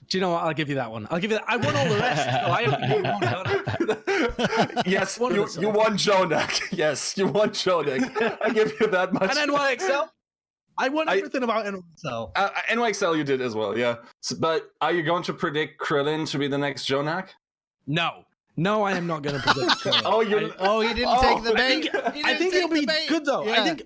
Do you know what? I'll give you that one. I'll give you that. I won all the rest. so I have to give one. yes, One you, you won Jjonak. Yes, you won Jjonak. I give you that much. And NYXL. I won I- everything about NYXL. Uh, NYXL you did as well, yeah. S but are you going to predict Krillin to be the next Jjonak? No. No, I am not going to predict. Krillin. Oh, you. Oh, he didn't Oh, take the I think- He I think take he'll be bait. good though. I think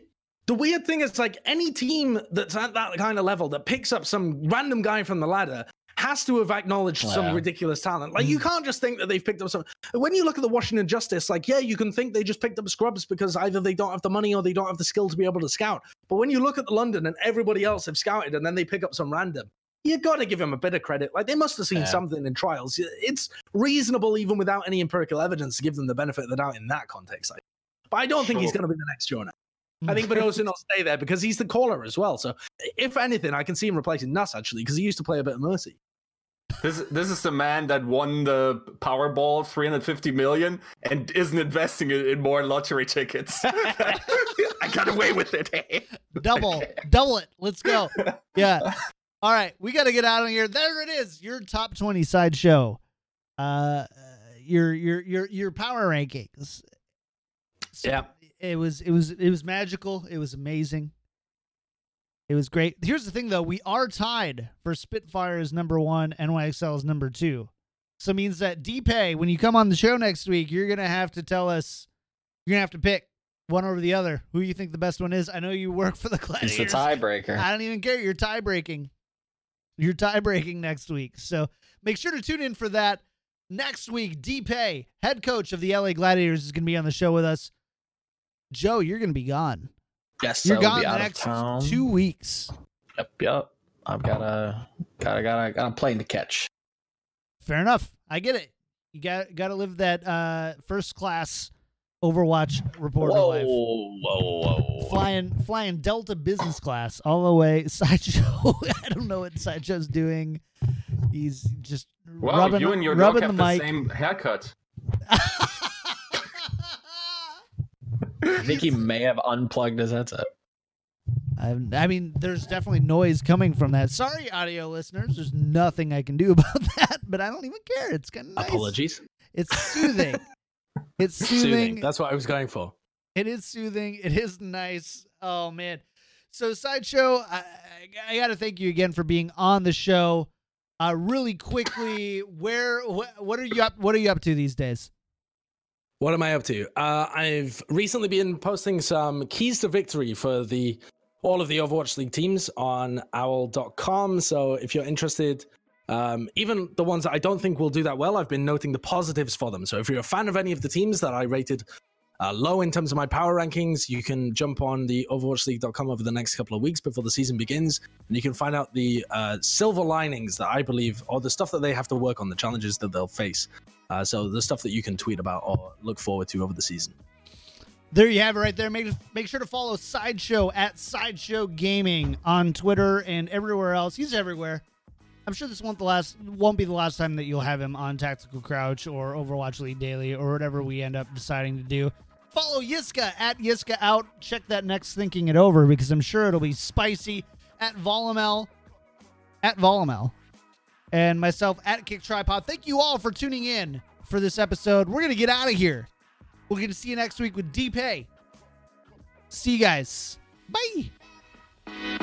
the weird thing is like any team that's at that kind of level that picks up some random guy from the ladder has to have acknowledged some ridiculous talent. Like you mm. can't just think that they've picked up some. When you look at the Washington Justice, like yeah, you can think they just picked up scrubs because either they don't have the money or they don't have the skill to be able to scout. But when you look at the London and everybody else have scouted and then they pick up some random. You got to give them a bit of credit. Like they must have seen Yeah. something in trials. It's reasonable, even without any empirical evidence, to give them the benefit of the doubt in that context. I but I don't think he's going to be the next Jonah. I think Bdosin will stay there because he's the caller as well. So, if anything, I can see him replacing Nuss actually because he used to play a bit of Mercy. This this is the man that won the Powerball 350 million and isn't investing it in more lottery tickets. I got away with it. double, double it. Let's go. Yeah. All right, we got to get out of here. There it is. Your top twenty sideshow. Uh, your your your your power rankings. So Yeah. It was it was it was magical. It was amazing. It was great. Here's the thing though, we are tied for Spitfire's number one, NYXL's number two. So it means that Dpei, when you come on the show next week, you're gonna have to tell us you're gonna have to pick one over the other. Who you think the best one is? I know you work for the classic. It's Gladiators. the tiebreaker. I don't even care. You're tie breaking. You're tie breaking next week. So make sure to tune in for that. Next week, Dpei, head coach of the LA Gladiators, is going to be on the show with us. Joe, you're going to be gone. Yes, You're I will gone the out next of town. two weeks. Yep, yep. I've got a got a got a got a plane to catch. Fair enough. I get it. You got got to live that uh, first class Overwatch reporter Whoa, life. whoa, whoa! whoa! Flying flying Delta business class all the way. Sideshow. I don't know what Sideshow's doing. He's just Well, rubbing, you and your rubbing dog the have mic. the same haircut. I think he may have unplugged his headset. I, I mean, there's definitely noise coming from that. Sorry, audio listeners. There's nothing I can do about that, but I don't even care. It's kind of nice. Apologies. It's soothing. it's soothing. Soothing. That's what I was going for. It is soothing. It is nice. Oh man. So sideshow, I, I, I got to thank you again for being on the show. Uh, really quickly, where wh- what are you up? What are you up to these days? What am I up to? Uh, I've recently been posting some keys to victory for the all of the Overwatch League teams on owl.com. So if you're interested, um, even the ones that I don't think will do that well, I've been noting the positives for them. So if you're a fan of any of the teams that I rated uh, low in terms of my power rankings, you can jump on the OverwatchLeague.com over the next couple of weeks before the season begins, and you can find out the uh, silver linings that I believe, or the stuff that they have to work on, the challenges that they'll face. Uh, so the stuff that you can tweet about or look forward to over the season. There you have it right there. Make make sure to follow Sideshow at Sideshow Gaming on Twitter and everywhere else. He's everywhere. I'm sure this won't the last won't be the last time that you'll have him on Tactical Crouch or Overwatch League Daily or whatever we end up deciding to do. Follow Yiska at Yiska out. Check that next thinking it over because I'm sure it'll be spicy at Volamel at Volamel and myself at Kick Tripod. Thank you all for tuning in for this episode. We're gonna get out of here. We're going to see you next week with Dpei. See you guys. Bye.